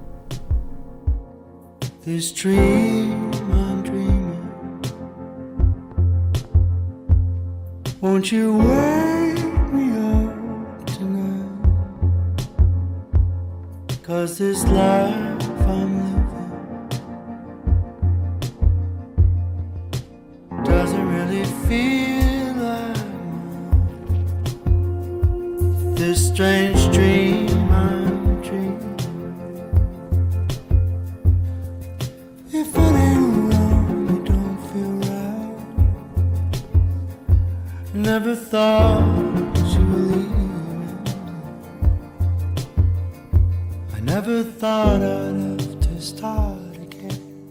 This dream I'm dreaming. Won't you wake Cause this life I'm living doesn't really feel like. This strange dream I'm dreaming. If it ain't wrong, it don't feel right. Never thought never thought I'd have to start again.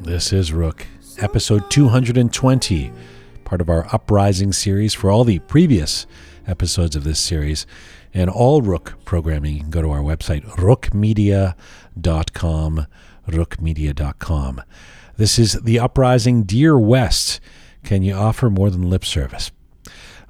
This is Roqe, episode 220, part of our Uprising series. For all the previous episodes of this series and all Roqe programming, you can go to our website, roqemedia.com. Roqemedia.com. This is The Uprising Dear West. Can you offer more than lip service?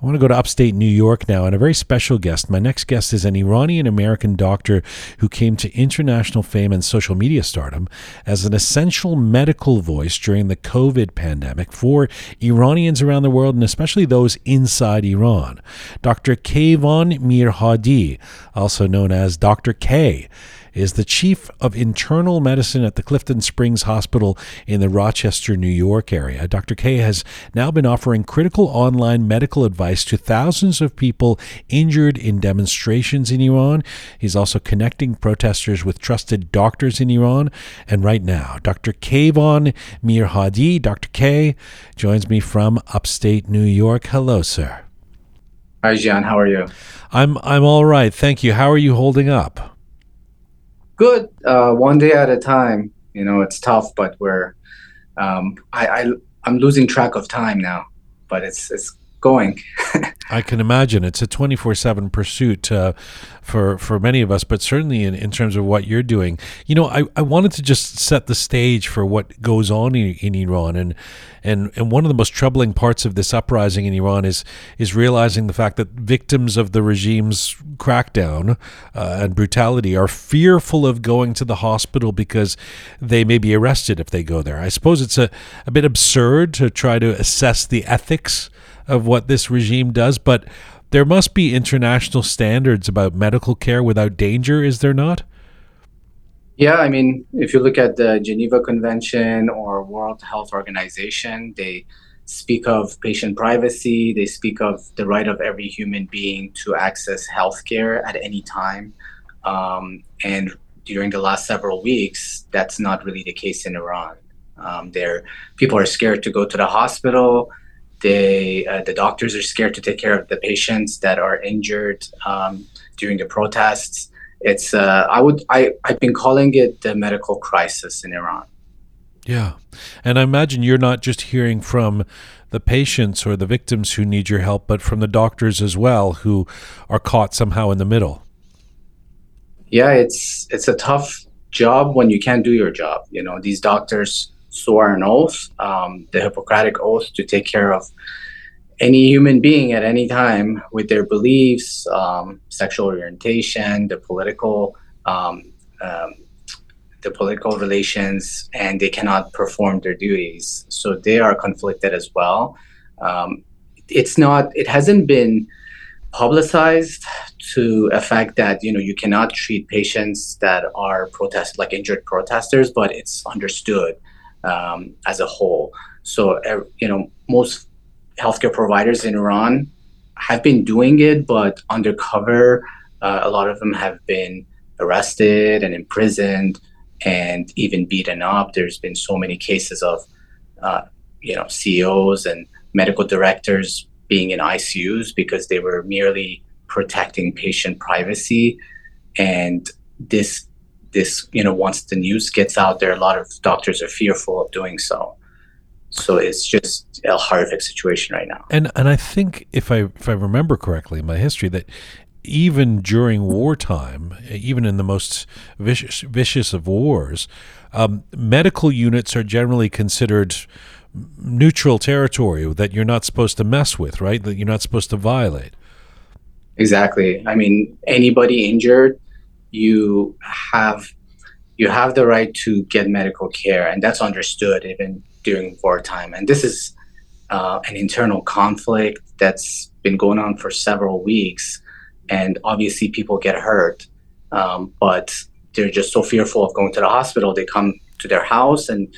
I want to go to upstate New York now, and a very special guest. My next guest is an Iranian American doctor who came to international fame and social media stardom as an essential medical voice during the COVID pandemic for Iranians around the world, and especially those inside Iran. Dr. Kayvan Mirhadi, also known as Dr. K, is the chief of internal medicine at the Clifton Springs Hospital in the Rochester, New York area. Dr. K has now been offering critical online medical advice to thousands of people injured in demonstrations in Iran. He's also connecting protesters with trusted doctors in Iran. And right now, Dr. Kayvan Mirhadi, Dr. K, joins me from upstate New York. Hello, sir. Hi, Jian. How are you? I'm I'm all right, thank you. How are you holding up? Good. Uh, one day at a time. You know, it's tough, but we're. Um, I, I I'm losing track of time now, but it's it's going. (laughs) I can imagine it's a 24/7 pursuit uh, for for many of us, but certainly in, in terms of what you're doing. You know, I, I wanted to just set the stage for what goes on in, in Iran, and and and one of the most troubling parts of this uprising in Iran is is realizing the fact that victims of the regime's crackdown uh, and brutality are fearful of going to the hospital because they may be arrested if they go there. I suppose it's a, a bit absurd to try to assess the ethics of what this regime does, but there must be international standards about medical care without danger, is there not? Yeah, I mean, if you look at the Geneva Convention or World Health Organization, they speak of patient privacy, they speak of the right of every human being to access healthcare at any time. Um, and during the last several weeks, that's not really the case in Iran. Um, there, people are scared to go to the hospital they, uh, the doctors are scared to take care of the patients that are injured um, during the protests. It's uh, I would I I've been calling it the medical crisis in Iran. Yeah, and I imagine you're not just hearing from the patients or the victims who need your help, but from the doctors as well who are caught somehow in the middle. Yeah, it's it's a tough job when you can't do your job. You know, these doctors swore an oath, um, the Hippocratic oath, to take care of any human being at any time with their beliefs, um, sexual orientation, the political, um, um, the political relations, and they cannot perform their duties. So they are conflicted as well. Um, it's not. It hasn't been publicized to a fact that you know you cannot treat patients that are protest like injured protesters, but it's understood um, as a whole. So, you know, most healthcare providers in Iran have been doing it, but undercover, uh, a lot of them have been arrested and imprisoned and even beaten up. There's been so many cases of, uh, you know, CEOs and medical directors being in ICUs because they were merely protecting patient privacy. And this this, you know, once the news gets out there, a lot of doctors are fearful of doing so. So it's just a horrific situation right now. And and I think if I if I remember correctly in my history that even during wartime, even in the most vicious vicious of wars, um, medical units are generally considered neutral territory that you're not supposed to mess with, right? That you're not supposed to violate. Exactly. I mean, anybody injured you have you have the right to get medical care, and that's understood even during wartime. And this is uh, an internal conflict that's been going on for several weeks, and obviously people get hurt, um, but they're just so fearful of going to the hospital. They come to their house, and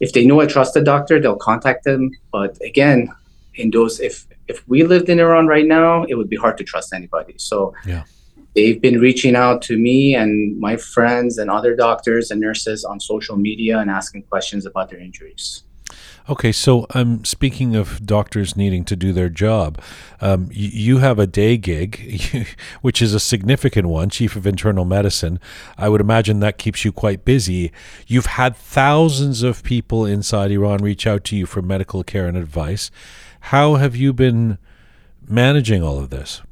if they know a trusted doctor, they'll contact them. But again, in those, if if we lived in Iran right now, it would be hard to trust anybody. So yeah they've been reaching out to me and my friends and other doctors and nurses on social media and asking questions about their injuries. Okay, so um, speaking of doctors needing to do their job, um, you have a day gig, (laughs) which is a significant one, chief of internal medicine. I would imagine that keeps you quite busy. You've had thousands of people inside Iran reach out to you for medical care and advice. How have you been managing all of this?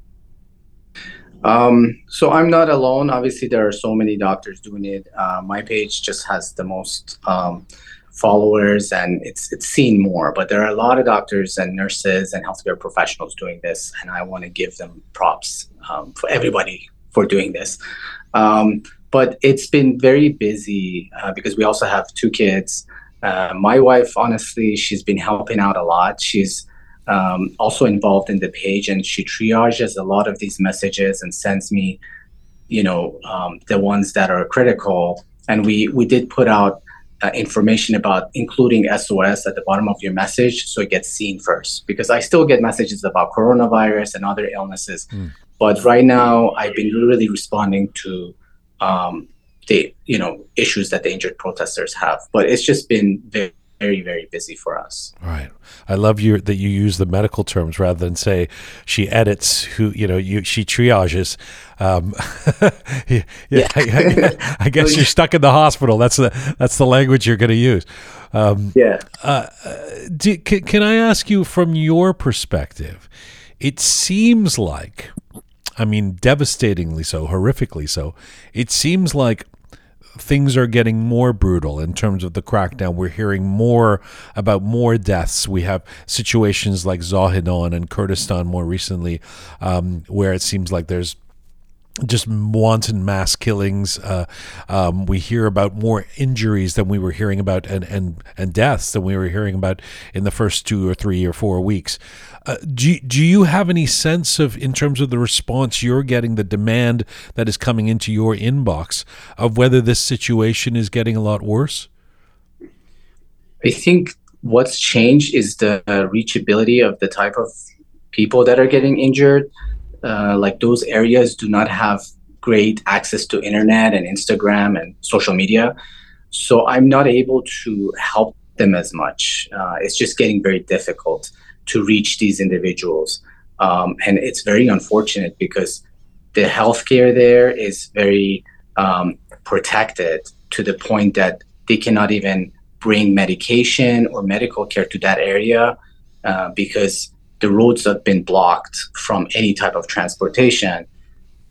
Um, so I'm not alone. Obviously, there are so many doctors doing it. Uh, my page just has the most um, followers, and it's it's seen more. But there are a lot of doctors and nurses and healthcare professionals doing this, and I want to give them props um, for everybody for doing this. Um, but it's been very busy uh, because we also have two kids. Uh, my wife, honestly, she's been helping out a lot. She's um, also involved in the page and she triages a lot of these messages and sends me you know, um, the ones that are critical. And we we did put out uh, information about including SOS at the bottom of your message so it gets seen first. Because I still get messages about coronavirus and other illnesses, Mm. but right now I've been really responding to um, the you know issues that the injured protesters have. But it's just been very very very busy for us. Right. I love you that you use the medical terms rather than say she edits who you know you she triages. Um, (laughs) yeah, Yeah. I, I- I (laughs) guess you're stuck in the hospital. That's the that's the language you're going to use. Um, Yeah. do, can, can I ask you from your perspective? It seems like, I mean, devastatingly so, horrifically so. It seems like things are getting more brutal in terms of the crackdown. We're hearing more about more deaths. We have situations like Zahedan and Kurdistan more recently, um, where it seems like there's just wanton mass killings. Uh, um, we hear about more injuries than we were hearing about, and, and, and deaths than we were hearing about in the first two or three or four weeks. Uh, do, you- do you have any sense of, in terms of the response you're getting, the demand that is coming into your inbox, of whether this situation is getting a lot worse? I think what's changed is the reachability of the type of people that are getting injured. Uh, like those areas do not have great access to internet and Instagram and social media, so I'm not able to help them as much. Uh, it's just getting very difficult to reach these individuals, um, and it's very unfortunate because the healthcare there is very um, protected to the point that they cannot even bring medication or medical care to that area uh, because the roads have been blocked from any type of transportation.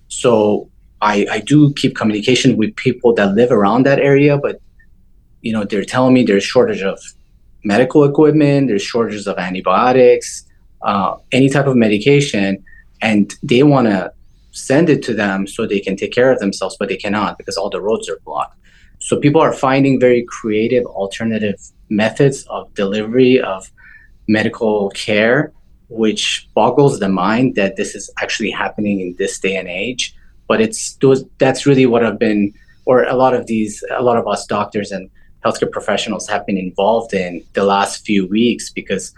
So I, I do keep communication with people that live around that area, but you know they're telling me there's shortage of medical equipment, there's shortages of antibiotics, uh, any type of medication, and they want to send it to them so they can take care of themselves, but they cannot because all the roads are blocked. So people are finding very creative alternative methods of delivery of medical care, which boggles the mind that this is actually happening in this day and age. But it's that's really what I've been, or a lot of these, a lot of us doctors and healthcare professionals have been involved in the last few weeks because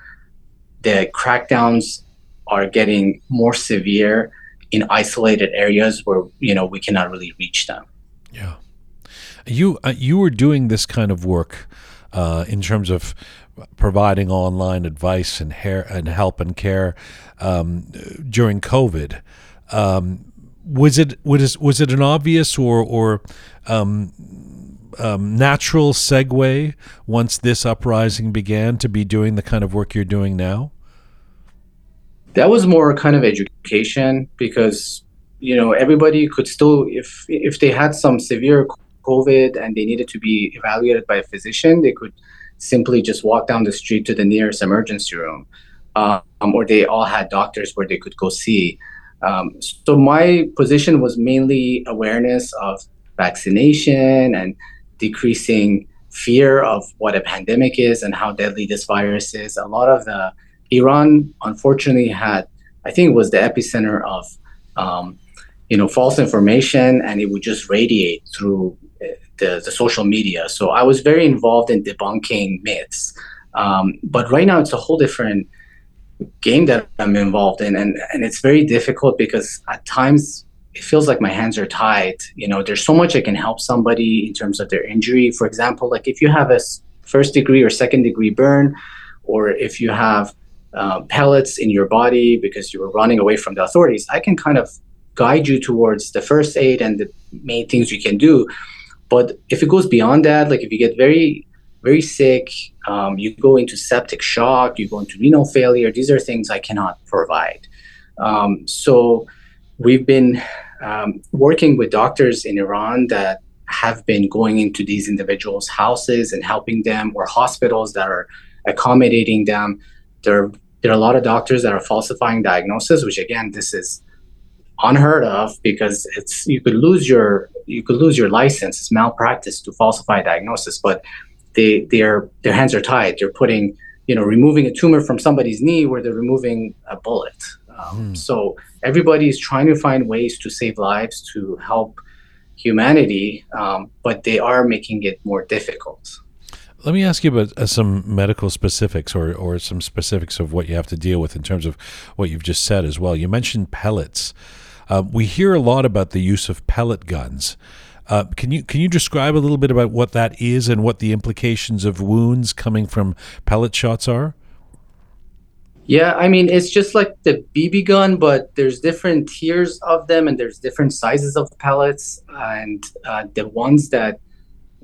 the crackdowns are getting more severe in isolated areas where you know we cannot really reach them. Yeah, you uh, you were doing this kind of work uh, in terms of providing online advice and hair and help and care um, during COVID. Um, was it was was it an obvious or or um, um, natural segue once this uprising began to be doing the kind of work you're doing now? that was more kind of education because you know everybody could still if if they had some severe covid and they needed to be evaluated by a physician they could simply just walk down the street to the nearest emergency room um, or they all had doctors where they could go see. Um, so my position was mainly awareness of vaccination and decreasing fear of what a pandemic is and how deadly this virus is. A lot of the Iran unfortunately had, I think it was the epicenter of, um, you know, false information, and it would just radiate through the, the social media. So I was very involved in debunking myths. Um, but right now it's a whole different game that I'm involved in, and and it's very difficult because at times it feels like my hands are tied. You know, there's so much I can help somebody in terms of their injury. For example, like if you have a first degree or second degree burn, or if you have uh, pellets in your body because you were running away from the authorities, I can kind of guide you towards the first aid and the main things you can do. But if it goes beyond that, like if you get very, very sick, um, you go into septic shock, you go into renal failure, these are things I cannot provide. Um, so we've been um, working with doctors in Iran that have been going into these individuals' houses and helping them, or hospitals that are accommodating them there there are a lot of doctors that are falsifying diagnosis which again this is unheard of because it's you could lose your you could lose your license it's malpractice to falsify a diagnosis but they their their hands are tied they're putting you know removing a tumor from somebody's knee where they're removing a bullet Um, So everybody is trying to find ways to save lives to help humanity, um, but they are making it more difficult. Let me ask you about uh, some medical specifics or, or some specifics of what you have to deal with in terms of what you've just said as well. You mentioned pellets. Uh, we hear a lot about the use of pellet guns. Uh, can you can you describe a little bit about what that is and what the implications of wounds coming from pellet shots are? Yeah, I mean, it's just like the BB gun, but there's different tiers of them and there's different sizes of pellets. And uh, the ones that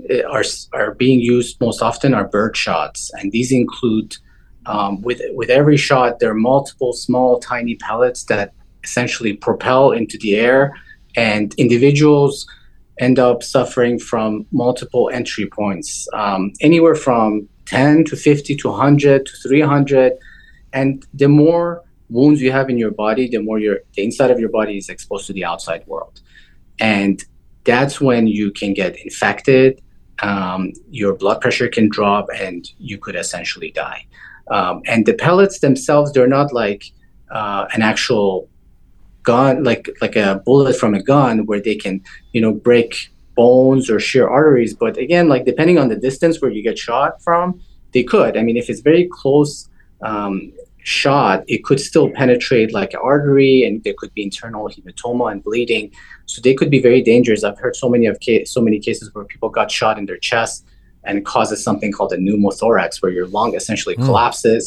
uh, are, are being used most often are bird shots. And these include, um, with, with every shot, there are multiple small, tiny pellets that essentially propel into the air. And individuals end up suffering from multiple entry points, um, anywhere from 10 to 50 to 100 to 300 and the more wounds you have in your body the more your the inside of your body is exposed to the outside world and that's when you can get infected um, your blood pressure can drop and you could essentially die um, and the pellets themselves they're not like uh, an actual gun like like a bullet from a gun where they can you know break bones or shear arteries but again like depending on the distance where you get shot from they could i mean if it's very close um, shot, it could still penetrate like an artery, and there could be internal hematoma and bleeding. So they could be very dangerous. I've heard so many of ca- so many cases where people got shot in their chest and causes something called a pneumothorax, where your lung essentially Mm. collapses.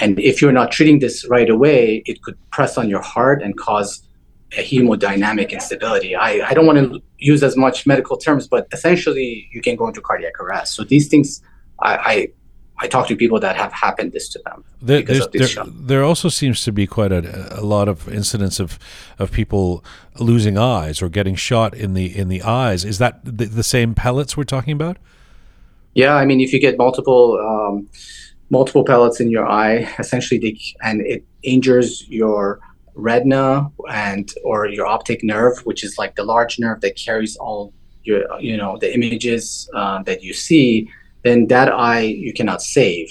And if you're not treating this right away, it could press on your heart and cause a hemodynamic instability. I, I don't want to use as much medical terms, but essentially you can go into cardiac arrest. So these things, I, I I talk to people that have happened this to them. There, because of this there, there also seems to be quite a, a lot of incidents of, of people losing eyes or getting shot in the in the eyes. Is that the, the same pellets we're talking about? Yeah, I mean, if you get multiple um, multiple pellets in your eye, essentially, they, and it injures your retina and or your optic nerve, which is like the large nerve that carries all your you know the images uh, that you see, then that eye you cannot save,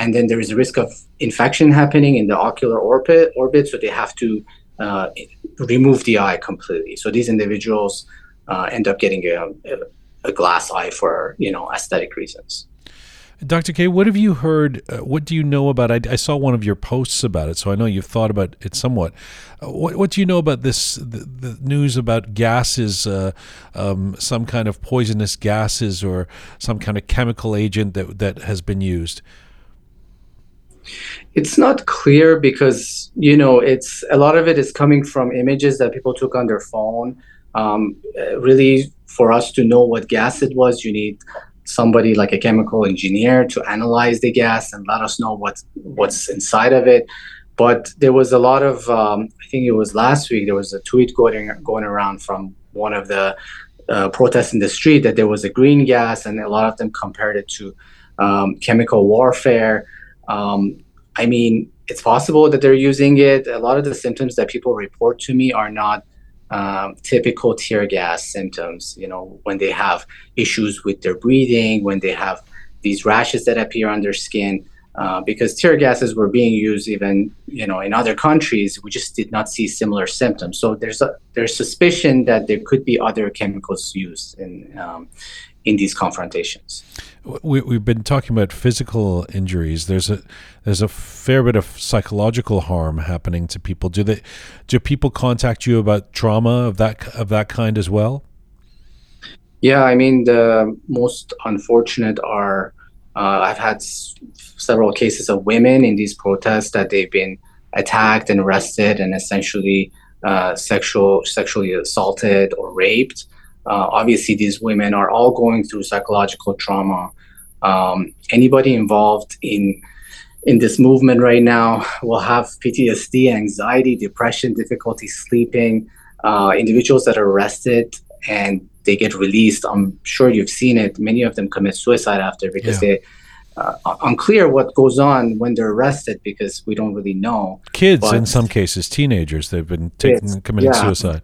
and then there is a risk of infection happening in the ocular orbit orbit, so they have to uh, remove the eye completely. So these individuals uh, end up getting a, a a glass eye for you know aesthetic reasons. Dr. K, what have you heard? Uh, what do you know about? I, I saw one of your posts about it, so I know you've thought about it somewhat. Uh, what, what do you know about this? The, the news about gases, uh, um, some kind of poisonous gases, or some kind of chemical agent that that has been used. It's not clear because you know it's a lot of it is coming from images that people took on their phone. Um, uh, really, for us to know what gas it was, you need somebody like a chemical engineer to analyze the gas and let us know what what's inside of it. But there was a lot of um, I think it was last week there was a tweet going going around from one of the uh, protests in the street that there was a green gas, and a lot of them compared it to um, chemical warfare. Um, I mean, it's possible that they're using it. A lot of the symptoms that people report to me are not um, typical tear gas symptoms. You know, when they have issues with their breathing, when they have these rashes that appear on their skin. Uh, because tear gases were being used even you know in other countries we just did not see similar symptoms so there's a there's suspicion that there could be other chemicals used in um, in these confrontations We, we've been talking about physical injuries. There's a there's a fair bit of psychological harm happening to people. Do they do people contact you about trauma of that of that kind as well? Yeah, I mean the most unfortunate are uh, I've had s- several cases of women in these protests that they've been attacked and arrested and essentially uh, sexual sexually assaulted or raped. Uh, obviously, these women are all going through psychological trauma. Um, anybody involved in in this movement right now will have PTSD, anxiety, depression, difficulty sleeping. Uh, individuals that are arrested and they get released. I'm sure you've seen it. Many of them commit suicide after because Yeah. they uh, unclear what goes on when they're arrested because we don't really know. Kids, But- in some cases, teenagers, they've been taking committing yeah. suicide.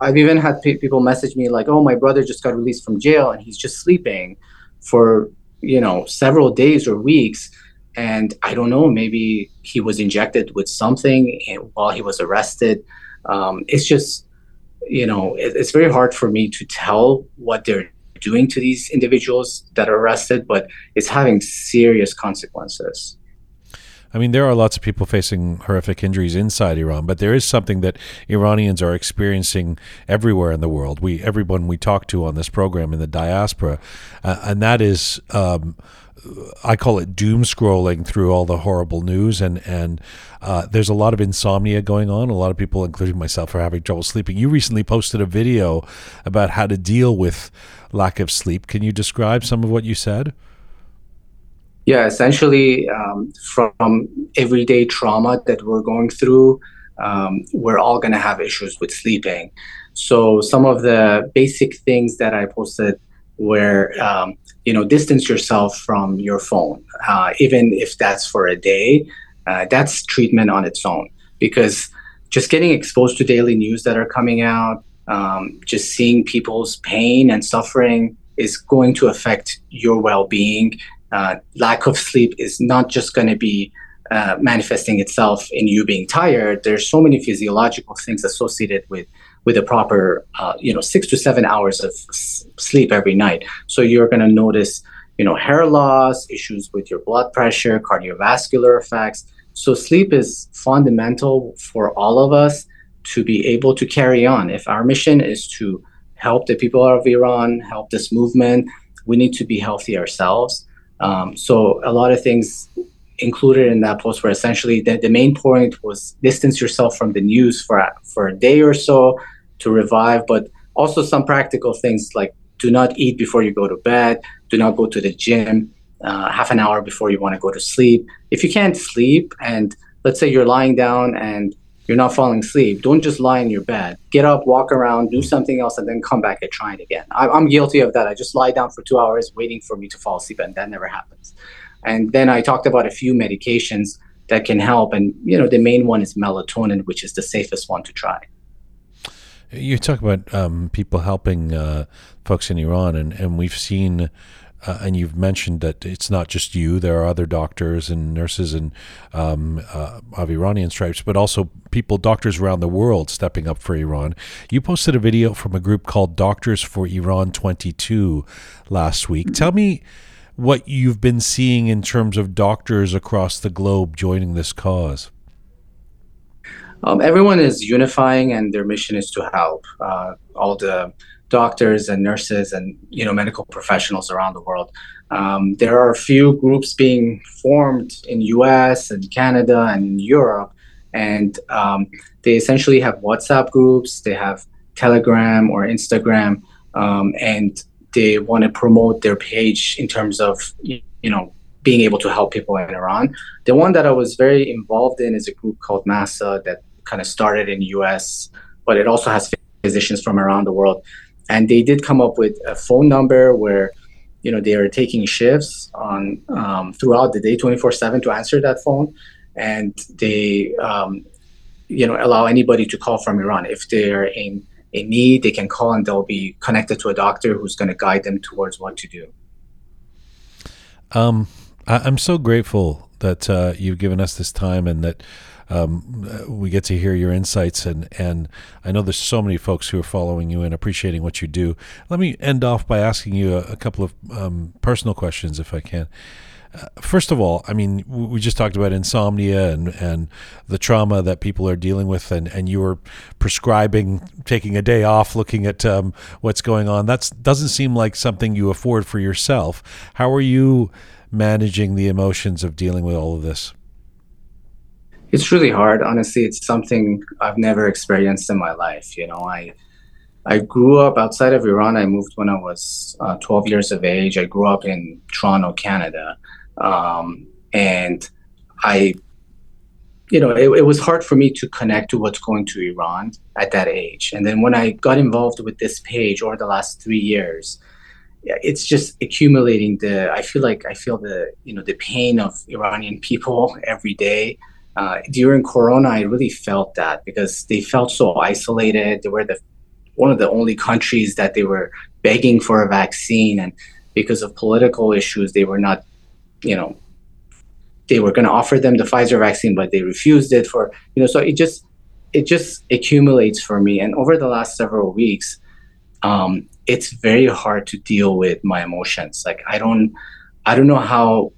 I've even had pe- people message me like, "Oh, my brother just got released from jail and he's just sleeping for you know several days or weeks." And I don't know, maybe he was injected with something while he was arrested. Um, it's just, you know, it, it's very hard for me to tell what they're doing to these individuals that are arrested, but it's having serious consequences. I mean, there are lots of people facing horrific injuries inside Iran, but there is something that Iranians are experiencing everywhere in the world. We, everyone we talk to on this program in the diaspora, uh, and that is um, I call it doom scrolling through all the horrible news, and and uh, there's a lot of insomnia going on. A lot of people, including myself, are having trouble sleeping. You recently posted a video about how to deal with lack of sleep. Can you describe some of what you said? Yeah, essentially, um, from everyday trauma that we're going through, um, we're all going to have issues with sleeping. So some of the basic things that I posted were um, you know distance yourself from your phone uh, even if that's for a day uh, that's treatment on its own. Because just getting exposed to daily news that are coming out um, just seeing people's pain and suffering is going to affect your well-being. Uh, lack of sleep is not just going to be uh, manifesting itself in you being tired. There's so many physiological things associated with with a proper, uh, you know, six to seven hours of s- sleep every night. So you're going to notice, you know, hair loss, issues with your blood pressure, cardiovascular effects. So sleep is fundamental for all of us to be able to carry on. If our mission is to help the people of Iran, help this movement, we need to be healthy ourselves. Um, so a lot of things included in that post were essentially the, the main point was distance yourself from the news for for a day or so to revive, but also some practical things like do not eat before you go to bed, do not go to the gym uh, half an hour before you want to go to sleep. If you can't sleep, and let's say you're lying down and you're not falling asleep, don't just lie in your bed. Get up, walk around, do something else, and then come back and try it again. I, I'm guilty of that. I just lie down for two hours waiting for me to fall asleep, and that never happens. And then I talked about a few medications that can help. And, you know, the main one is melatonin, which is the safest one to try. You talk about um, people helping uh, folks in Iran, and, and we've seen, uh, and you've mentioned that it's not just you. There are other doctors and nurses and um, uh, of Iranian stripes, but also people, doctors around the world, stepping up for Iran. You posted a video from a group called Doctors for Iran 22 last week. Tell me what you've been seeing in terms of doctors across the globe joining this cause? Um, everyone is unifying, and their mission is to help uh, all the doctors and nurses and you know medical professionals around the world. Um, there are a few groups being formed in U.S. and Canada and Europe, and um, they essentially have WhatsApp groups. They have Telegram or Instagram, um, and they want to promote their page in terms of you know being able to help people in Iran. The one that I was very involved in is a group called NASA that kind of started in US, but it also has physicians from around the world. And they did come up with a phone number where you know they are taking shifts on um, throughout the day 24/7 to answer that phone and they um, you know allow anybody to call from Iran if they're in a need, they can call and they'll be connected to a doctor who's going to guide them towards what to do. Um, I, am so grateful that uh, you've given us this time and that um, we get to hear your insights. And, and I know there's so many folks who are following you and appreciating what you do. Let me end off by asking you a, a couple of um, personal questions, if I can. First of all, I mean, we just talked about insomnia and, and the trauma that people are dealing with, and, and you were prescribing taking a day off, looking at um, what's going on. That doesn't seem like something you afford for yourself. How are you managing the emotions of dealing with all of this? It's really hard. Honestly, it's something I've never experienced in my life. You know, I I grew up outside of Iran. I moved when I was uh, 12 years of age. I grew up in Toronto, Canada. Um, and I, you know, it, it, was hard for me to connect to what's going to Iran at that age. And then when I got involved with this page over the last three years, it's just accumulating the, I feel like I feel the, you know, the pain of Iranian people every day. Uh, during Corona, I really felt that because they felt so isolated. They were the one of the only countries that they were begging for a vaccine, and because of political issues, they were not you know they were going to offer them the Pfizer vaccine, but they refused it for you know. So it just it just accumulates for me, and over the last several weeks, um, it's very hard to deal with my emotions. Like I don't I don't know how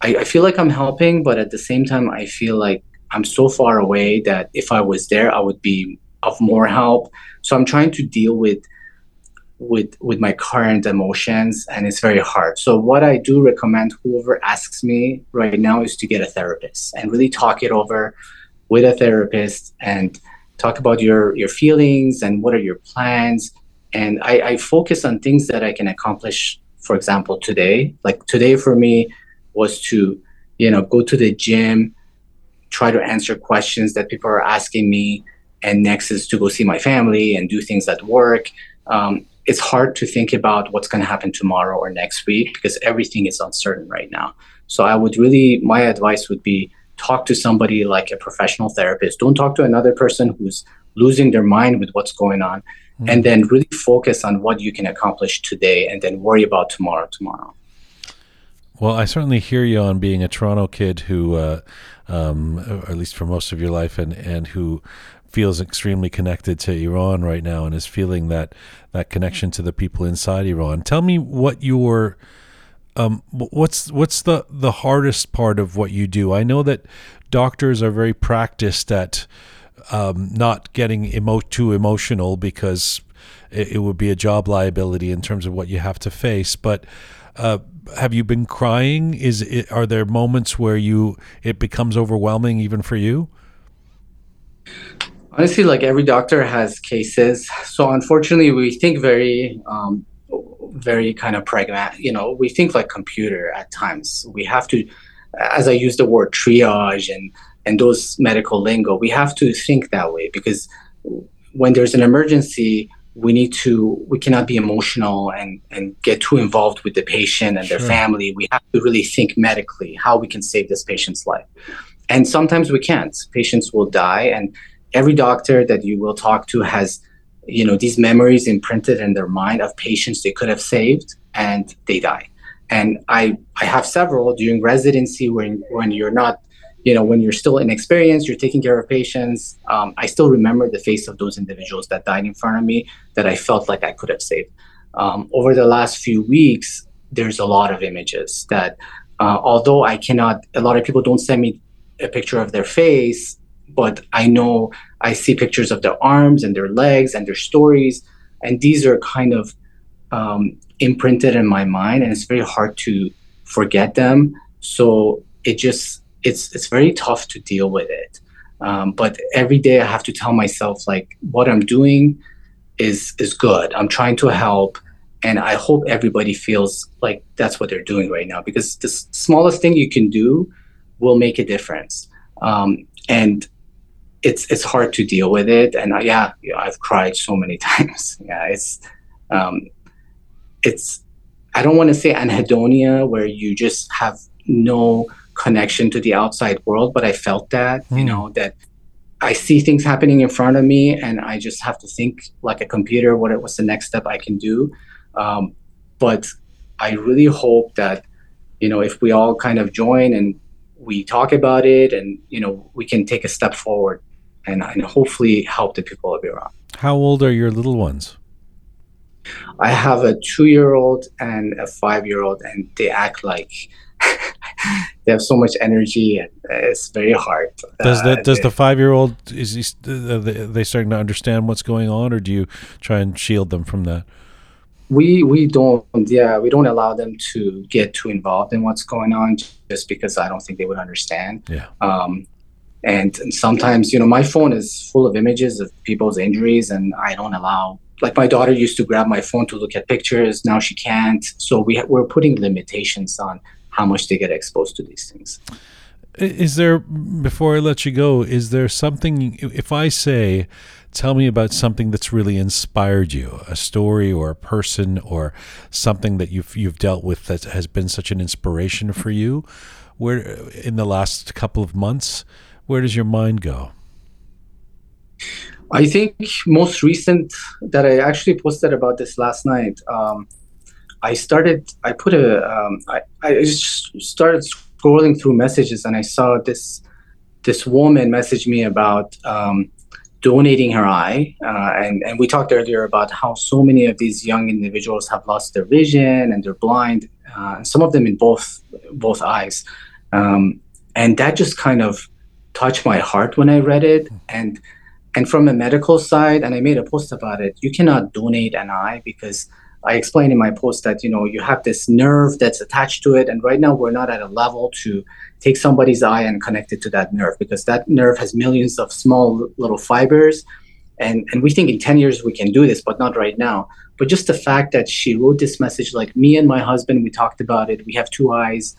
I, I feel like I'm helping, but at the same time, I feel like I'm so far away that if I was there, I would be of more help. So I'm trying to deal with with with my current emotions and it's very hard. So what i do recommend whoever asks me right now is to get a therapist and really talk it over with a therapist and talk about your your feelings and what are your plans. And I, I focus on things that i can accomplish for example today. Like today for me was to you know go to the gym try to answer questions that people are asking me and next is to go see my family and do things at work. Um, it's hard to think about what's going to happen tomorrow or next week because everything is uncertain right now. So I would really, my advice would be talk to somebody like a professional therapist. Don't talk to another person who's losing their mind with what's going on. Mm-hmm. And then really focus on what you can accomplish today and then worry about tomorrow tomorrow. Well, I certainly hear you on being a Toronto kid who, uh, um, at least for most of your life, and, and who feels extremely connected to Iran right now and is feeling that that connection to the people inside Iran. Tell me what your um, what's what's the the hardest part of what you do? I know that doctors are very practiced at um, not getting emo- too emotional because it, it, would be a job liability in terms of what you have to face. But uh, have you been crying? Is it, are there moments where you it becomes overwhelming even for you? Honestly like every doctor has cases. So unfortunately we think very um, very kind of pragmatic you know we think like computer at times. We have to as i use the word triage and and those medical lingo we have to think that way because when there's an emergency we need to we cannot be emotional and and get too involved with the patient and sure. their family. We have to really think medically how we can save this patient's life. And sometimes we can't. Patients will die and every doctor that you will talk to has you know these memories imprinted in their mind of patients they could have saved and they die and i i have several during residency when when you're not you know when you're still inexperienced you're taking care of patients um, i still remember the face of those individuals that died in front of me that i felt like i could have saved. Um, over the last few weeks there's a lot of images that uh, although i cannot a lot of people don't send me a picture of their face but I know I see pictures of their arms and their legs and their stories, and these are kind of um, imprinted in my mind, and it's very hard to forget them. So it just it's it's very tough to deal with it. Um, but every day I have to tell myself like what I'm doing is is good. I'm trying to help, and I hope everybody feels like that's what they're doing right now because the smallest thing you can do will make a difference. Um, and it's it's hard to deal with it and uh, yeah i've cried so many (laughs) times yeah it's um it's i don't want to say anhedonia where you just have no connection to the outside world but i felt that mm. you hmm. know that i see things happening in front of me and i just have to think like a computer what it was the next step i can do um, but i really hope that you know if we all kind of join and we talk about it and you know we can take a step forward and, and hopefully help the people of Iran. How old are your little ones? I have a two year old and a five year old, and they act like (laughs) they have so much energy, and it's very hard. Does the, uh, does the five year old is he, uh, they starting to understand what's going on, or do you try and shield them from that? We we don't yeah we don't allow them to get too involved in what's going on just because I don't think they would understand. Yeah. Um, and, sometimes you know my phone is full of images of people's injuries and i don't allow like my daughter used to grab my phone to look at pictures. Now she can't. So we ha- we're putting limitations on how much they get exposed to these things. Is there before i let you go is there something if i say tell me about something that's really inspired you a story or a person or something that you've you've dealt with that has been such an inspiration for you where in the last couple of months where does your mind go? I think most recent that I actually posted about this last night. Um, I started. I put a. Um, I, I just started scrolling through messages and I saw this this woman message me about um, donating her eye, uh, and and we talked earlier about how so many of these young individuals have lost their vision and they're blind, uh, some of them in both both eyes, um, and that just kind of touched my heart when I read it, and and from a medical side, and I made a post about it. You cannot donate an eye because I explained in my post that you know you have this nerve that's attached to it, and right now we're not at a level to take somebody's eye and connect it to that nerve because that nerve has millions of small little fibers, and and we think in ten years we can do this, but not right now. But just the fact that she wrote this message, like me and my husband, we talked about it. We have two eyes,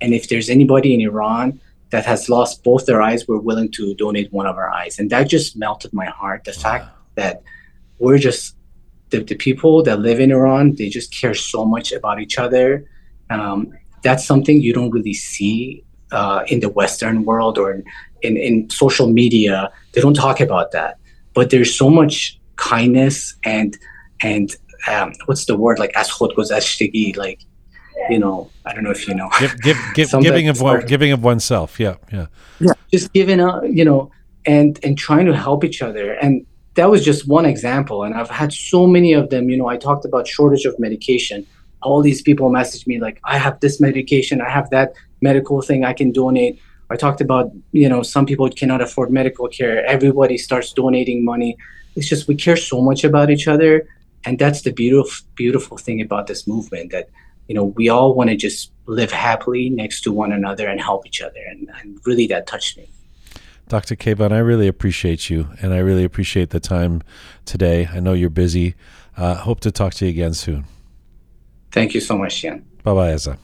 and if there's anybody in Iran that has lost both their eyes, we're willing to donate one of our eyes, and that just melted my heart. The fact that we're just the, the people that live in Iran, they just care so much about each other. Um, that's something you don't really see uh, in the Western world or in, in, in, social media. They don't talk about that. But there's so much kindness and and um, what's the word like as like you know, I don't know if you know. Give, give, (laughs) give, giving of one, giving of oneself. Yeah, yeah. Yeah, just giving up, you know, and and trying to help each other. And that was just one example. And i've had so many of them. You know i talked about shortage of medication. All these people message me like i have this medication. I have that medical thing i can donate. I talked about you know some people cannot afford medical care. Everybody starts donating money. It's just we care so much about each other. And that's the beautiful beautiful thing about this movement that you know we all want to just live happily next to one another and help each other and, and really that touched me Dr. Kayvan, I really appreciate you, and I really appreciate the time today. I know you're busy. Uh, hope to talk to you again soon. Thank you so much, Jian. Bye bye, Eza.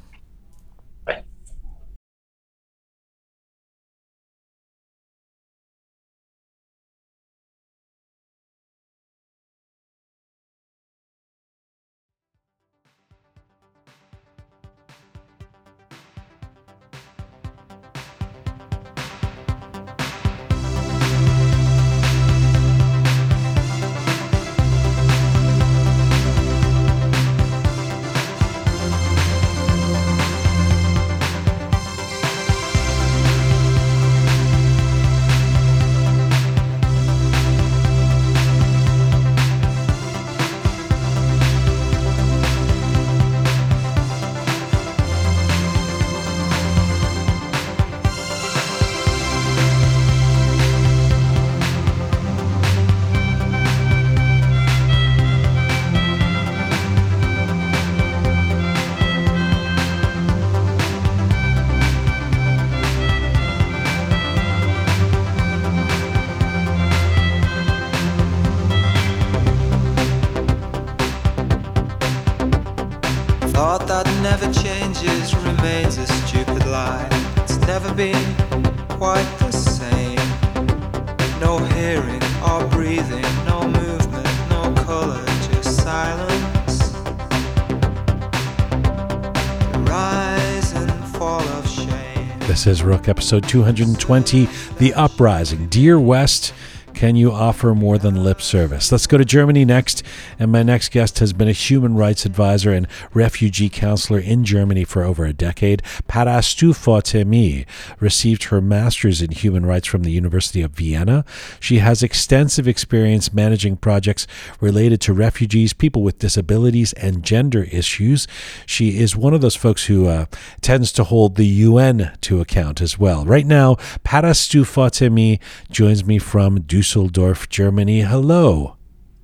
Is Roqe, episode 220 The Uprising. Dear West, can you offer more than lip service? Let's go to Germany next. And my next guest has been a human rights advisor and refugee counselor in Germany for over a decade. Parastu Fatemi received her master's in human rights from the University of Vienna. She has extensive experience managing projects related to refugees, people with disabilities, and gender issues. She is one of those folks who uh, tends to hold the UN to account as well. Right now, Parastu Fatemi joins me from Düsseldorf. Germany. Hello.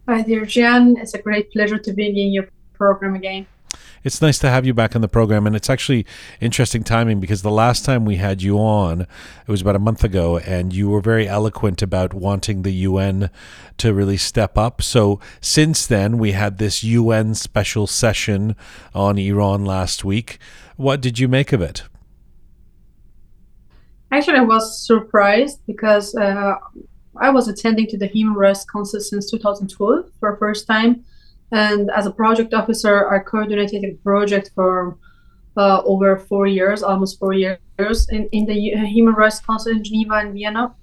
Hi, dear Jian. It's a great pleasure to be in your program again. It's nice to have you back on the program, and it's actually interesting timing because the last time we had you on, it was about a month ago, and you were very eloquent about wanting the UN to really step up. So since then, we had this UN special session on Iran last week. What did you make of it? Actually, I was surprised because uh, I was attending to the Human Rights Council since 2012 for the first time. And as a project officer, I coordinated a project for uh, over four years, almost four years, in, in the Human Rights Council in Geneva and Vienna,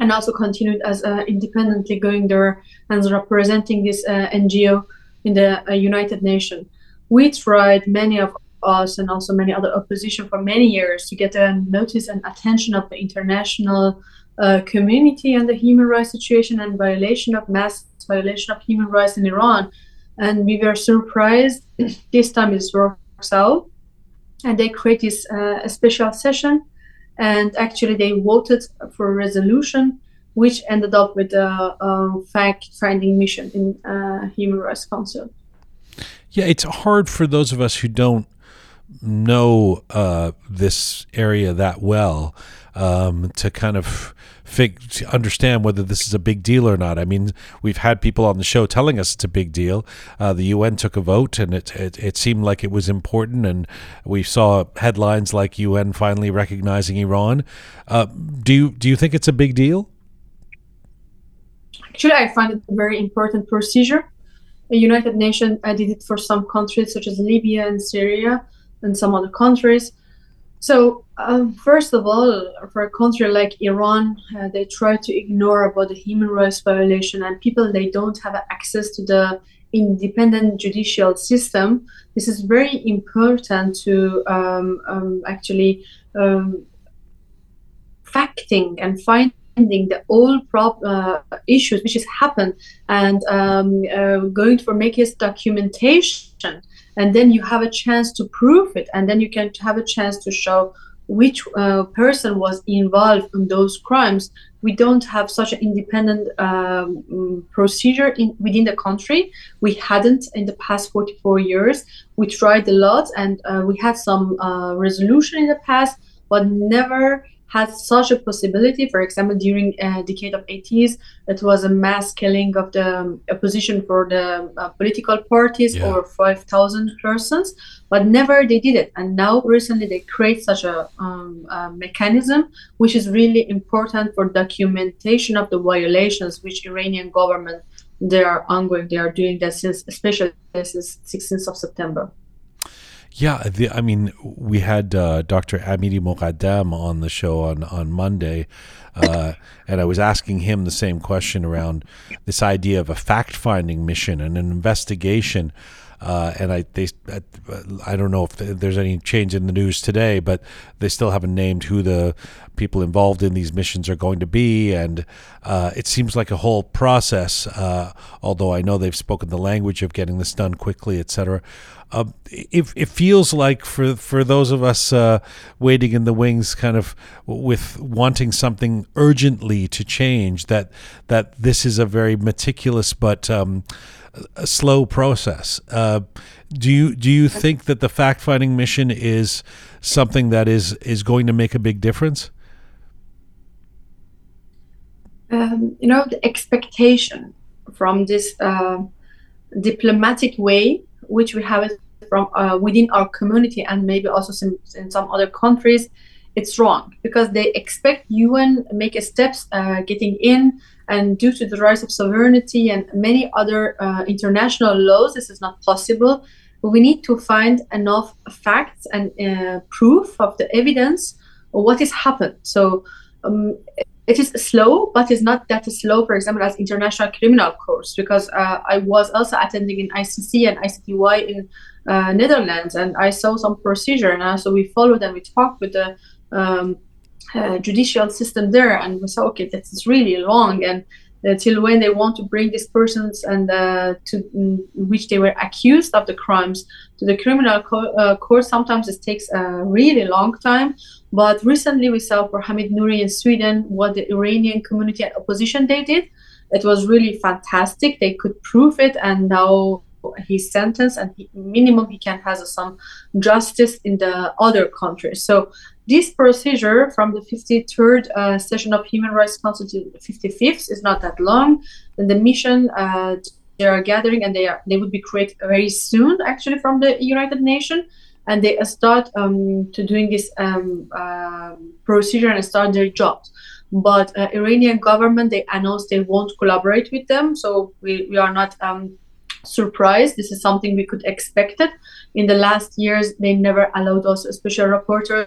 and also continued as uh, independently going there and representing this uh, NGO in the uh, United Nations. We tried many of us and also many other opposition for many years to get a notice and attention of the international uh, community and the human rights situation and violation of mass violation of human rights in Iran. And we were surprised (clears throat) this time it works out. And they create this uh, a special session, and actually they voted for a resolution which ended up with a, a fact-finding mission in uh, Human Rights Council. Yeah, it's hard for those of us who don't know uh, this area that well um, to kind of fig- understand whether this is a big deal or not. I mean, we've had people on the show telling us it's a big deal. Uh, the UN took a vote, and it, it, it seemed like it was important, and we saw headlines like UN finally recognizing Iran. Uh, do you do you think it's a big deal? Actually, I find it a very important procedure. The United Nations uh, did it for some countries such as Libya and Syria and some other countries. So, um, first of all, for a country like Iran, uh, they try to ignore about the human rights violation and people they don't have access to the independent judicial system. This is very important to um, um, actually um, facting and finding the all prob- uh, issues which has happened and um, uh, going for make his documentation and then you have a chance to prove it and then you can have a chance to show which uh, person was involved in those crimes. We don't have such an independent um, procedure in, within the country. We hadn't in the past 44 years. We tried a lot and uh, we had some uh, resolution in the past but never had such a possibility. For example, during a decade of 80s, it was a mass killing of the um, opposition for the uh, political parties, yeah. over 5,000 persons, but never they did it. And now recently they create such a, um, a mechanism, which is really important for documentation of the violations which Iranian government they are ongoing. They are doing that since, especially since 16th of September. Yeah, the, I mean, we had uh, Dr. Amiry-Moghaddam on the show on on Monday, uh, and I was asking him the same question around this idea of a fact finding mission and an investigation. Uh, and I they I don't know if there's any change in the news today, but they still haven't named who the people involved in these missions are going to be, and uh, it seems like a whole process. Uh, although I know they've spoken the language of getting this done quickly, etc. Uh, it, it feels like for for those of us uh, waiting in the wings, kind of with wanting something urgently to change, that that this is a very meticulous but um, slow process. Uh, do you do you think that the fact finding mission is something that is is going to make a big difference? Um, you know, the expectation from this uh, diplomatic way, which we have it from uh, within our community and maybe also some, in some other countries it's wrong because they expect UN make steps uh, getting in and due to the rise of sovereignty and many other uh, international laws this is not possible. We need to find enough facts and uh, proof of the evidence of what has happened. So um, it is slow, but it's not that slow, for example, as international criminal courts, because uh, I was also attending in ICC and ICTY in uh, Netherlands, and I saw some procedure, and also we followed and we talked with the um, uh, judicial system there, and we saw, okay, this is really long, and uh, till when they want to bring these persons and uh, to mm, which they were accused of the crimes to the criminal co- court, sometimes it takes a really long time. But recently, we saw for Hamid Nouri in Sweden what the Iranian community and opposition they did. It was really fantastic. They could prove it, and now his sentence and he, minimum he can have some justice in the other countries. So this procedure from the 53rd uh, session of Human Rights Council to the 55th is not that long. And the mission uh, they are gathering and they are they would be created very soon actually from the United Nations and they start um, to doing this um, uh, procedure and start their jobs but uh, Iranian government they announced they won't collaborate with them so we, we are not um, surprised this is something we could expect it in the last years they never allowed us special reporters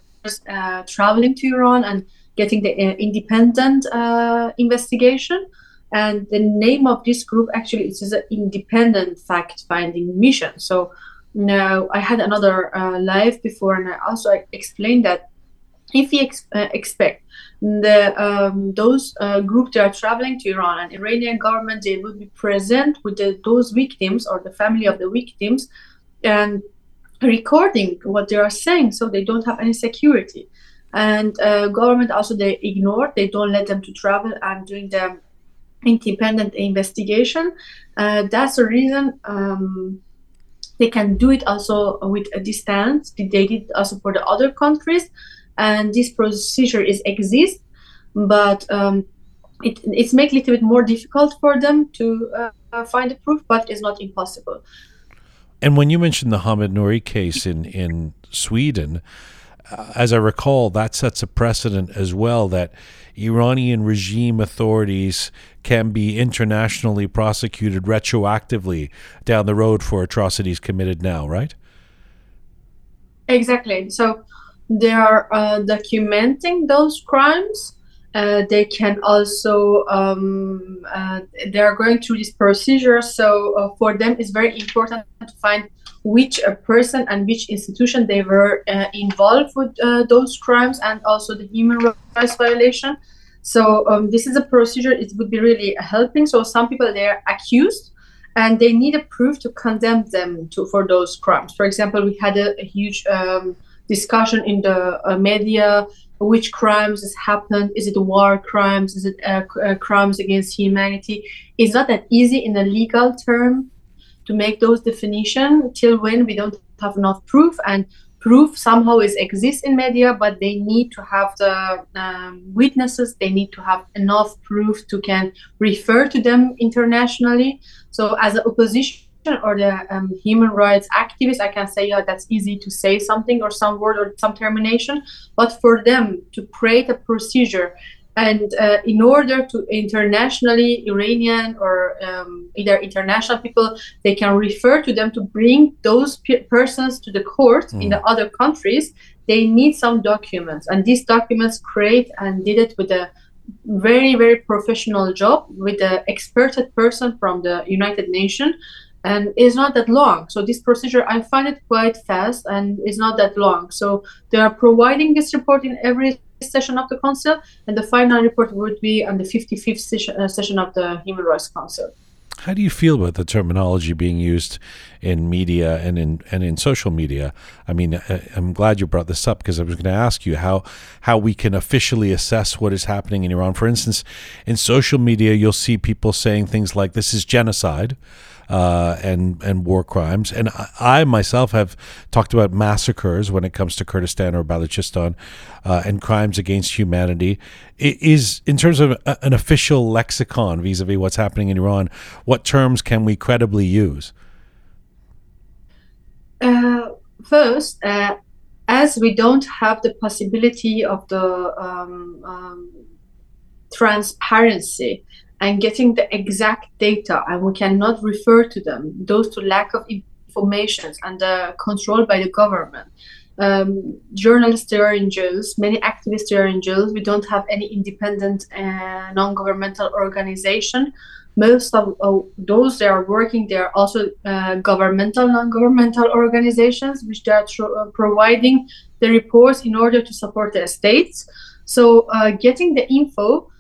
uh, traveling to Iran and getting the uh, independent uh, investigation. And the name of this group actually is an independent fact-finding mission. So now I had another uh, live before, and I also explained that if we ex- uh, expect the um, those uh, groups that are traveling to Iran and Iranian government, they would be present with the, those victims or the family of the victims, and recording what they are saying, so they don't have any security. And uh, government also they ignore, they don't let them to travel and doing the independent investigation. Uh, that's the reason. Um, they can do it also with a distance. They did also for the other countries, and this procedure is exist, but um, it it's make a little bit more difficult for them to uh, find the proof, but it's not impossible. And when you mentioned the Hamid Nouri case in in Sweden, uh, as I recall, that sets a precedent as well that Iranian regime authorities can be internationally prosecuted retroactively down the road for atrocities committed now, right? Exactly. So they are uh, documenting those crimes. Uh, they can also um, uh, they are going through this procedure. So uh, for them, it's very important to find which person and which institution they were uh, involved with uh, those crimes and also the human rights violation. So um, this is a procedure. It would be really helping. So some people they are accused and they need a proof to condemn them to for those crimes. For example, we had a, a huge um, discussion in the uh, media which crimes has happened is it war crimes is it uh, uh, crimes against humanity it's not that easy in a legal term to make those definition till when we don't have enough proof and proof somehow is exists in media but they need to have the um, witnesses they need to have enough proof to can refer to them internationally so as an opposition or the um, human rights activists, I can say, yeah, that's easy to say something or some word or some termination. But for them to create a procedure and uh, in order to internationally Iranian or um, either international people, they can refer to them to bring those pe- persons to the court mm. in the other countries. They need some documents, and these documents create and did it with a very very professional job with the experted person from the United Nations and it's not that long. So this procedure, I find it quite fast and it's not that long. So they are providing this report in every session of the council, and the final report would be on the 55th session, uh, session of the Human Rights Council. How do you feel about the terminology being used in media and in and in social media? I mean, uh, I'm glad you brought this up because I was going to ask you how how we can officially assess what is happening in Iran. For instance, in social media, you'll see people saying things like "this is genocide." Uh, and and war crimes. And I, I, myself have talked about massacres when it comes to Kurdistan or Balochistan uh, and crimes against humanity. It is in terms of a, an official lexicon vis-a-vis what's happening in Iran. What terms can we credibly use? Uh, first, uh, as we don't have the possibility of the um, um, transparency and getting the exact data and we cannot refer to them. Those to lack of information and uh, control by the government. Um, journalists are in jails many activists are in jails we don't have any independent uh, non-governmental organization. Most of uh, those that are working they are also uh, governmental non-governmental organizations which they are tr- uh, providing the reports in order to support the states so uh, getting the info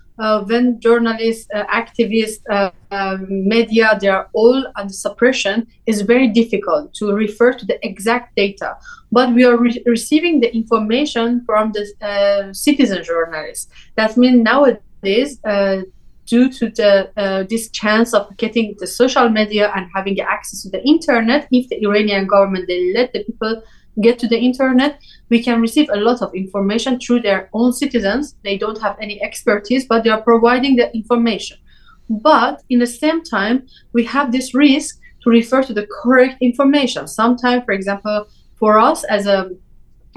when journalists, uh, activists, uh, um, media, they are all under suppression, is very difficult to refer to the exact data. But we are re- receiving the information from the uh, citizen journalists. That means nowadays, uh, due to the uh, this chance of getting the social media and having access to the internet, if the Iranian government they let the people get to the internet, we can receive a lot of information through their own citizens. They don't have any expertise, but they are providing the information. But in the same time, we have this risk to refer to the correct information. Sometimes, for example, for us as a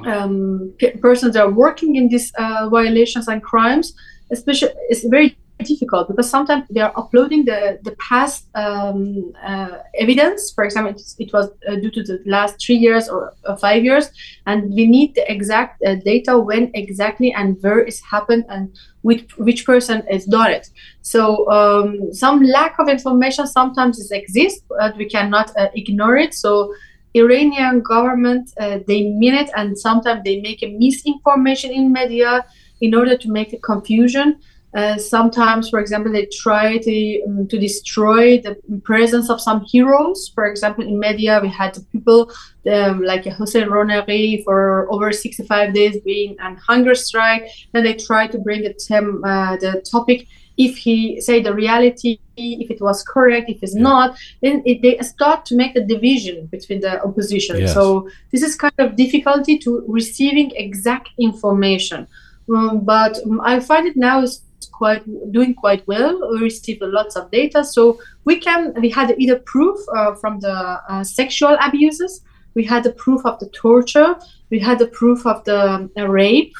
um, persons that are working in these uh, violations and crimes, especially, it's very difficult because sometimes they are uploading the the past um, uh, evidence. For example, it was uh, due to the last three years or uh, five years, and we need the exact uh, data when exactly and where it's happened and which which person has done it. So um, some lack of information sometimes is exists, but we cannot uh, ignore it. So Iranian government uh, they mean it, and sometimes they make a misinformation in media in order to make a confusion. Uh, sometimes, for example, they try to um, to destroy the presence of some heroes. For example, in media, we had people um, like Hossein Ronaghi for over 65 days being on hunger strike. Then they try to bring the, tem- uh, the topic if he say the reality if it was correct if it's yeah. not then it, they start to make a division between the opposition yes. so this is kind of difficulty to receiving exact information um, but um, i find it now is quite doing quite well. We received lots of data. So we can we had either proof uh, from the uh, sexual abuses we had the proof of the torture. We had the proof of the um, rape.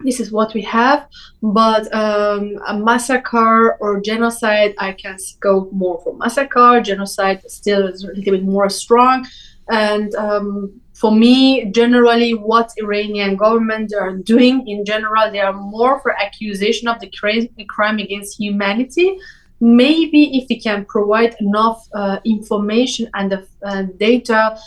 This is what we have. But um, a massacre or genocide i can go more for massacre. Genocide still is a little bit more strong. And um, for me generally what iranian government are doing in general they are more for accusation of the crime against humanity maybe if we can provide enough uh, information and the uh, data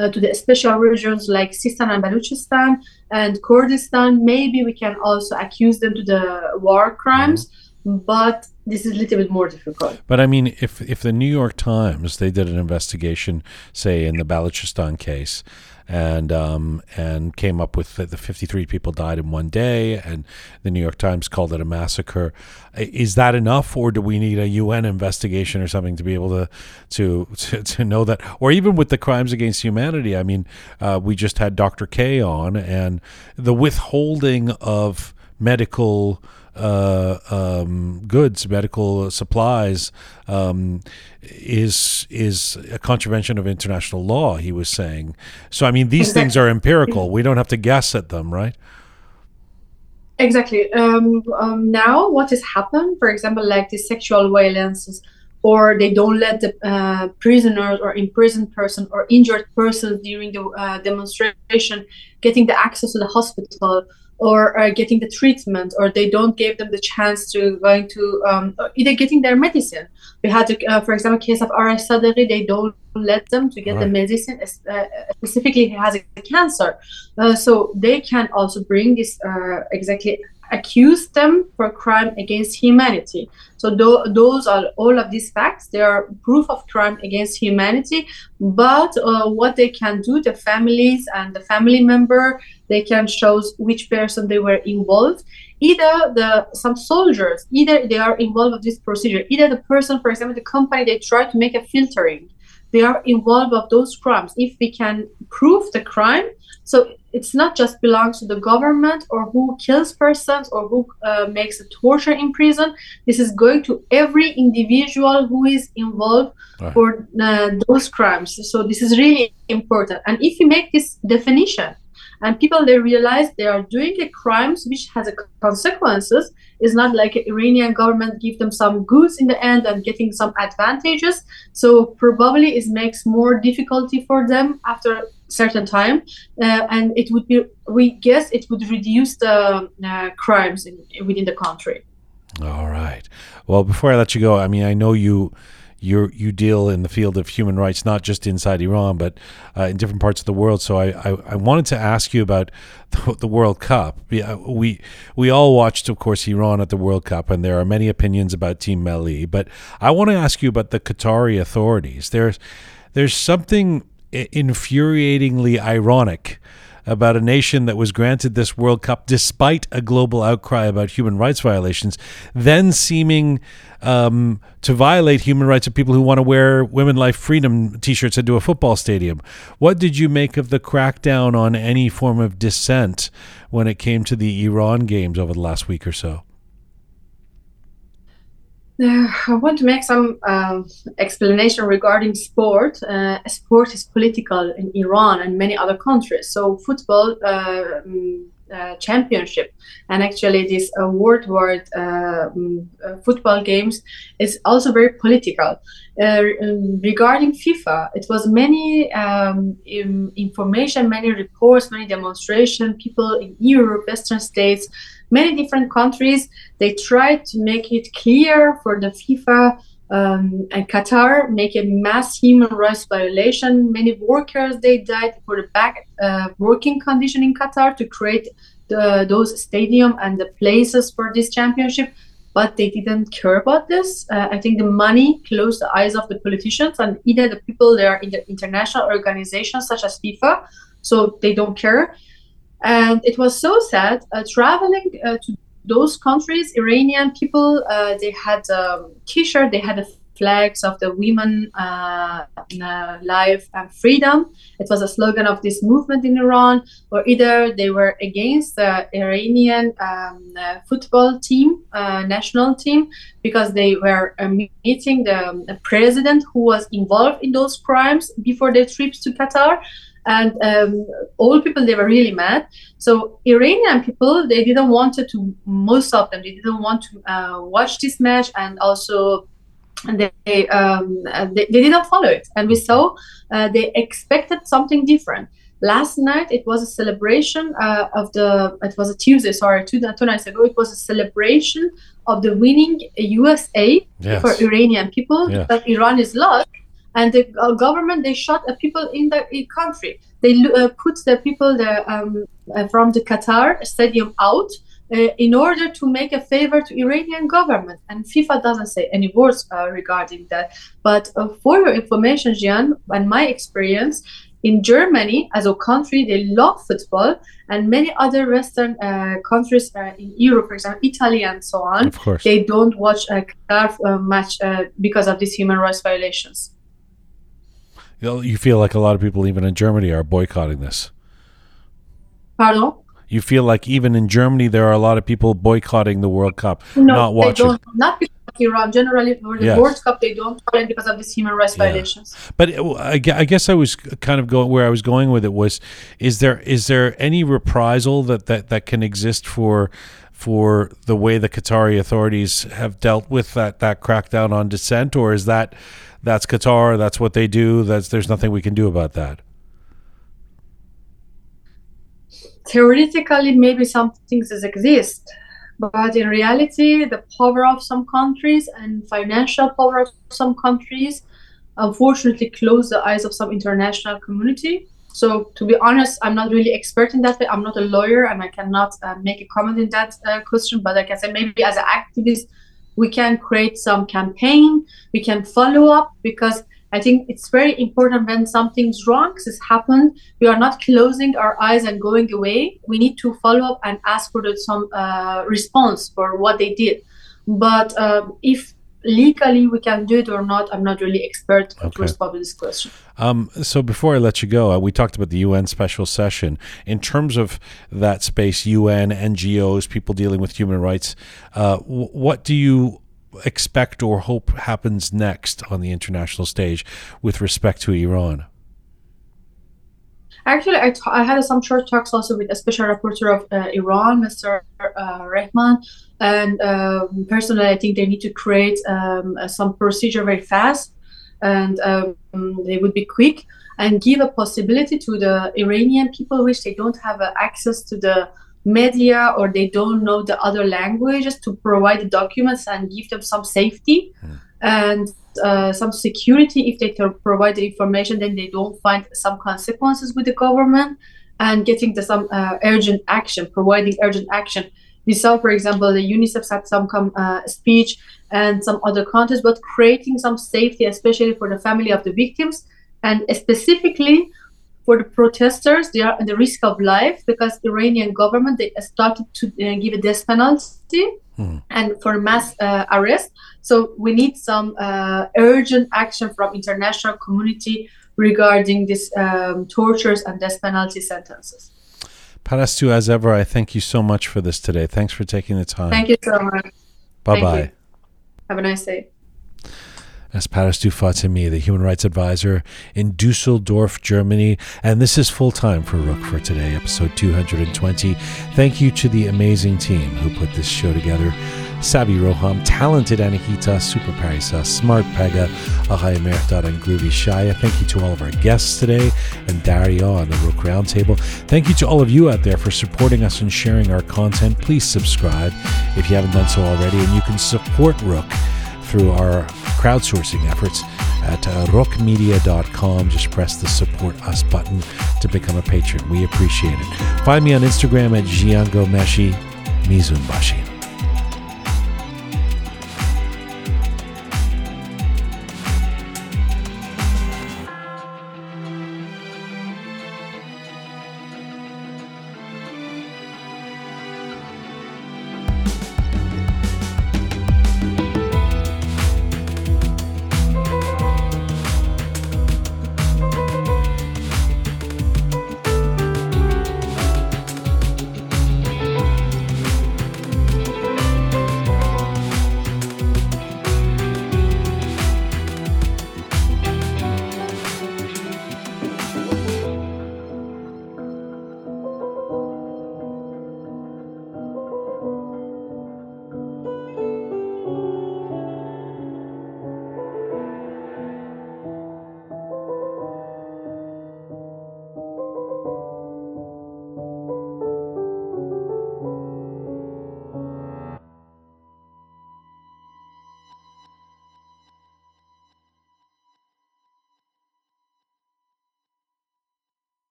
uh, to the special regions like Sistan and Baluchistan and Kurdistan, maybe we can also accuse them to the war crimes. Mm-hmm. But this is a little bit more difficult. But I mean, if if the New York Times they did an investigation, say in the Balochistan case, and um, and came up with that the 53 people died in one day, and the New York Times called it a massacre. Is that enough, or do we need a UN investigation or something to be able to to to, to know that? Or even with the crimes against humanity, I mean, uh, we just had Dr. K on, and the withholding of medical uh, um, goods, medical supplies, um, is is a contravention of international law. He was saying. So I mean, these exactly. things are empirical. We don't have to guess at them, right? Exactly. Um, um, now, what has happened, for example, like the sexual violences, or they don't let the uh, prisoners or imprisoned person or injured persons during the uh, demonstration getting the access to the hospital or uh, getting the treatment or they don't give them the chance to going to um, either getting their medicine we had uh, for example case of Arash Sadeghi they don't let them to get right. the medicine uh, specifically he has a cancer uh, so they can also bring this uh, exactly accuse them for crime against humanity. So th- those are all of these facts. They are proof of crime against humanity. But uh, what they can do, the families and the family member, they can show which person they were involved. Either the some soldiers, either they are involved with this procedure. Either the person, for example, the company, they try to make a filtering. They are involved of those crimes. If we can prove the crime, so it's not just belongs to the government or who kills persons or who uh, makes a torture in prison. This is going to every individual who is involved right. for uh, those crimes. So this is really important. And if you make this definition, and people they realize they are doing a crimes which has consequences. It's not like iranian government give them some goods in the end and getting some advantages. So probably it makes more difficulty for them after certain time. Uh, and it would be we guess it would reduce the uh, crimes in, within the country. All right. Well before i let you go i mean i know you you you deal in the field of human rights not just inside Iran but uh, in different parts of the world. So I, I, I wanted to ask you about (laughs) the, the, World Cup. Uh, we we all watched, of course, Iran at the World Cup, and there are many opinions about Team Melli. But I want to ask you about the Qatari authorities. There's there's something infuriatingly ironic about a nation that was granted this World Cup despite a global outcry about human rights violations, then seeming um, to violate human rights of people who want to wear Women Life Freedom t shirts into a football stadium. What did you make of the crackdown on any form of dissent when it came to the Iran games over the last week or so? Uh, I want to make some uh, explanation regarding sport. Uh, sport is political in Iran and many other countries. So football uh, mm, uh, championship and actually this uh, worldwide mm, football games is also very political. Um, regarding FIFA, it was many um, information, many reports, many demonstration. People in Europe, Western states many different countries they tried to make it clear for the FIFA um, and Qatar make a mass human rights violation. Many workers they died for the back uh, working condition in Qatar to create the, those stadium and the places for this championship. But they didn't care about this. Uh, I think the money closed the eyes of the politicians and either the people there in the international organizations such as FIFA, so they don't care. And it was so sad. Uh, traveling uh, to those countries, Iranian people, uh, they had um, T-shirt, they had the flags of the women uh, life and freedom. It was a slogan of this movement in Iran, or either they were against the Iranian um, football team, national team, because they were meeting the, the president who was involved in those crimes before their trips to Qatar and um, all people they were really mad. So iranian people they didn't want to most of them they didn't want to uh, watch this match. And also they, um, they, they didn't follow it. And we saw uh, they expected something different. Last night it was a celebration uh, of the it was a tuesday sorry two, two nights ago. It was a celebration of the winning usa Yes. for iranian people. That iran is lost and the uh, government they shot uh, people in the in country. They uh, put the people um, uh, from the qatar stadium out uh, in order to make a favor to iranian government. And fifa doesn't say any words uh, regarding that. But uh, for your information jian and my experience in germany as a country they love football and many other western uh, countries uh, in europe for example italy and so on Of course. they don't watch a Qatar uh, match uh, because of these human rights violations You know, you feel like a lot of people, even in Germany, are boycotting this. Pardon? You feel like even in Germany, there are a lot of people boycotting the World Cup, No, not they don't. Not because of Iran. Generally, for the Yes. World Cup, they don't follow because of these human rights Yeah. violations. But uh, it- I I guess I was kind of going where I was going with it was: is there is there any reprisal that that, that can exist for for the way the Qatari authorities have dealt with that that crackdown on dissent, or is that that's Qatar, that's what they do, that's there's nothing we can do about that? Theoretically, maybe some things exist, but in reality, the power of some countries and financial power of some countries, unfortunately, close the eyes of some international community. So, to be honest, I'm not really expert in that. I'm not a lawyer, and I cannot uh, make a comment in that uh, question. But I can say maybe as an activist, we can create some campaign. We can follow up because I think it's very important when something's wrong has happened. We are not closing our eyes and going away. We need to follow up and ask for some uh, response for what they did. But um, if legally we can do it or not, I'm not really expert to respond to this question. Um, so before I let you go, uh, we talked about the UN special session. In terms of that space, UN, NGOs, people dealing with human rights, uh, w- what do you expect or hope happens next on the international stage with respect to Iran? Actually, I, had some short talks also with a special rapporteur of uh, Iran, Mr. Uh, Rehman. And um, personally, I think they need to create um, uh, some procedure very fast and um, they would be quick and give a possibility to the Iranian people which they don't have uh, access to the media or they don't know the other languages to provide the documents and give them some safety and uh, some security if they can provide the information then they don't find some consequences with the government and getting the some uh, urgent action providing urgent action. We saw for example the unicef had some uh, speech and some other countries but creating some safety especially for the family of the victims. And specifically for the protesters they are at the risk of life because iranian government they started to uh, give a death penalty and for mass uh, arrest so we need some uh, urgent action from international community regarding these um, tortures and death penalty sentences Parastu, as ever, I thank you so much for this today. Thanks for taking the time. thank you so much Bye bye. have a nice day That's Parastu Fatemi, the human rights advisor in Dusseldorf, Germany. And this is full time for Roqe for today, episode 220. Thank you to the amazing team who put this show together. Sabi Roham, talented Anahita, Super Parisa, Smart Pega, Ahaya Merhdad, and Groovy Shaya. Thank you to all of our guests today and Dario on the Roqe Roundtable. Thank you to all of you out there for supporting us and sharing our content. Please subscribe if you haven't done so already, and you can support Roqe through our crowdsourcing efforts at uh, roqemedia.com. Just press the support us button to become a patron. We appreciate it. Find me on Instagram at Jiango Meshi Mizunbashi.